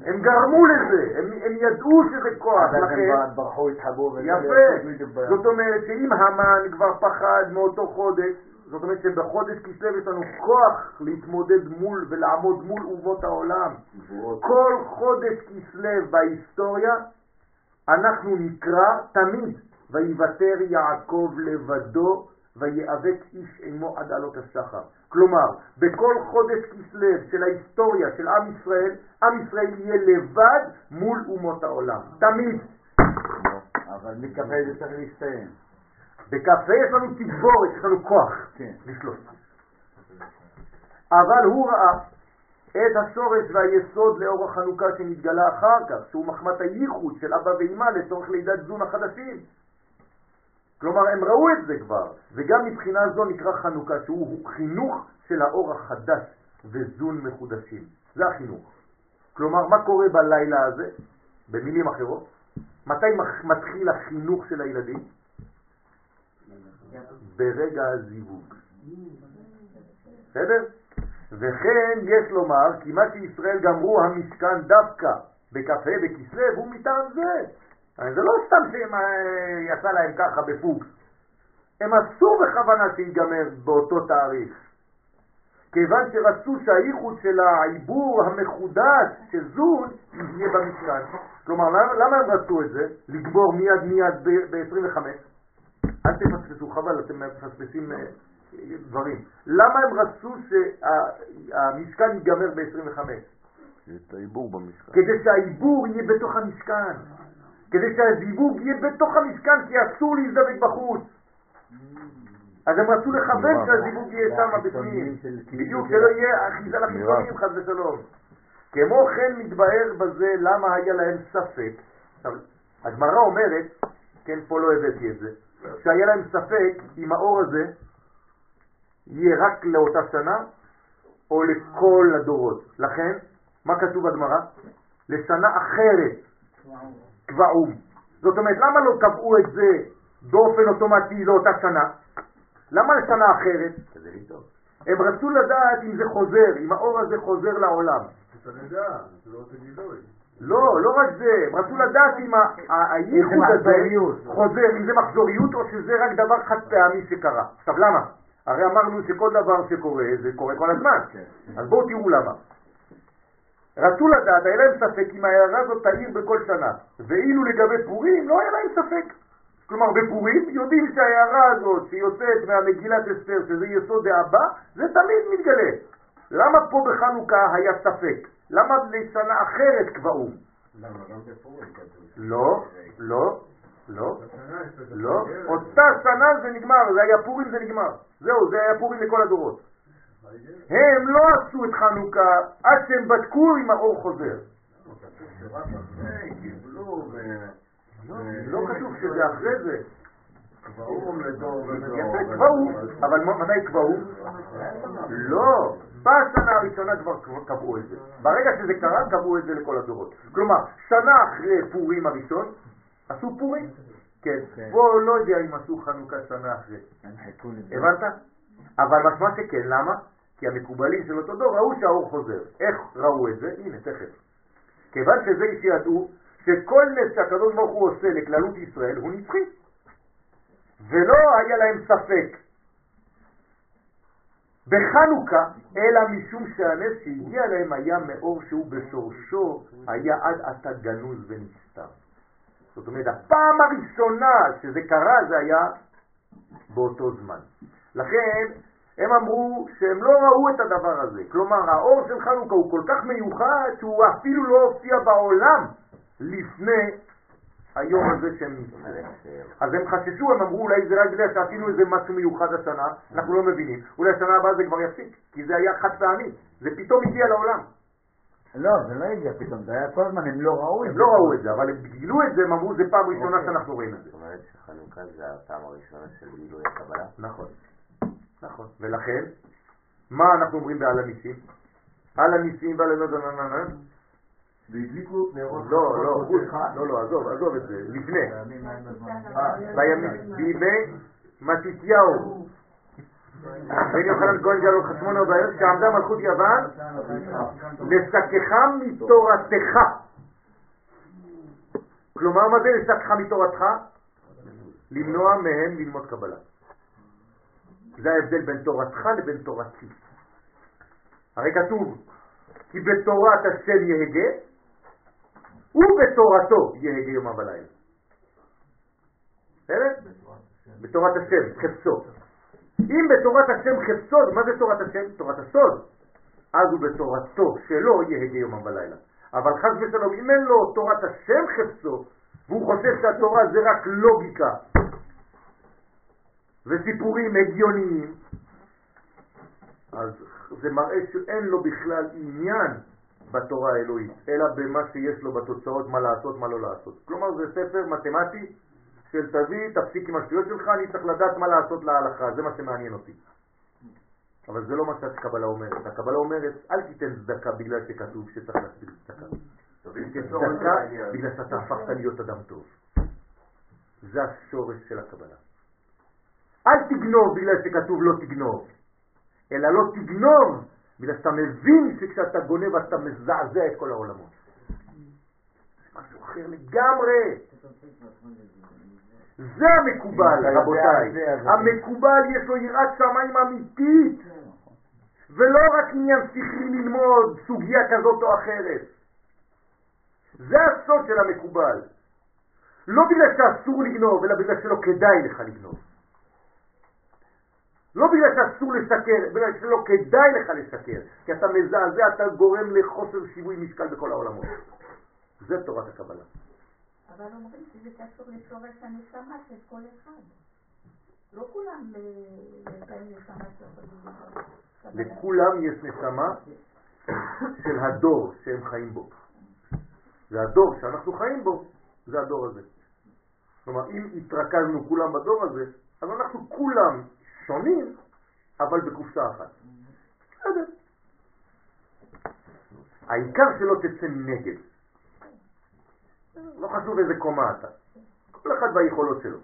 הם גרמו לזה, הם, ידעו שזה כוח, לכן... הם ברחו, התחבאו. יפה. זאת אומרת שאם המן כבר פחד מאותו חודש, זאת אומרת שבחודש כסלו יש לנו כוח להתמודד מול ולעמוד מול אומות העולם. כל חודש כסלו בהיסטוריה אנחנו נקרא תמיד ויוותר יעקב לבדו ויאבק איש עמו עד עלות השחר. כלומר, בכל חודש כסלו של ההיסטוריה של עם ישראל, עם ישראל יהיה לבד מול אומות העולם. תמיד. אבל מכ"ה זה צריך להסתיים. בקפה יש לנו תגבורת, יש לנו כוח כן. לשלוט. אבל הוא ראה את השורש והיסוד לאור החנוכה שנתגלה אחר כך, שהוא מחמת הייחוד של אבא ואמא לצורך לידת זון החדשים. כלומר, הם ראו את זה כבר, וגם מבחינה זו נקרא חנוכה, שהוא חינוך של האור החדש וזון מחודשים. זה החינוך. כלומר, מה קורה בלילה הזה? במילים אחרות, מתי מתחיל החינוך של הילדים? ברגע הזיווג. בסדר? וכן יש לומר כי מה שישראל גמרו המשכן דווקא בכ"ה בכסלו הוא מטעם זה. זה לא סתם שיצא להם ככה בפוקס. הם עשו בכוונה שיגמר באותו תאריך. כיוון שרצו שהייחוד של העיבור המחודש של זון יהיה במשכן. כלומר, למה, למה הם רצו את זה? לגבור מיד מיד ב-25? אל תפספסו, חבל, אתם מפספסים אה, דברים. למה הם רצו שהמשכן ייגמר ב-25? את העיבור במשכן. כדי שהעיבור יהיה בתוך המשכן. כדי שהזיווג יהיה בתוך המשכן, כי אסור להזדבק בחוץ. אז הם רצו לכוון. שהזיווג יהיה שם בפנים. כאילו בדיוק, שלא יהיה אחיזה לחיצוניים, נראה. חס ושלום. כמו כן מתבהר בזה למה היה להם ספק. עכשיו, הגמרא אומרת, כן, פה לא הבאתי את זה, שהיה להם ספק אם האור הזה יהיה רק לאותה שנה או לכל הדורות. לכן, מה כתוב בגמרא? לשנה אחרת קבעום. זאת אומרת, למה לא קבעו את זה באופן אוטומטי לאותה שנה? למה לשנה אחרת? כדי לבדוק. הם רצו לדעת אם זה חוזר, אם האור הזה חוזר לעולם. לא תגילוי. לא, לא רק זה, הם רצו לדעת אם הייחוד הזה. חוזר, אם זה מחזוריות או שזה רק דבר חד פעמי שקרה. עכשיו למה? הרי אמרנו שכל דבר שקורה זה קורה כל הזמן. כן. אז בואו תראו למה. רצו לדעת, היה להם ספק אם ההערה הזאת תאיר בכל שנה, ואילו לגבי פורים לא היה להם ספק. כלומר בפורים יודעים שההערה הזאת שיוצאת מהמגילת אסתר, שזה יסוד דאבא, זה תמיד מתגלה. למה פה בחנוכה היה ספק? למה לשנה אחרת קבעו? למה גם בפורים כתוב? לא, לא, לא, לא. אותה שנה זה נגמר, זה היה פורים זה נגמר. זהו, זה היה פורים לכל הדורות. הם לא עשו את חנוכה עד שהם בדקו אם האור חוזר. ו... לא כתוב שזה אחרי זה. קבעו לדור ודור. אבל מתי קבעו? לא, בשנה הראשונה כבר קבעו את זה. ברגע שזה קרה, קבעו את זה לכל הדורות. כלומר, שנה אחרי פורים הראשון, עשו פורים? כן. כן. פה לא יודע אם עשו חנוכה שנה אחרי. הבנת? אבל משמע שכן, למה? כי המקובלים של אותו דור ראו שהאור חוזר. איך ראו את זה? הנה, תכף. כיוון שזה שידעו שכל נס שהקדוש ברוך הוא עושה לכללות ישראל הוא נצחי. ולא היה להם ספק בחנוכה, אלא משום שהנס שהגיע להם היה מאור שהוא בשורשו היה עד עתה גנוז ונסתר. זאת אומרת, הפעם הראשונה שזה קרה זה היה באותו זמן. לכן הם אמרו שהם לא ראו את הדבר הזה. כלומר, האור של חנוכה הוא כל כך מיוחד שהוא אפילו לא הופיע בעולם לפני היום הזה שהם נמצאים. אז הם חששו, הם אמרו אולי זה רק בגלל שעשינו איזה משהו מיוחד השנה, אנחנו לא מבינים. אולי השנה הבאה זה כבר יפסיק, כי זה היה חד פעמי, זה פתאום הגיע לעולם. לא, זה לא הגיע פתאום, זה היה כל הזמן, הם לא ראו את זה. הם לא ראו את זה, אבל הם גילו את זה, הם אמרו זה פעם ראשונה אוקיי. שאנחנו רואים את זה. זאת אומרת שחנוכה זה הפעם הראשונה של גילוי הקבלה? נכון, נכון. ולכן, מה אנחנו אומרים בעל הניסים? על הניסים ועל הנדנננן? והדליקו נרות לא, לא. לא, לא, עזוב, עזוב את זה, לפני. בימים בזמן. אה, בימי מתתיהו. בן יוחנן כהן גלו חשמונה ובעיות שעמדה מלכות יוון לסקך מתורתך. כלומר, מה זה לסקך מתורתך? למנוע מהם ללמוד קבלה. זה ההבדל בין תורתך לבין תורתי. הרי כתוב, כי בתורת השם יהגה, ובתורתו יהגה יומם ולילה. בסדר? בתורת השם, חפצו. אם בתורת השם חפצו, מה זה תורת השם? תורת הסוד. אז הוא בתורתו שלו יהגה יומם ולילה. אבל חס ושלום, אם אין לו תורת השם חפצו, והוא חושב שהתורה זה רק לוגיקה וסיפורים הגיוניים, אז זה מראה שאין לו בכלל עניין בתורה האלוהית, אלא במה שיש לו בתוצאות, מה לעשות, מה לא לעשות. כלומר זה ספר מתמטי של תביא, תפסיק עם השטויות שלך, אני צריך לדעת מה לעשות להלכה, זה מה שמעניין אותי. אבל זה לא מה שהקבלה אומרת. הקבלה אומרת, אל תיתן צדקה בגלל שכתוב שצריך להסביר צדקה. תיתן צדקה בגלל שאתה הפכת להיות אדם טוב. זה השורש של הקבלה. אל תגנוב בגלל שכתוב לא תגנוב, אלא לא תגנוב בגלל שאתה מבין שכשאתה גונב אתה מזעזע את כל העולמות. זה משהו אחר לגמרי. זה המקובל, רבותיי. המקובל יש לו יראת שמיים אמיתית, ולא רק עניין שכלי ללמוד סוגיה כזאת או אחרת. זה הסוד של המקובל. לא בגלל שאסור לגנוב, אלא בגלל שלא כדאי לך לגנוב. לא בגלל שאסור לשקר, בגלל שלא כדאי לך לשקר, כי אתה מזעזע, אתה גורם לחוסר שיווי משקל בכל העולמות. זה תורת הקבלה. אבל אומרים שזה קשור לשורש הנשמה של כל אחד. לא כולם ל- יש להם נשמה. קבלה. לכולם יש נשמה של הדור שהם חיים בו. והדור שאנחנו חיים בו, זה הדור הזה. כלומר, אם התרכזנו כולם בדור הזה, אז אנחנו כולם שונים, אבל בקופסה אחת. העיקר שלא תצא מנגד. לא חשוב איזה קומה אתה. כל אחד והיכולות שלו.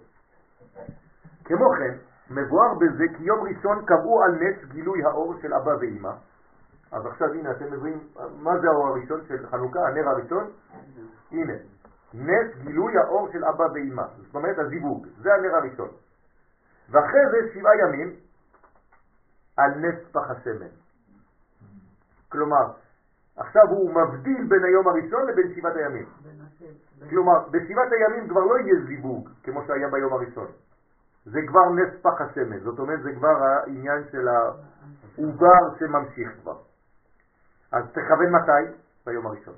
כמו כן, מבואר בזה כי יום ראשון קבעו על נס גילוי האור של אבא ואמא. אז עכשיו הנה אתם מבינים מה זה האור הראשון של חנוכה, הנר הראשון? הנה, נס גילוי האור של אבא ואמא, זאת אומרת הזיווג, זה הנר הראשון. ואחרי זה שבעה ימים על נס פח השמן. כלומר, עכשיו הוא מבדיל בין היום הראשון לבין שבעת הימים. כלומר, בשבעת הימים כבר לא יהיה זיווג כמו שהיה ביום הראשון. זה כבר נס פח השמן, זאת אומרת זה כבר העניין של העובר שממשיך כבר. אז תכוון מתי? ביום הראשון.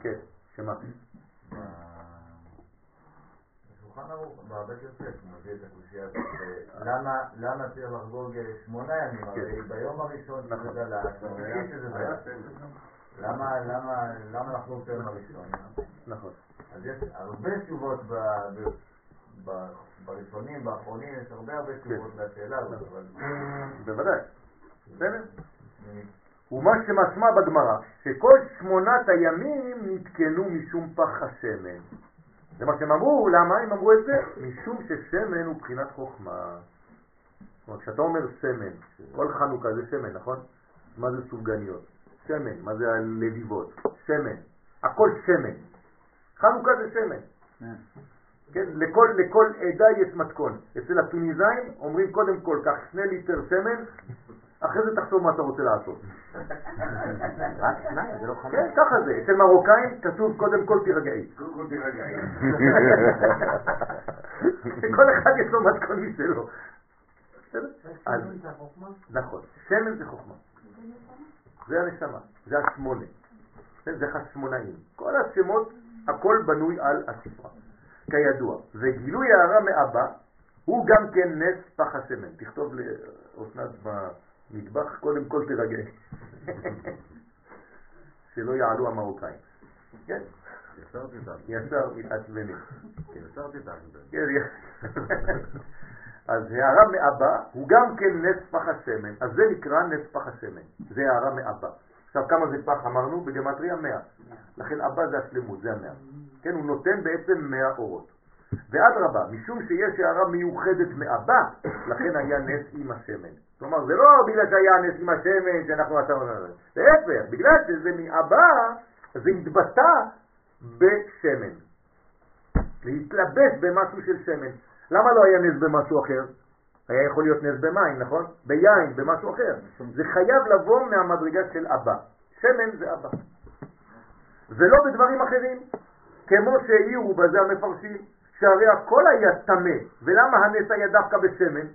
כן, שמה? בשולחן ערוך, בבית יוסף, הוא מביא את הקושייה הזאת, למה- צריך לחגוג שמונה ימים? הרי ביום הראשון. שזה דלת, השמיני שזה דלת. למה לחגוג את היום הראשון? נכון. אז יש הרבה תשובות בראשונים, באחרונים, יש הרבה הרבה תשובות לשאלה הזאת, אבל... בוודאי. בסדר? ומה שמשמע בגמרא, שכל שמונת הימים נתקנו משום פח השמן. זה מה שהם אמרו, למה הם אמרו את זה? משום ששמן הוא בחינת חוכמה. כלומר, כשאתה אומר שמן, כל חנוכה זה שמן, נכון? מה זה סופגניות? שמן, מה זה הלביבות? שמן, הכל שמן. חנוכה זה שמן. כן, לכל, לכל עדה יש מתכון. אצל הטוניזאים אומרים קודם כל, קח שני ליטר שמן, אחרי זה תחשוב מה אתה רוצה לעשות. רק שניים, זה לא חמש. כן, ככה זה. אצל מרוקאים כתוב קודם כל תירגעי. קודם כל תירגעי. כל אחד יש לו מתכון משלו. נכון, שמן זה חוכמה. זה הנשמה, זה השמונה. זה חשמונאים. כל השמות, הכל בנוי על הספרה. כידוע, וגילוי הערה מאבא הוא גם כן נס פח השמן. תכתוב לאסנת במטבח, קודם כל תרגע. שלא יעלו המרוקאים. כן. ישר מתעצבנים. כן, כן. אז הערה מאבא הוא גם כן נס פח השמן, אז זה נקרא נס פח השמן, זה הערה מאבא. עכשיו כמה זה פח אמרנו? בגמטריה 100. לכן אבא זה השלמות, זה המאה. כן, הוא נותן בעצם 100 אורות. ואדרבה, משום שיש הערה מיוחדת מאבא, לכן היה נס עם השמן. כלומר, זה לא בגלל שהיה נס עם השמן שאנחנו עשינו את זה. להפך, בגלל שזה מאבא, זה התבטא בשמן. להתלבש במשהו של שמן. למה לא היה נס במשהו אחר? היה יכול להיות נס במים, נכון? ביין, במשהו אחר. זה חייב לבוא מהמדרגה של אבא. שמן זה אבא. ולא בדברים אחרים, כמו שהעירו בזה המפרשים, שהרי הכל היה טמא, ולמה הנס היה דווקא בשמן?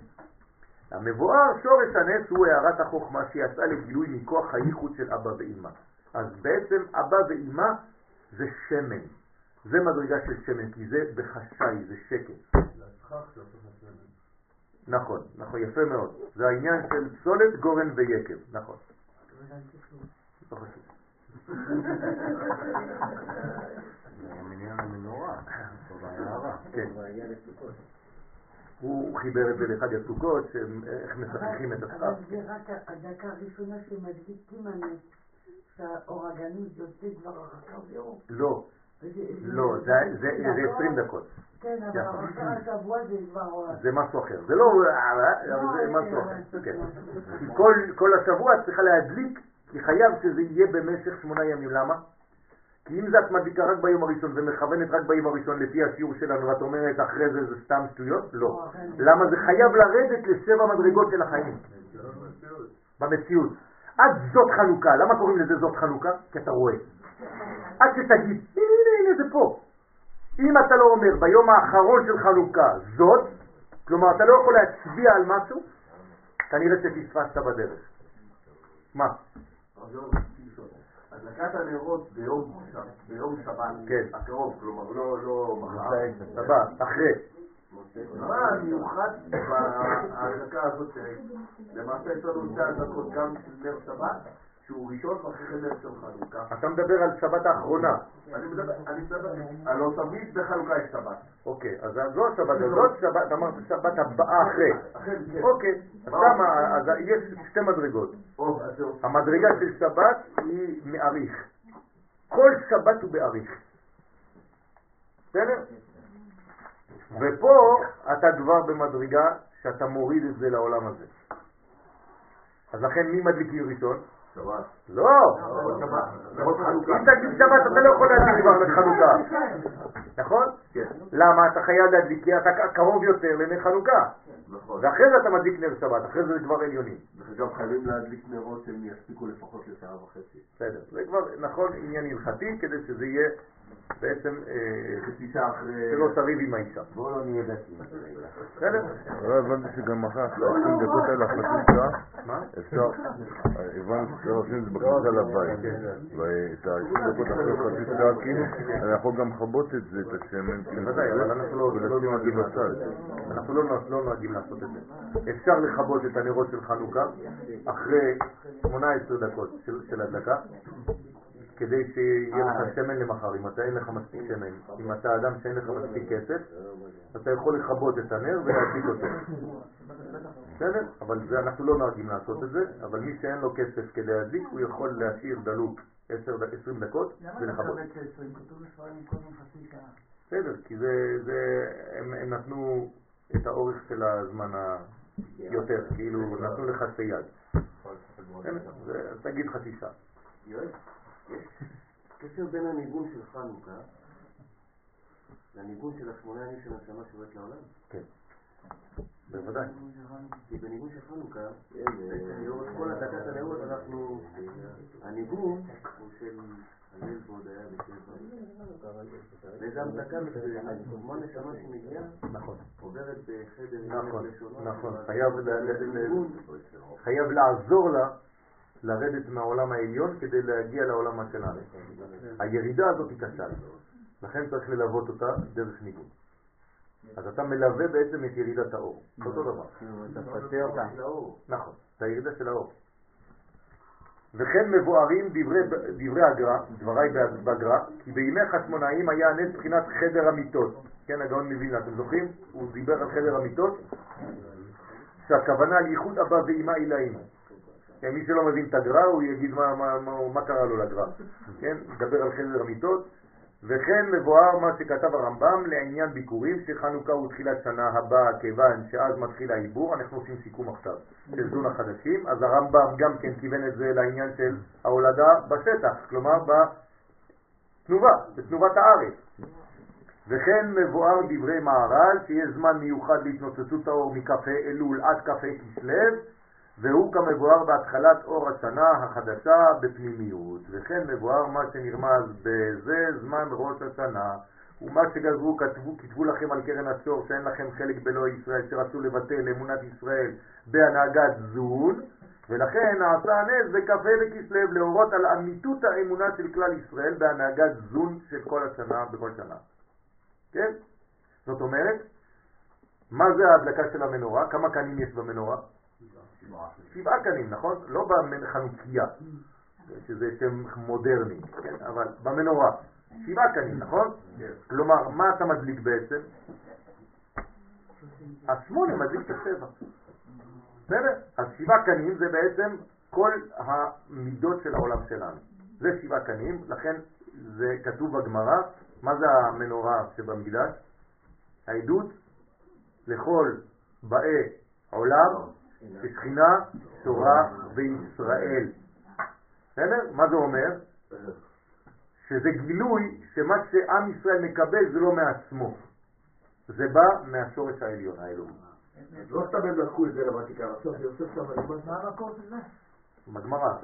המבואר שורש הנס הוא הערת החוכמה שיצאה לגילוי מכוח הייחוד של אבא ואמא. אז בעצם אבא ואמא זה שמן. זה מדרגה של שמן, כי זה בחשאי, זה שקט. נכון, נכון, יפה מאוד. זה העניין של פסולת, גורן ויקב, נכון. לא חשוב. מניין המנורה, טובה הערה. כן. הוא חיבר את זה לאחד הסוכות, איך משחקים את הסכר. אבל זה רק הדקה הראשונה שמדליקים הנס, שהאור הגנוז יוצא כבר אחר זהו. לא, לא, זה זה- זה 20 דקות. כן, אבל. אחר השבוע זה כבר... זה משהו אחר. זה לא, אבל זה לא, משהו אחר. כי כל, השבוע צריכה להדליק, כי חייב שזה יהיה במשך שמונה ימים. למה? כי אם זה את מדליקה רק ביום הראשון ומכוונת רק ביום הראשון לפי השיעור שלנו, ואת אומרת אחרי זה זה סתם שטויות, לא. למה זה חייב לרדת לשבע מדרגות של החיים. במציאות. עד זאת חנוכה. למה קוראים לזה זאת חנוכה? כי אתה רואה. עד שתגיד, הנה, הנה, הנה, זה פה. אם אתה לא אומר ביום האחרון של חנוכה זאת, כלומר אתה לא יכול להצביע על משהו, כנראה שפספסת בדרך. מה? הדלקת הנרות ביום שבת, כן. הקרוב, כלומר לא לא מחר, הבא, אחרי. מה המיוחד בהדלקה הזאת, למעשה יש לנו שתי הדלקות גם של נר שבת, שהוא ראשון ואחרי כן חנוכה. אתה מדבר על שבת האחרונה. אני מדבר, אני מדבר, הלוא תמיד בחנוכה יש שבת. אוקיי, אז זו השבת, זאת שבת, אמרת שבת הבאה אחרי. כן. אוקיי, אז שמה, אז יש שתי מדרגות. המדרגה של שבת היא מעריך. כל שבת הוא בעריך. בסדר? ופה אתה כבר במדרגה שאתה מוריד את זה לעולם הזה. אז לכן מי מדליקים ראשון? שבת. לא! שבת. חנוכה. אם תגיד שבת אתה לא יכול להדליק כבר בחנוכה. נכון? כן, למה? אתה חייב להדליק כי אתה קרוב יותר לנר חנוכה. נכון. ואחרי זה אתה מדליק נר שבת, אחרי זה זה כבר עליוני. וגם חייבים להדליק נרות שהם יספיקו לפחות לשעה וחצי. בסדר. זה כבר נכון עניין הלכתי כדי שזה יהיה בעצם אה, חצי שעה אחרי... שלא תריב עם האישה. בואו לא נהיה דתיים. בסדר? לא הבנתי שגם אחרי ה-20 דקות האלה, חצי שעה, מה? אפשר, הבנתי שצריך לשים את זה בכניסה לבית. ואת ה-20 דקות אחרי חצי שעה, כאילו, אני יכול גם לכבות את זה, את השמן, כאילו, בוודאי, אבל אנחנו לא- לא ולשים את זה נוהגים לעשות בצד. את זה. אנחנו לא נוה- לא נוהגים לעשות את זה. אפשר לכבות את הנרות של חנוכה אחרי 18 דקות של של הדלקה, כדי שיהיה לך שמן למחר. אם אתה אין לך מספיק שמן, אם אתה אדם שאין לך מספיק כסף, אתה יכול לכבות את הנר ולהדליק אותו. בסדר? אבל זה, אנחנו לא נוהגים לעשות את זה, אבל מי שאין לו כסף כדי להדליק, הוא יכול להשאיר דלוק 10-20 דקות ולכבות. מקבל את ה-20? כתוב בספרים קודם חצי שעה. בסדר, כי זה, זה, הם, הם נתנו את האורך של הזמן ה... יותר, כאילו נתנו לך שתי יד. זה- אז תגיד חצי שעה. יש קשר בין הניגון של חנוכה לניגון של השמונה ימים של הנשמה שיורדת לעולם? כן, בוודאי. כי בניגון של חנוכה, בעצם לאורך כל הדקת הנרות אנחנו, הניגון הוא של הלל ועוד היה בשבע. וזה המדקה מסוימת, כמו נשמה שמגיעה, נכון, עוברת בחדר נכון, נכון. חייב לעזור לה לרדת מהעולם העליון כדי להגיע לעולם השלנו. הירידה הזאת היא קשה. לכן צריך ללוות אותה דרך ניגון. אז אתה מלווה בעצם את ירידת האור. אותו דבר. של האור. נכון, זה הירידה של האור. וכן מבוארים דברי, דברי הגר"א, דבריי בגר"א, כי בימי חשמונאים היה הנס בחינת חדר המיטות. כן, הגאון מווילנה, אתם זוכרים? הוא דיבר על חדר המיטות, שהכוונה על ייחוד אבא ואמא עילאים. כן, מי שלא מבין את הגר"א, הוא יגיד מה, מה, מה, מה קרה לו לגר"א. כן, מדבר על חדר המיטות, וכן מבואר מה שכתב הרמב"ם לעניין ביקורים, שחנוכה הוא תחילת שנה הבאה, כיוון שאז מתחיל העיבור, אנחנו עושים סיכום עכשיו של זון החדשים, אז הרמב"ם גם כן כיוון את זה לעניין של ההולדה בשטח, כלומר בתנובה, בתנובת הארץ. וכן מבואר דברי מהר"ל שיש זמן מיוחד להתנוצצות האור מכ"ה אלול עד כ"ה כסלו והוא כמבואר בהתחלת אור השנה החדשה בפנימיות וכן מבואר מה שנרמז בזה זמן ראש השנה ומה שגזרו כתבו כתבו לכם על קרן השור שאין לכם חלק בלא ישראל שרצו לבטל אמונת ישראל בהנהגת זון ולכן נעשה הנס בכ"ה בכסלו להורות על אמיתות האמונה של כלל ישראל בהנהגת זון של כל השנה בכל שנה כן? זאת אומרת, מה זה ההדלקה של המנורה? כמה קנים יש במנורה? שבעה קנים, נכון? לא בחנוכיה, שזה שם מודרני, כן? אבל במנורה. שבעה קנים, נכון? כלומר, מה אתה מדליק בעצם? השמונה מדליק את השבע. בסדר? אז שבעה קנים זה בעצם כל המידות של העולם שלנו. זה שבעה קנים, לכן זה כתוב בגמרא, מה זה המנורה שבמקדש? העדות לכל באי עולם ששכינה תורה וישראל. בסדר? מה זה אומר? שזה גילוי שמה שעם ישראל מקבל זה לא מעצמו. זה בא מהשורש העליון, האלוהי. לא סתם הם לקחו את זה למתיקה, עכשיו יוסף שם לימד. מה המקור של זה? בגמרא,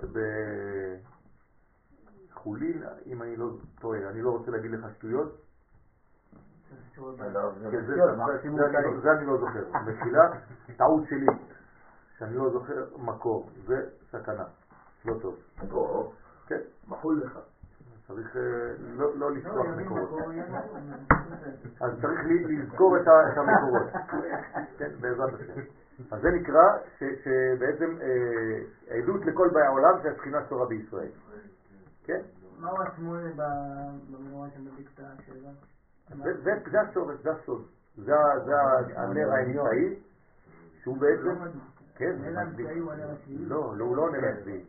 בחולין, אם אני לא טועה, אני לא רוצה להגיד לך שטויות, זה- אני- זה אני לא זוכר. מחילה, טעות שלי, שאני לא זוכר מקור, זה סכנה, לא טוב. או, כן, מחול לך. צריך אה, לא לא לשכוח לא, מקורות. מקור אז צריך לי- לזכור את המקורות, כן, בעזרת השם. אז זה נקרא ש- שבעצם אה, עדות לכל באי העולם שהשכינה שורה בישראל. כן? מהו השמונה ב- במנורה שמדליק את השבע? זה- זה זה השורש, זה הסוד. זה הנר האמצעי, שהוא בעצם, כן, זה השביעי? לא, לא, הוא לא נר השביעי.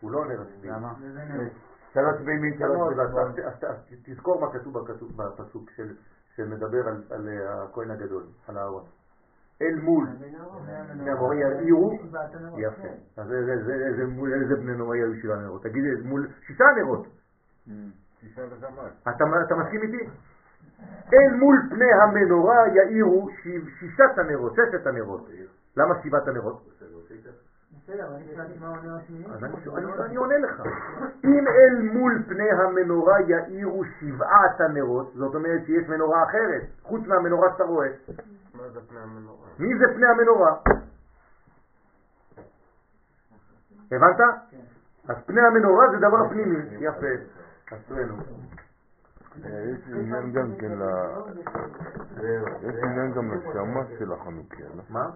הוא לא נר השביעי. למה? נר. שלוש בימין, שלוש בימין. אז- תזכור מה כתוב בפסוק של- שמדבר על- על אה, הכהן הגדול, על הארון. אל מול בני המורה יאירו, יפה. אז איזה- בני נורא יהיו שבעה נרות? תגיד מול שישה נרות. שישה וזמר. אתה אתה מסכים איתי? אל מול פני המנורה יאירו ש- שישת הנרות, ששת הנרות. למה שבעת הנרות? אני עונה לך. אם אל מול פני המנורה יאירו שבעת הנרות, זאת אומרת שיש מנורה אחרת, חוץ מהמנורה שאתה רואה. מה זה פני המנורה? מי זה פני המנורה? הבנת? אז פני המנורה זה דבר פנימי. יפה. אשרינו. אה, יש עניין גם כן ל... יש עניין גם לשמש של החנוכיה, לא? מה?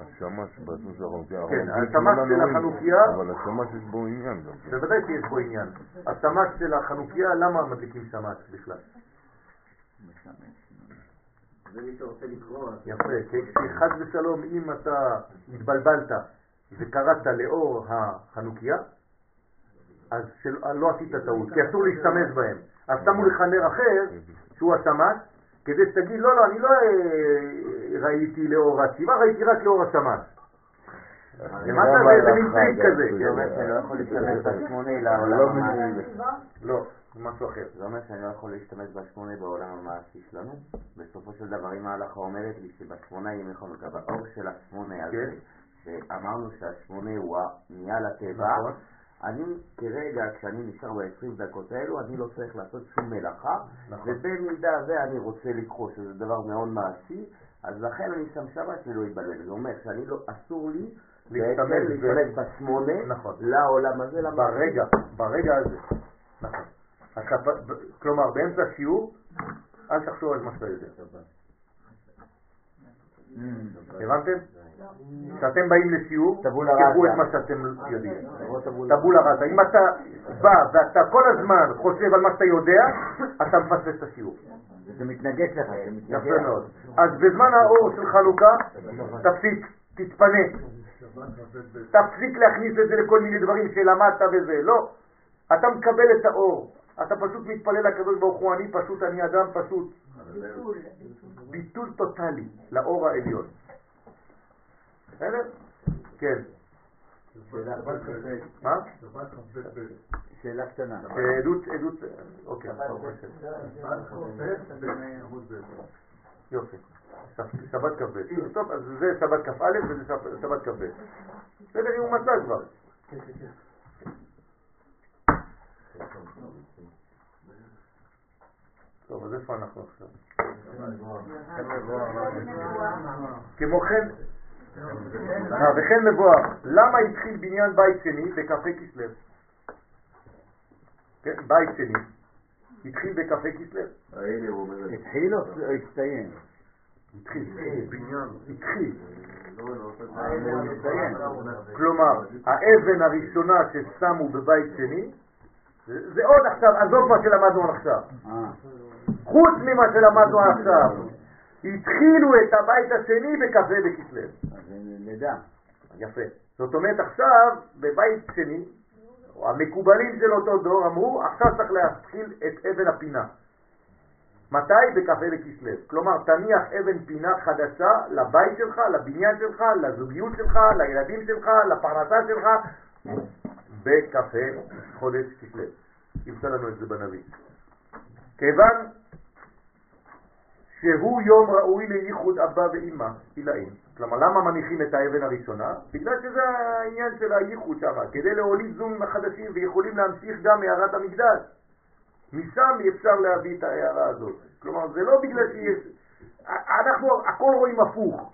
השמש בעצמו של החנוכיה. כן, השמש של החנוכיה- אבל השמש יש בו עניין גם כן. בוודאי שיש בו עניין. השמש של החנוכיה, למה מדליקים שמש בכלל? זה מי שרוצה לקרוא. יפה, כי חס ושלום אם אתה התבלבלת וקראת לאור החנוכיה, אז לא עשית טעות, כי אסור להשתמש בהם. אז שמו לך נר אחר, שהוא השמש, כדי שתגיד, לא, לא, אני לא אה, ראיתי לאור הציבה, ראיתי רק לאור השמש. מה לא זה, זה כזה. זה אומר שאני לא יכול להשתמש בשמונה לא לעולם מבין. המעשי. לא, זה משהו אחר. זה אומר שאני לא יכול להשתמש בשמונה בעולם המעשי שלנו. בסופו של דבר, אם ההלכה אומרת לי שבשמונה ימי חנוכה, באור של השמונה הזה, שאמרנו שהשמונה הוא נהיה לטבע, נכון. אני כרגע, כשאני נשאר ב-20 דקות האלו, אני לא צריך לעשות שום מלאכה, נכון. ובמידה ואני רוצה לקרוא, שזה דבר מאוד מעשי, אז לכן אני שם שבת ולא אתבלבל. זה אומר שאני לא, אסור לי להשתמש ב- להשתמש בשמונה נכון. לעולם הזה, למה? ברגע, ברגע הזה. נכון. כפ- ב- כלומר, באמצע השיעור, אל תחשוב על מה שאתה יודע. הבנתם? כשאתם באים לשיעור, ראסה. את מה שאתם יודעים. טבולה ראסה. אם אתה בא ואתה כל הזמן חושב על מה שאתה יודע, אתה מפספס את השיעור. זה מתנגש לך, זה מתנגש. יפה מאוד. אז בזמן האור של חנוכה, תפסיק, תתפנה. תפסיק להכניס את זה לכל מיני דברים שלמדת וזה. לא. אתה מקבל את האור. אתה פשוט מתפלל לקדוש ברוך הוא, אני פשוט, אני אדם פשוט. ביטול טוטלי לאור העליון. בסדר? כן. מה? שאלה קטנה. עדות, עדות, אוקיי. יופי. שבת כ"ב. טוב, אז זה שבת כ"א וזה שבת- כ"ב. בסדר, הוא מצא כבר. טוב, אז איפה אנחנו עכשיו? כמו כן, אה, וכן מבואר, למה התחיל בניין בית שני בכ"ה כסלו? כן, בית שני התחיל בכ"ה כסלו. התחיל או הסתיים? התחיל, בניין, התחיל. הוא הסתיים. כלומר, האבן הראשונה ששמו בבית שני, זה עוד עכשיו, עזוב מה שלמדנו עכשיו. אה, חוץ ממה שלמדנו עכשיו, התחילו את הבית השני בכ"ה בכסלו. אז נדע. יפה. זאת אומרת עכשיו, בבית שני, המקובלים של אותו דור אמרו, עכשיו צריך להתחיל את אבן הפינה. מתי? בכ"ה בכסלו. כלומר, תניח אבן פינה חדשה לבית שלך, לבניין שלך, לזוגיות שלך, לילדים שלך, לפרנסה שלך, בכ"ה חודש כסלו. ימצא לנו את זה בנביא. כיוון שהוא יום ראוי לייחוד אבא ואמא, עילאים. כלומר, למה מניחים את האבן הראשונה? בגלל שזה העניין של הייחוד שם, כדי להוליד זום חדשים ויכולים להמשיך גם הערת המקדש. משם אפשר להביא את ההערה הזאת. כלומר, זה לא בגלל שיש... אנחנו הכל רואים הפוך.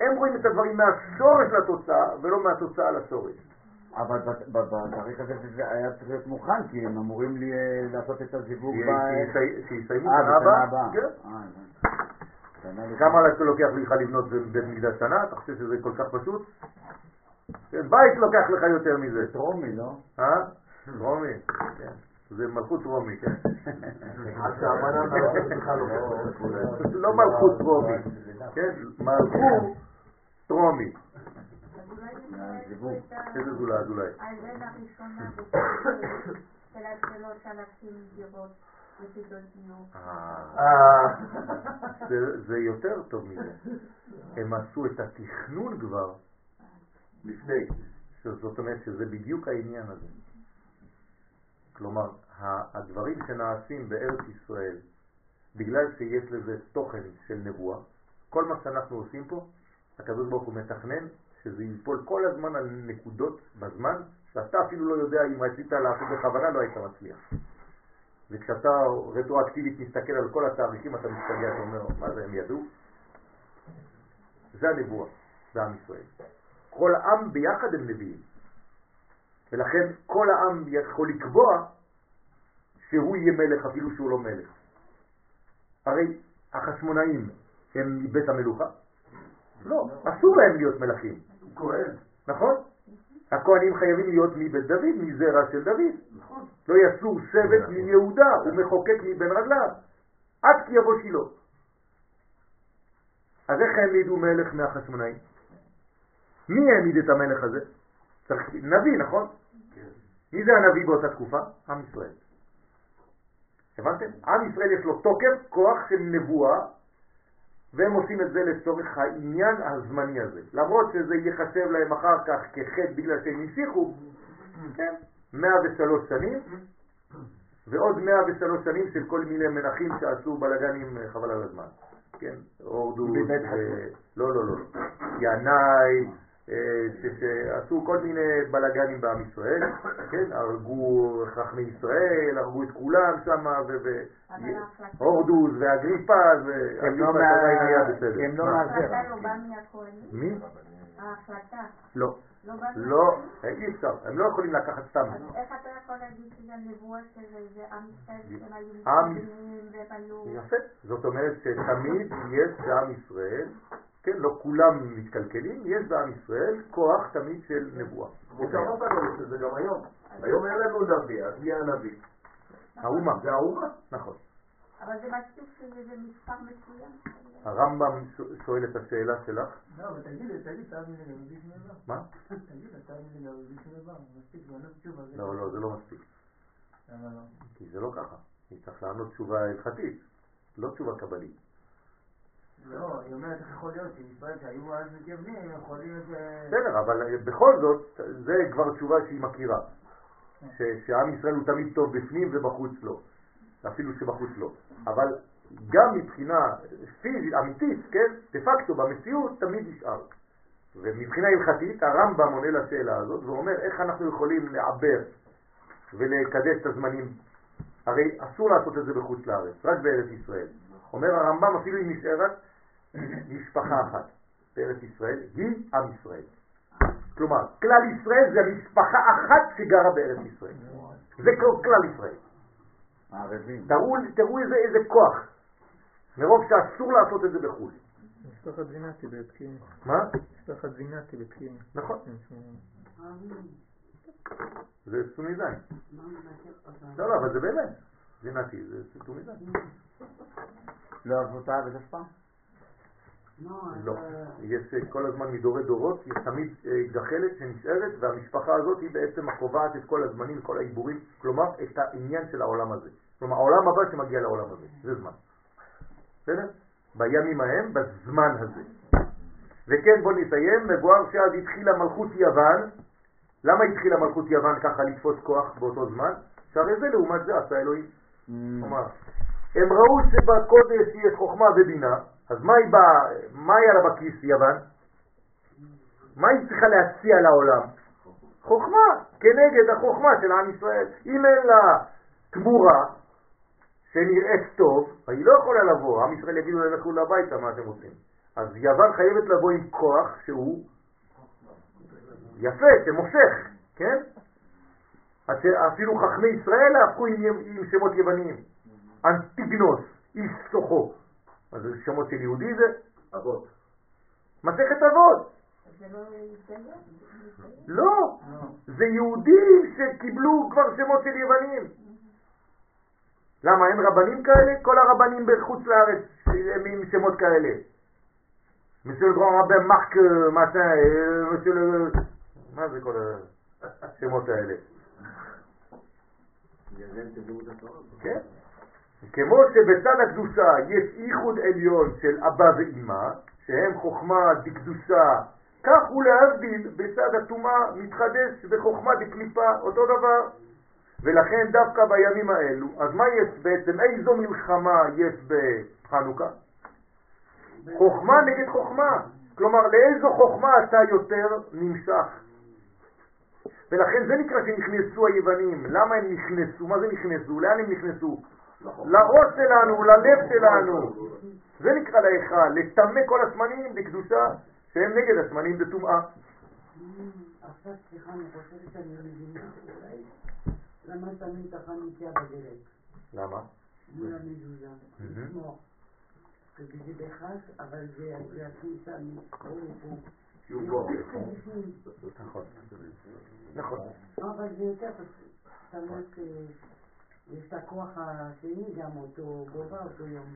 הם רואים את הדברים מהשורש לתוצאה, ולא מהתוצאה לשורש. אבל בתאריך הזה זה היה צריך להיות מוכן, כי הם אמורים אה, לעשות את הזיווג ב... שיסי- שיסיימו אה, שנה בשנה הבאה. כן. אה. כמה לוקח לך לבנות בית מקדש שנה? אתה חושב שזה כל כך פשוט? כן, בית לוקח לך יותר מזה. טרומי, לא? אה? רומי, כן. זה מלכות רומי, כן. בכלל לא לא מלכות רומי, כן? מלכות רומי. איזה זולה, אזולאי. האבן הראשונה בסדר של השלוש אלפים דירות יחידות דיור. אה, זה- יותר טוב מזה. הם עשו את התכנון כבר, לפני. זאת אומרת שזה בדיוק העניין הזה. כלומר, הדברים שנעשים בארץ ישראל, בגלל שיש לזה תוכן של נבואה, כל מה שאנחנו עושים פה, הקדוש ברוך הוא מתכנן שזה ייפול כל הזמן על נקודות בזמן, שאתה אפילו לא יודע אם רצית לעשות בכוונה, לא היית מצליח. וכשאתה רטרואקטיבית מסתכל על כל התאריכים, אתה מסתגע, אתה אומר, מה זה, הם ידעו? זה הנבואה, זה עם ישראל. כל העם ביחד הם נביאים. ולכן כל העם יכול לקבוע שהוא יהיה מלך אפילו שהוא לא מלך. הרי החשמונאים הם מבית המלוכה? לא, אסור להם להיות מלכים. כהן. נכון? הכהנים חייבים להיות מבית דוד, מזרע של דוד. נכון. לא יסור שבט מיהודה, הוא מחוקק מבין רגליו. עד כי יבוא שילה. אז איך העמידו מלך מהחשמונאים? מי העמיד את המלך הזה? צריך נביא, נכון? מי זה הנביא באותה תקופה? עם ישראל. הבנתם? עם ישראל יש לו תוקף, כוח של נבואה, והם עושים את זה לצורך העניין הזמני הזה. למרות שזה ייחשב להם אחר כך כחטא בגלל שהם המשיכו, כן, 103 שנים, ועוד 103 שנים של כל מיני מנחים שעשו בלגנים אה, חבל על הזמן. כן, הורדוס, אה, לא, לא, לא, לא. ינאי, שעשו כל מיני בלגנים בעם ישראל, כן, הרגו חכמי ישראל, הרגו את כולם שם, והורדוס ואגריפס מה- עדיין היה בסדר. הם לא מה? מהזרע. ההחלטה לא באה מהכהנים? מי? ההחלטה לא. לא לא, מהכהנים? אי אפשר, הם לא יכולים לקחת סתם. איך אתה יכול להגיד שזה נבואה של איזה עם ישראל שהם היו מתקדמים והם היו... יפה. זאת אומרת שתמיד יש בעם ישראל, כן, לא כולם מתקלקלים, יש בעם ישראל כוח תמיד של נבואה. כמו שאמרת לנו שזה גם היום. היום אין לנו נביא, אז מי הנביא? האומה. זה האומה. נכון. אבל זה מספיק שזה מספר מסוים. הרמב"ם שואל את השאלה שלך, לא, אבל תגיד, תגיד, תאמין לי גם בלי שום דבר. מה? תגיד, תאמין לי גם בלי שום דבר. מספיק, זה לא תשובה. זה- לא, לא, זה לא מספיק. למה לא? כי זה לא ככה. היא צריך לענות תשובה הלכתית, לא תשובה קבלית. לא, היא אומרת איך יכול להיות שישראל שהיו אז מתייוונים, יכול להיות ש... בסדר, אבל אה, בכל זאת, זה כבר תשובה שהיא מכירה. שעם ישראל הוא תמיד טוב בפנים ובחוץ לא. אפילו שבחוץ לא. אבל גם מבחינה פיזית, אמיתית, כן, דה פקטו, במציאות, תמיד נשאר. ומבחינה הלכתית, הרמב"ם עונה לשאלה הזאת ואומר איך אנחנו יכולים לעבר ולקדש את הזמנים. הרי אסור לעשות את זה בחוץ לארץ, רק בארץ ישראל. אומר הרמב"ם, אפילו אם נשארת משפחה אחת בארץ ישראל, היא עם ישראל. כלומר, כלל ישראל זה משפחה אחת שגרה בארץ ישראל. זה כל כלל ישראל. הערבים. תראו, תראו איזה, איזה כוח, מרוב שאסור לעשות את זה בחו"ל. משפחת זינתי בפקיעין. מה? משפחת זינתי בפקיעין. נכון. כן, זה סוני זין. לא, לא, אבל זה באמת. זינתי, זה סוני זין. לא עזבו את הארץ אף פעם? לא, לא. אה, יש אה, כל הזמן מדורי דורות, יש תמיד אה, גחלת שנשארת, והמשפחה הזאת היא בעצם הקובעת את כל הזמנים, כל העיבורים, כלומר את העניין של העולם הזה. כלומר העולם הבא שמגיע לעולם הזה, זה זמן. בסדר? בימים ההם, בזמן הזה. וכן, בוא נסיים, מבואר שאז התחילה מלכות יוון. למה התחילה מלכות יוון ככה לתפוס כוח באותו זמן? שהרי זה לעומת זה עשה אלוהים. כלומר, הם ראו שבקודש יש חוכמה ובינה, אז מה, היא באה, מה היה לה בכיס יוון? מה היא צריכה להציע לעולם? חוכמה, כנגד החוכמה של עם ישראל. אם אין לה תמורה שנראית טוב, היא לא יכולה לבוא, עם ישראל יגידו להם לכו הביתה, מה אתם עושים? אז יוון חייבת לבוא עם כוח שהוא יפה, שמושך, כן? עד שאפילו חכמי ישראל הפכו עם, עם שמות יווניים. אנטיגנוס, איש סוחו. אז זה שמות של יהודי זה? אבות. מסכת אבות. לא? לא, זה יהודים שקיבלו כבר שמות של יוונים. למה, אין רבנים כאלה? כל הרבנים בחוץ לארץ הם עם שמות כאלה. monsieur le grand rabbin Marc euh, machin, euh, monsieur le... מה זה כל השמות האלה? כן? כמו שבצד הקדושה יש ייחוד עליון של אבא ואימא, שהם חוכמה דקדושה, כך הוא להבדיל בצד הטומאה מתחדש בחוכמה דקליפה, אותו דבר. ולכן דווקא בימים האלו, אז מה יש בעצם, איזו מלחמה יש בחנוכה? חוכמה נגד חוכמה. כלומר, לאיזו חוכמה אתה יותר נמשך? ולכן זה נקרא שנכנסו היוונים. למה הם נכנסו? מה זה נכנסו? לאן הם נכנסו? לראש שלנו, ללב שלנו. זה נקרא להיכל, לטמא כל השמנים בקדושה שהם נגד השמנים בטומאה. עכשיו סליחה, אני חושבת שאני מבינה אולי למה שמים את החנוכיה בדלת למה? מול המזוזה. מהמם. לשמור. שזה בחג, אבל זה זה הכניסה מפה לפה. שיהיו בו. בפנים. נכון. נכון. אבל זה יותר פשוט. יש את הכוח השני גם אותו גובה, אותו יום.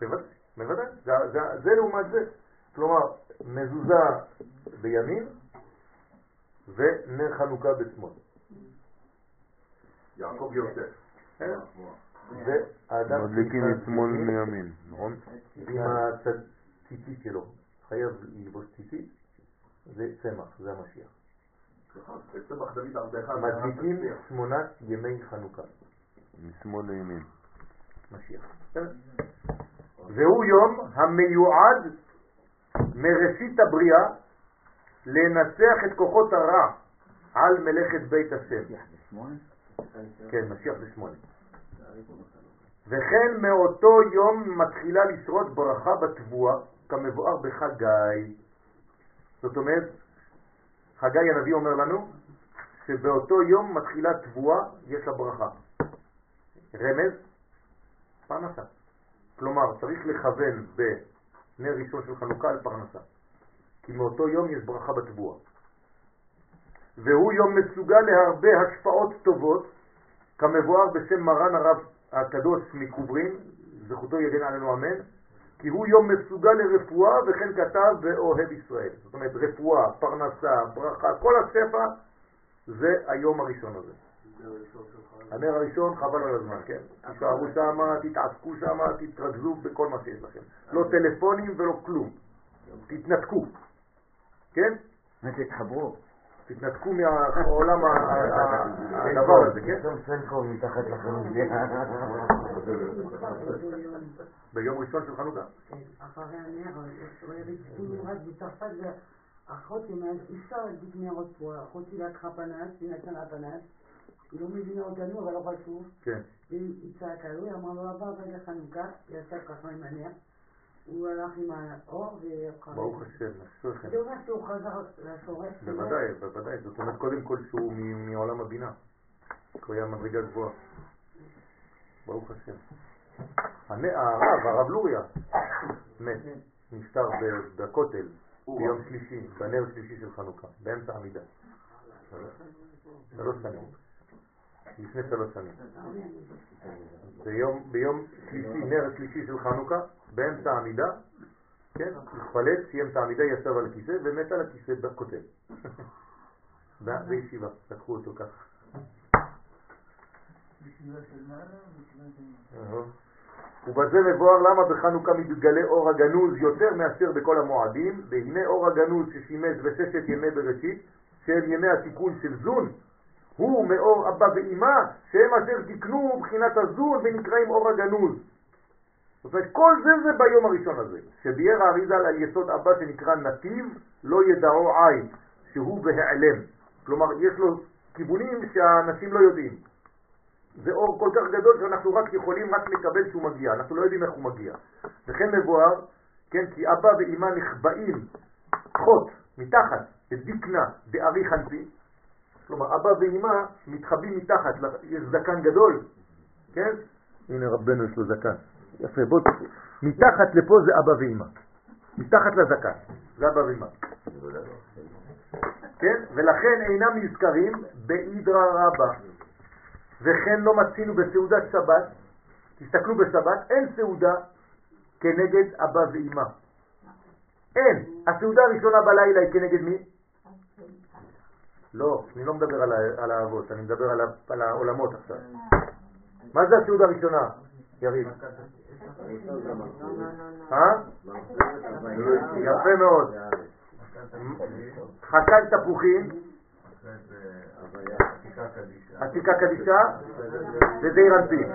בוודאי, בוודאי. זה- זה- זה לעומת זה. כלומר, מזוזה בימין ונר חנוכה בשמאל. יעקב יוסף. בסדר? והאדם מדליקים משמאל מימין, נכון? עם הציצית שלו, חייב ללבוש ציצית, זה צמח, זה המשיח. צמח דוד עבדך מדליקים שמונת ימי חנוכה, משמאל לימין. משיח. והוא יום המיועד מראשית הבריאה לנצח את כוחות הרע על מלאכת בית השם. כן, משיח זה שמונה. וכן מאותו יום מתחילה לשרות ברכה בתבואה, כמבואר בחגי. זאת אומרת, חגי הנביא אומר לנו שבאותו יום מתחילה תבואה, יש לה ברכה. רמז, פרנסה. כלומר, צריך לכוון בנר ראשון של חנוכה על פרנסה. כי מאותו יום יש ברכה בתבואה. והוא יום מסוגל להרבה השפעות טובות, כמבואר בשם מרן הרב הקדוש מקוברין, זכותו יגן עלינו אמן, כי הוא יום מסוגל לרפואה וכן כתב באוהב ישראל. זאת אומרת רפואה, פרנסה, ברכה, כל השפע זה היום הראשון הזה. הנר הראשון חבל על הזמן, כן? תישארו שם, תתעסקו שם, תתרכזו בכל מה שיש לכם. לא טלפונים ולא כלום. תתנתקו, כן? תתחברו. תתנתקו מהעולם הדבר הזה, כן? שם סלקום מתחת לחלוטין. ביום ראשון של חנוכה. אחרי הנר, הוא היה נמרץ בצרפת, ואחותי אומרת, אי אפשר להדליק נרות פה, אחותי לקחה פנס, היא נתנה פנס, היא לא מבינה אותנו, אבל לא חשוב, כן. והיא צעקה לו, היא אמרה לו, הבא רגע חנוכה, היא עשתה ככה עם הנר, הוא הלך עם האור, וקרא. ברוך השם. זה אומר שהוא חזר לשורש. בוודאי, בוודאי. זאת אומרת, קודם כל שהוא מעולם הבינה. הוא היה מדרגה גבוהה. ברוך השם. הרב, הרב לוריה, מת, נפטר בכותל ביום שלישי, בנר שלישי של חנוכה, באמצע עמידה. שלוש שנים. לפני שלוש שנים. ביום, ביום שלישי, נר שלישי של חנוכה, באמצע העמידה, כן, התפלט, סיים את העמידה, ישב על הכיסא ומת על הכיסא בכותל. בישיבה, לקחו אותו ככה. אהה. ובזה מבואר למה בחנוכה מתגלה אור הגנוז יותר מאשר בכל המועדים, והנה אור הגנוז ששימש בששת ימי בראשית, שהם ימי התיקון של זון, הוא מאור אבא ואימא, שהם אשר תיקנו בחינת הזון ונקראים אור הגנוז. זאת אומרת, כל זה זה ביום הראשון הזה, שביאר האריזה על יסוד אבא שנקרא נתיב, לא ידעו עין, שהוא בהיעלם. כלומר, יש לו כיוונים שהאנשים לא יודעים. זה אור כל כך גדול שאנחנו רק יכולים רק לקבל שהוא מגיע, אנחנו לא יודעים איך הוא מגיע. וכן מבואר, כן, כי אבא ואימא נחבאים חוט מתחת לדיקנה דארי חנפי, כלומר אבא ואימא מתחבאים מתחת, יש זקן גדול, כן? הנה רבנו יש לו זקן. יפה, בוא, מתחת לפה זה אבא ואימא. מתחת לזקן, זה אבא ואימא. כן? ולכן אינם נזכרים באידרא רבא. וכן לא מצינו בסעודת שבת, תסתכלו בשבת, אין סעודה כנגד אבא ואימא. אין. הסעודה הראשונה בלילה היא כנגד מי? לא, אני לא מדבר על, האבות, אני מדבר על, העולמות עכשיו. מה זה הסעודה הראשונה, יריב? אה? יפה מאוד. חכת תפוחים, עתיקה קדישה וזעיר אנפין.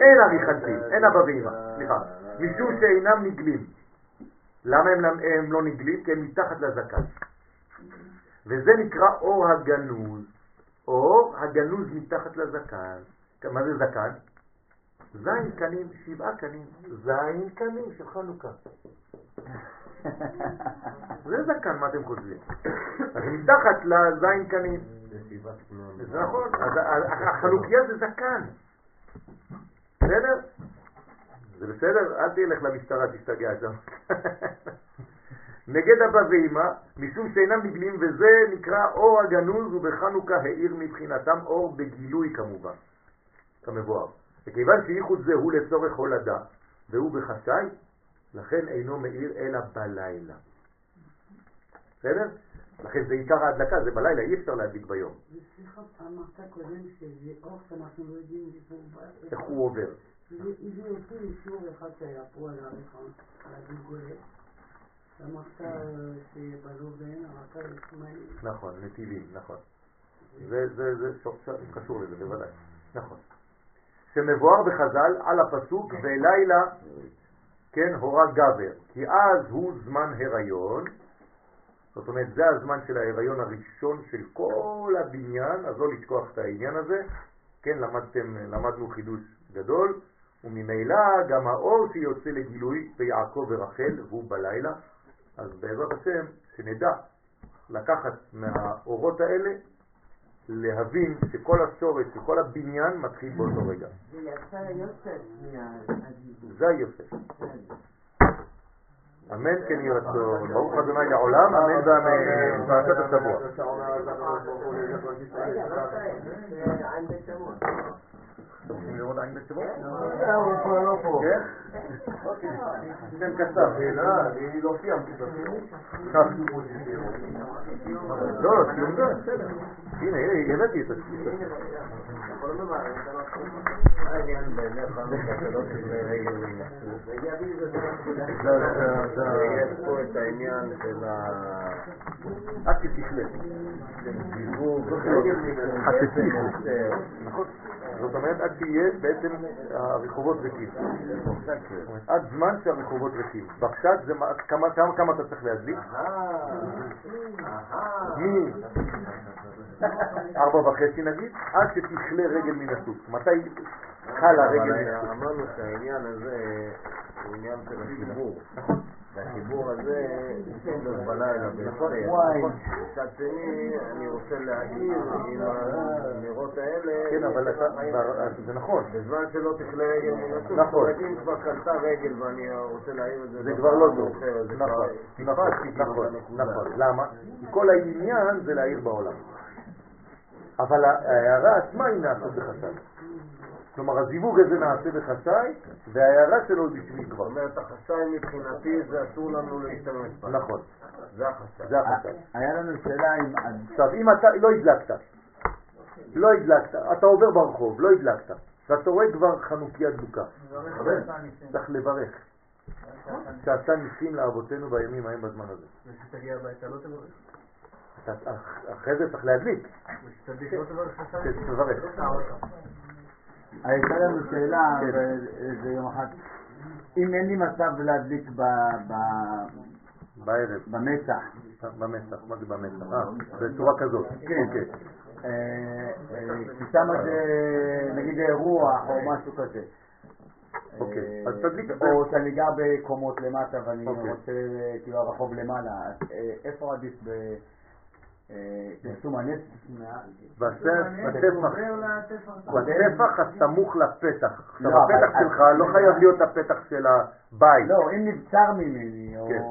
אין אריך אנפין, אין אבא ואמא, סליחה. משום שאינם נגלים. למה הם, הם לא נגלים? כי הם מתחת לזקן. וזה נקרא אור הגנוז. אור הגנוז מתחת לזקן. מה זה זקן? זין קנים, שבעה קנים. זין קנים של חנוכה. זה זקן, מה אתם חושבים? אז מתחת לזין קנים. זה נכון, אז החנוכיה זה זקן. בסדר? זה בסדר? אל תלך למשטרה, תשתגע שם. נגד אבא ואמא, משום שאינם נגלים, וזה נקרא אור הגנוז, ובחנוכה האיר מבחינתם אור בגילוי כמובן, כמבואר. וכיוון שייחוד זה הוא לצורך הולדה, והוא בחשאי, לכן אינו מאיר אלא בלילה. בסדר? לכן זה עיקר ההדלקה, זה בלילה, אי אפשר להדליק ביום. וסליחה, אמרת קודם שזה אור שאנחנו לא יודעים. איך הוא עובר. הביא אותי לשיעור אחד שהיה פה על הריחון, על הגלגולת. אמרת אה, שבלובן, אמרת לשמאלי. נכון, נתיבים, נכון. זה, זה, זה קשור לזה, בוודאי. נכון. שמבואר בחז"ל על הפסוק ולילה, כן, הורה גבר, כי אז הוא זמן הריון, זאת אומרת זה הזמן של ההריון הראשון של כל הבניין, אז לא לשכוח את העניין הזה, כן, למדתם, למדנו חידוש גדול, וממילא גם האור שיוצא לגילוי ביעקב ורחל הוא בלילה, אז בעזרת השם שנדע לקחת מהאורות האלה, להבין שכל השורש, שכל הבניין מתחיל באותו רגע. זה יצא יוסף. זה יוסף. אמן כן יהי רצון, ברוך ה' לעולם, אמן ואמן, פרשת השבוע. אתם רוצים לראות עין בית שבוע? הוא פה לא פה. כן? שם קצר. אני לא סיימתי. לא, לא, סיום זה, בסדר. הנה, הנה, הבאתי את הסיום. לא יש פה את העניין של ה... זיווג, עד שתכלה. נכון. זאת אומרת, עד שיהיה בעצם הרחובות ריקים. זאת אומרת, עד זמן שהרחובות ריקים. בפשט זה מה- כמה כמה- כמה אתה צריך להדליק? מי? ארבע וחצי נגיד, עד שתכלה רגל מן הסוס. מתי חלה רגל מן הסוס? אמרנו שהעניין הזה הוא עניין של החיבור. והחיבור הזה כן להיות בלילה נכון. בהפסד. מצד שני, אני רוצה להעיר עם הנרות האלה, כן, אבל זה נכון. בזמן שלא תכלה רגל נכון. אם כבר קלטה רגל ואני רוצה להעיר את זה, זה כבר לא טוב. נכון, נכון, כאילו נכון. נכון. למה? כי כל העניין זה להעיר בעולם. אבל ההערה עצמה היא נעשית בחשאי. כלומר, הזיווג הזה נעשה בחשאי, וההערה שלו היא בשביל כבר. זאת אומרת, החשאי מבחינתי זה אסור לנו להשתמש בה. נכון, זה החשאי. זה החשאי. היה לנו שאלה אם... עכשיו, אם אתה לא הדלקת, לא הדלקת, אתה עובר ברחוב, לא הדלקת, ואתה רואה כבר חנוכיה דלוקה, צריך לברך. שעשה ניסים לאבותינו בימים ההם בזמן הזה. וכשתגיע הביתה לא תברך. אחרי זה צריך להדליק, וכשתדליק לא. תברך. הייתה לנו שאלה כן. באיזה יום אחד, אם אין לי מצב להדליק ב- ב- בערב, במצח, במצח, מה זה במצח? אה, בצורה כזאת. כן. אוקיי. אה, אה, כי שם זה נגיד אירוע או משהו כזה. אוקיי, אה, אז תדליק זה. או שאני גר בקומות למטה ואני אוקיי. רוצה כאילו הרחוב למעלה, איפה עדיף ב... פרסום הנס? בטפח, הסמוך לפתח. עכשיו לא, הפתח אבל- שלך לא חייב להיות הפתח של הבית. לא, אם נבצר ממני, או כן.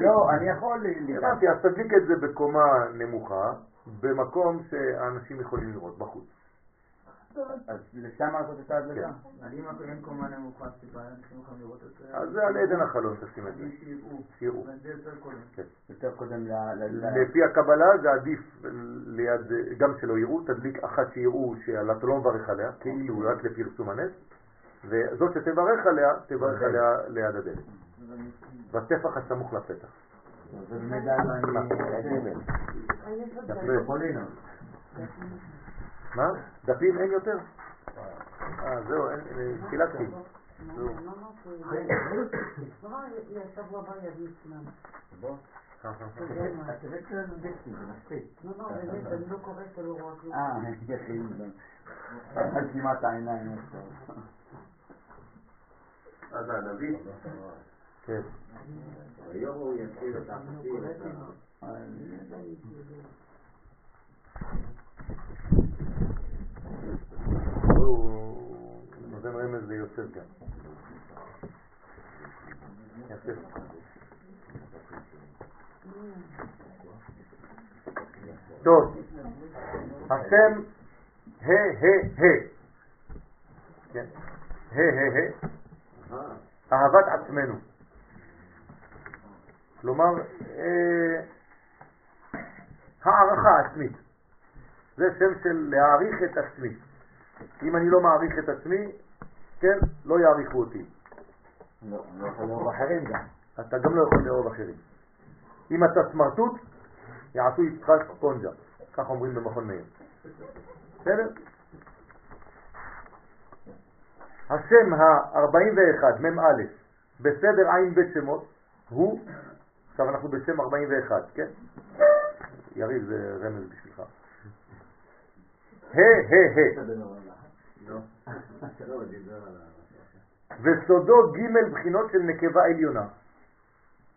לא, אני יכול... הבנתי, אז תדליק את זה בקומה נמוכה, במקום שאנשים יכולים לראות בחוץ. אז לשם לעשות את ההדלקה. כן. אז אם אין קומה נמוכה, זה. אז זה על עדן החלון תשים את זה. שיראו. שיראו. וזה יותר קודם. כן. יותר קודם ל... ל- ל- לפי הקבלה זה עדיף ליד, גם שלא יראו, תדליק אחת שיראו שאתה לא מברך עליה, כאילו רק לפרסום הנס, וזאת שתברך עליה, תברך עליה ליד הדלת. בטפח הסמוך לפתח. זה באמת על מה? דפים אין יותר? אה, זהו, חילקתי. אה, טוב. אז הנביא, כן. היום הוא יתחיל את החצי. הוא נותן רמז ליוסף גם. יפה. טוב, השם ה ה ה כן, ה ה ה אהבת עצמנו. כלומר, אה, הערכה עצמית. זה שם של להעריך את עצמי. אם אני לא מעריך את עצמי, כן, לא יעריכו אותי. לא, לא יכול לאהוב אחרים גם. אתה גם לא יכול לאהוב אחרים. אם אתה סמרטוט, יעשו איתך ספונג'ה, כך אומרים במכון מאיר. בסדר? השם ה-41, מ"א, בסדר עין בית שמות, הוא, עכשיו אנחנו בשם 41, כן? יריב זה רמז בשבילך. ה, ה, ה. וסודו ג' בחינות של נקבה עליונה,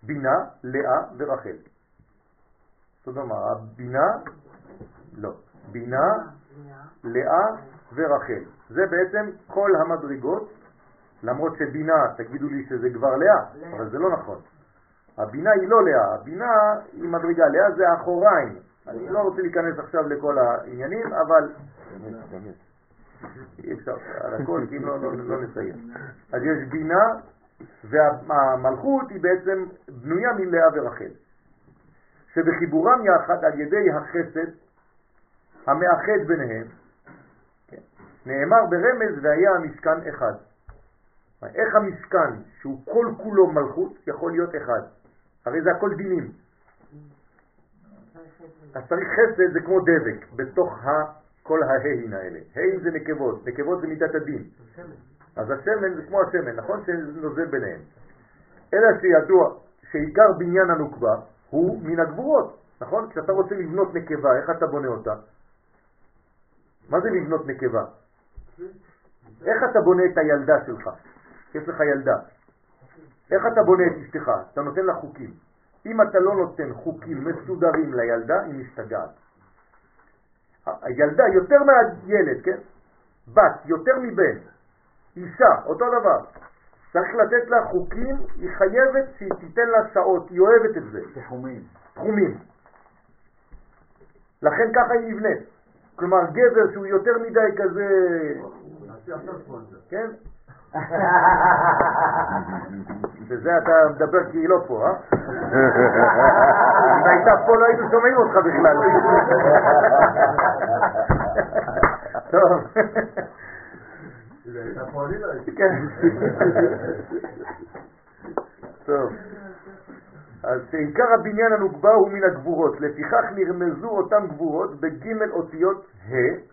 בינה, לאה ורחל. זאת אומרת, הבינה, לא, בינה, לאה ורחל. זה בעצם כל המדרגות, למרות שבינה, תגידו לי שזה כבר לאה, אבל זה לא נכון. הבינה היא לא לאה, הבינה היא מדרגה, לאה זה אחוריים. אני לא רוצה להיכנס עכשיו לכל העניינים, אבל... אי אפשר על הכל, כי אם לא, לא, לא נסיים. אז יש בינה, והמלכות היא בעצם בנויה מלאה ורחל. שבחיבורם יחד על ידי החסד המאחד ביניהם, כן, נאמר ברמז והיה המשכן אחד. איך המשכן, שהוא כל כולו מלכות, יכול להיות אחד? הרי זה הכל דינים. אז צריך חסד, זה כמו דבק, בתוך כל ההין האלה. הין זה נקבות, נקבות זה מידת הדין. אז השמן זה כמו השמן, נכון שנוזל ביניהם. אלא שידוע שעיקר בניין הנוקבה הוא מן הגבורות, נכון? כשאתה רוצה לבנות נקבה, איך אתה בונה אותה? מה זה לבנות נקבה? איך אתה בונה את הילדה שלך? יש לך ילדה. איך אתה בונה את אשתך? אתה נותן לה חוקים. אם אתה לא נותן חוקים מסודרים לילדה, היא משתגעת. הילדה יותר מהילד, כן? בת יותר מבן. אישה, אותו דבר. צריך לתת לה חוקים, היא חייבת שהיא תיתן לה שעות, היא אוהבת את זה. תחומים. תחומים. לכן ככה היא נבנית. כלומר, גבר שהוא יותר מדי כזה... כן? וזה אתה מדבר כי היא לא פה, אה? אם הייתה פה לא היינו שומעים אותך בכלל. טוב. כן. טוב. אז שעיקר הבניין הנוגבה הוא מן הגבורות, לפיכך נרמזו אותם גבורות בג' אותיות ה'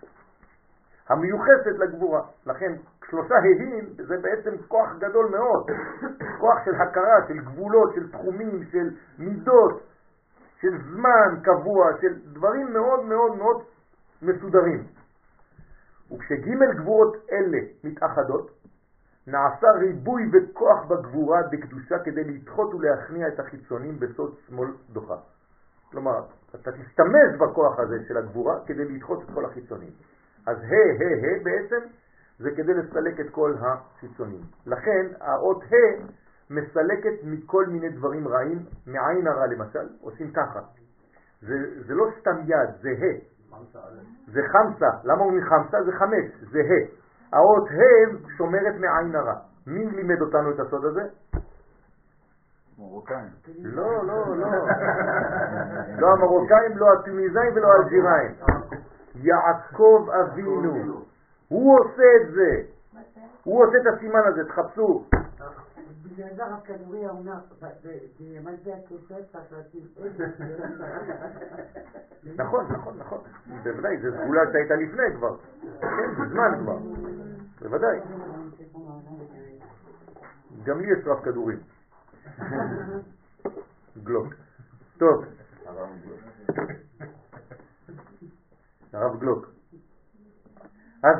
המיוחסת לגבורה. לכן שלושה ה'ים זה בעצם כוח גדול מאוד, כוח של הכרה, של גבולות, של תחומים, של מידות, של זמן קבוע, של דברים מאוד מאוד מאוד מסודרים. וכשג' גבורות אלה מתאחדות, נעשה ריבוי וכוח בגבורה בקדושה כדי לדחות ולהכניע את החיצונים בסוד שמאל דוחה. כלומר, אתה תשתמש בכוח הזה של הגבורה כדי לדחות את כל החיצונים. אז ה' ה' ה' בעצם זה כדי לסלק את כל החיצונים. לכן האות ה' מסלקת מכל מיני דברים רעים, מעין הרע למשל, עושים ככה. זה, זה לא סתם יד, זה ה'. זה חמסה. למה אומרים חמסה? זה חמש, זה ה'. האות ה' שומרת מעין הרע. מי לימד אותנו את הסוד הזה? מרוקאים. לא, לא, לא. לא המרוקאים, לא התוניסאים ולא האלג'יראים. יעקב אבינו. הוא עושה את זה. הוא עושה את הסימן הזה, תחפשו. בגלל זה הרב כדורי אומר, מה זה הכסף? צריך לשים נכון, נכון, נכון. בוודאי, זו סגולה שהייתה לפני כבר. כן, מזמן כבר. בוודאי. גם לי יש רב כדורים. גלוק. טוב. הרב גלוק.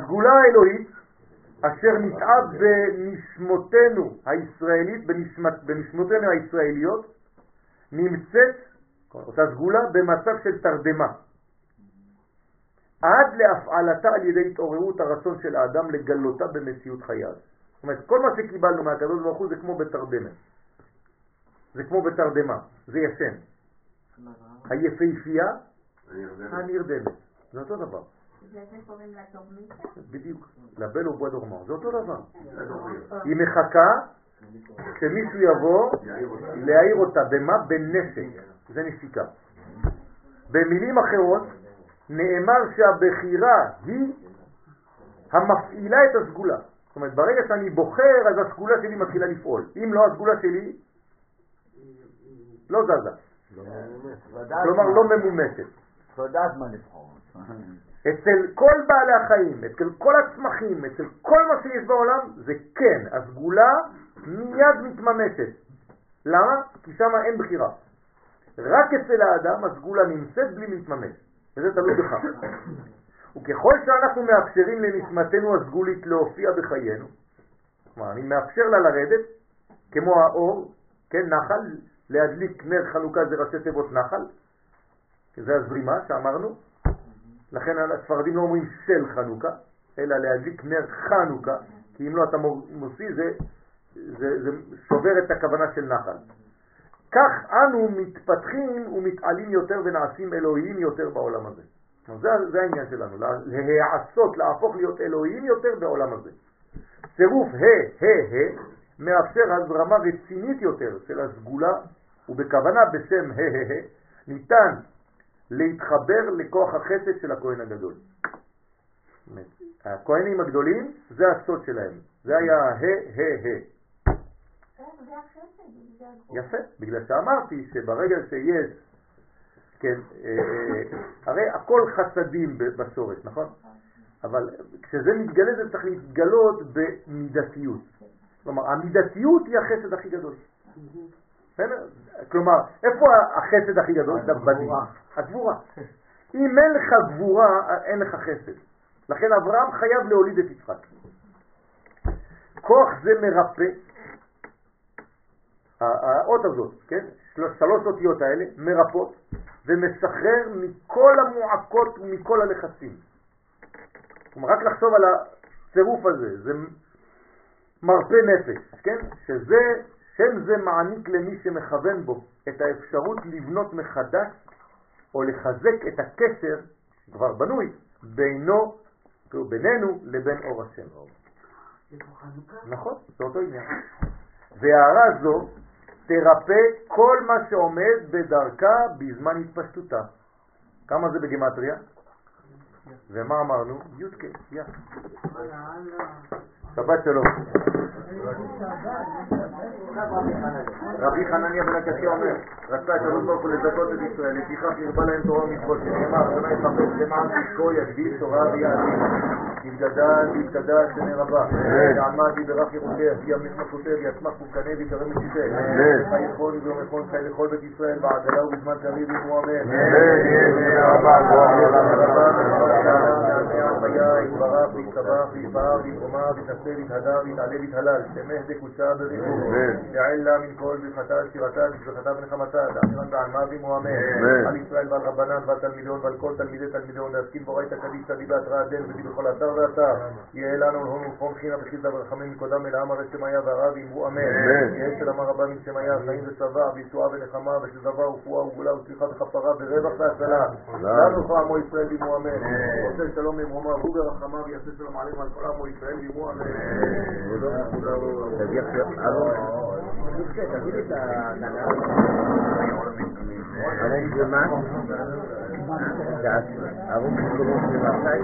הסגולה האלוהית אשר נתעה בנשמותינו הישראלית, בנשמת, בנשמותינו הישראליות, נמצאת, אותה סגולה, במצב של תרדמה. עד להפעלתה על ידי התעוררות הרצון של האדם לגלותה במציאות חייו. זאת אומרת, כל מה שקיבלנו מהקדוש ברוך הוא זה כמו בתרדמה. זה כמו בתרדמה, זה ישן. היפהפייה הנרדמת, זה אותו דבר. לזה קוראים לה דורמיטה? בדיוק, לבל ובוא דורמר, זה אותו דבר. היא מחכה שמישהו יבוא להעיר אותה, במה? בנשק, זה נשיקה. במילים אחרות, נאמר שהבחירה היא המפעילה את הסגולה. זאת אומרת, ברגע שאני בוחר, אז הסגולה שלי מתחילה לפעול. אם לא, הסגולה שלי לא זזה. כלומר, לא ממומשת. לדעת מה לבחור. אצל כל בעלי החיים, אצל כל הצמחים, אצל כל מה שיש בעולם, זה כן, הסגולה מיד מתממשת. למה? כי שם אין בחירה. רק אצל האדם הסגולה נמצאת בלי להתממש, וזה תלוי בכך. וככל שאנחנו מאפשרים לנשמתנו הסגולית להופיע בחיינו, כלומר, אני מאפשר לה לרדת, כמו האור, כן, נחל, להדליק נר חנוכה זה ראשי תיבות נחל, זה הזרימה שאמרנו, לכן הספרדים לא אומרים של חנוכה, אלא להדליק נר חנוכה, כי אם לא אתה מוציא זה, זה, זה שובר את הכוונה של נחל. כך אנו מתפתחים ומתעלים יותר ונעשים אלוהים יותר בעולם הזה. זה, זה העניין שלנו, להיעשות, להפוך להיות אלוהים יותר בעולם הזה. צירוף ה' ה' ה' מאפשר הזרמה רצינית יותר של הסגולה ובכוונה בשם ה' ה' ה' ניתן להתחבר לכוח החסד של הכהן הגדול. הכהנים הגדולים זה הסוד שלהם, זה היה ה' ה' ה'. יפה, בגלל שאמרתי שברגע שיש, כן, אה, אה, הרי הכל חסדים בשורש, נכון? אבל כשזה מתגלה זה צריך להתגלות במידתיות. כלומר, המידתיות היא החסד הכי גדול. כלומר, איפה החסד הכי גדול? בגבורה. הגבורה. אם אין לך גבורה, אין לך חסד. לכן אברהם חייב להוליד את יצחק. כוח זה מרפא, האות הזאת, כן? שלוש אותיות האלה מרפות ומסחרר מכל המועקות ומכל הלחצים. כלומר, רק לחשוב על הצירוף הזה, זה מרפא נפש, כן? שזה, שם זה מעניק למי שמכוון בו את האפשרות לבנות מחדש או לחזק את הקשר, כבר בנוי, בינו, בינינו לבין אור השם. נכון, זה אותו עניין. והערה זו תרפא כל מה שעומד בדרכה בזמן התפשטותה. כמה זה בגימטריה? ומה אמרנו? יודקה, יא. שבת שלום. רבי חנניה בן הקשיא אומר, רצה את הקדוש ברוך הוא לזכות את ישראל, לפיכך ירבה להם תורה ומצוות, שנאמר, אדוני יחפש למען צדקו יגדיל תורה ויעדים. יתגדל ויתקדש שני רבה, יעמד יברך ירוקח, ימש מכותב, יצמח וקנה ויקרא משיתה. חייכון ויומכון חי לכל בית ישראל, בעגלה ובזמן קריב יאמרו אמן. חיה, יתברך ויתברך ויתברך ויתרומה ויתנשא ויתהדר ויתעלה ויתהלל, שמח דקודשה בריחור. יעל לה מן כל ברכתה, שירתה, בזבחתה ונחמתה, דאמירן בעלמה ואמו אמן. על ישראל ועל רבנן ועל תלמידון ועל כל תלמידי תלמידון, להסכים בורייתא קדישא דיבת רעדן ודי בכל אתר ואתר. יהיה לנו להון ולחום חינה וחיזה ורחמים מקודם אל העם הרי שמיה והרב אמרו אמן. יהיה של אמר רבה מן שמיה, חיים וצבא, וישועה ונחמה ושזבה ורפואה וגאולה וצליחה וכפרה ורווח והצלה. לנו עמו ישראל ואמו אמן. רוצה שלום ממרומה והוא ברחמה ויעשה שלום עלינו על כל עמו ישראל ואמו אמן. תגיד את הלב זה מה? ערוץ מקומות למרחי?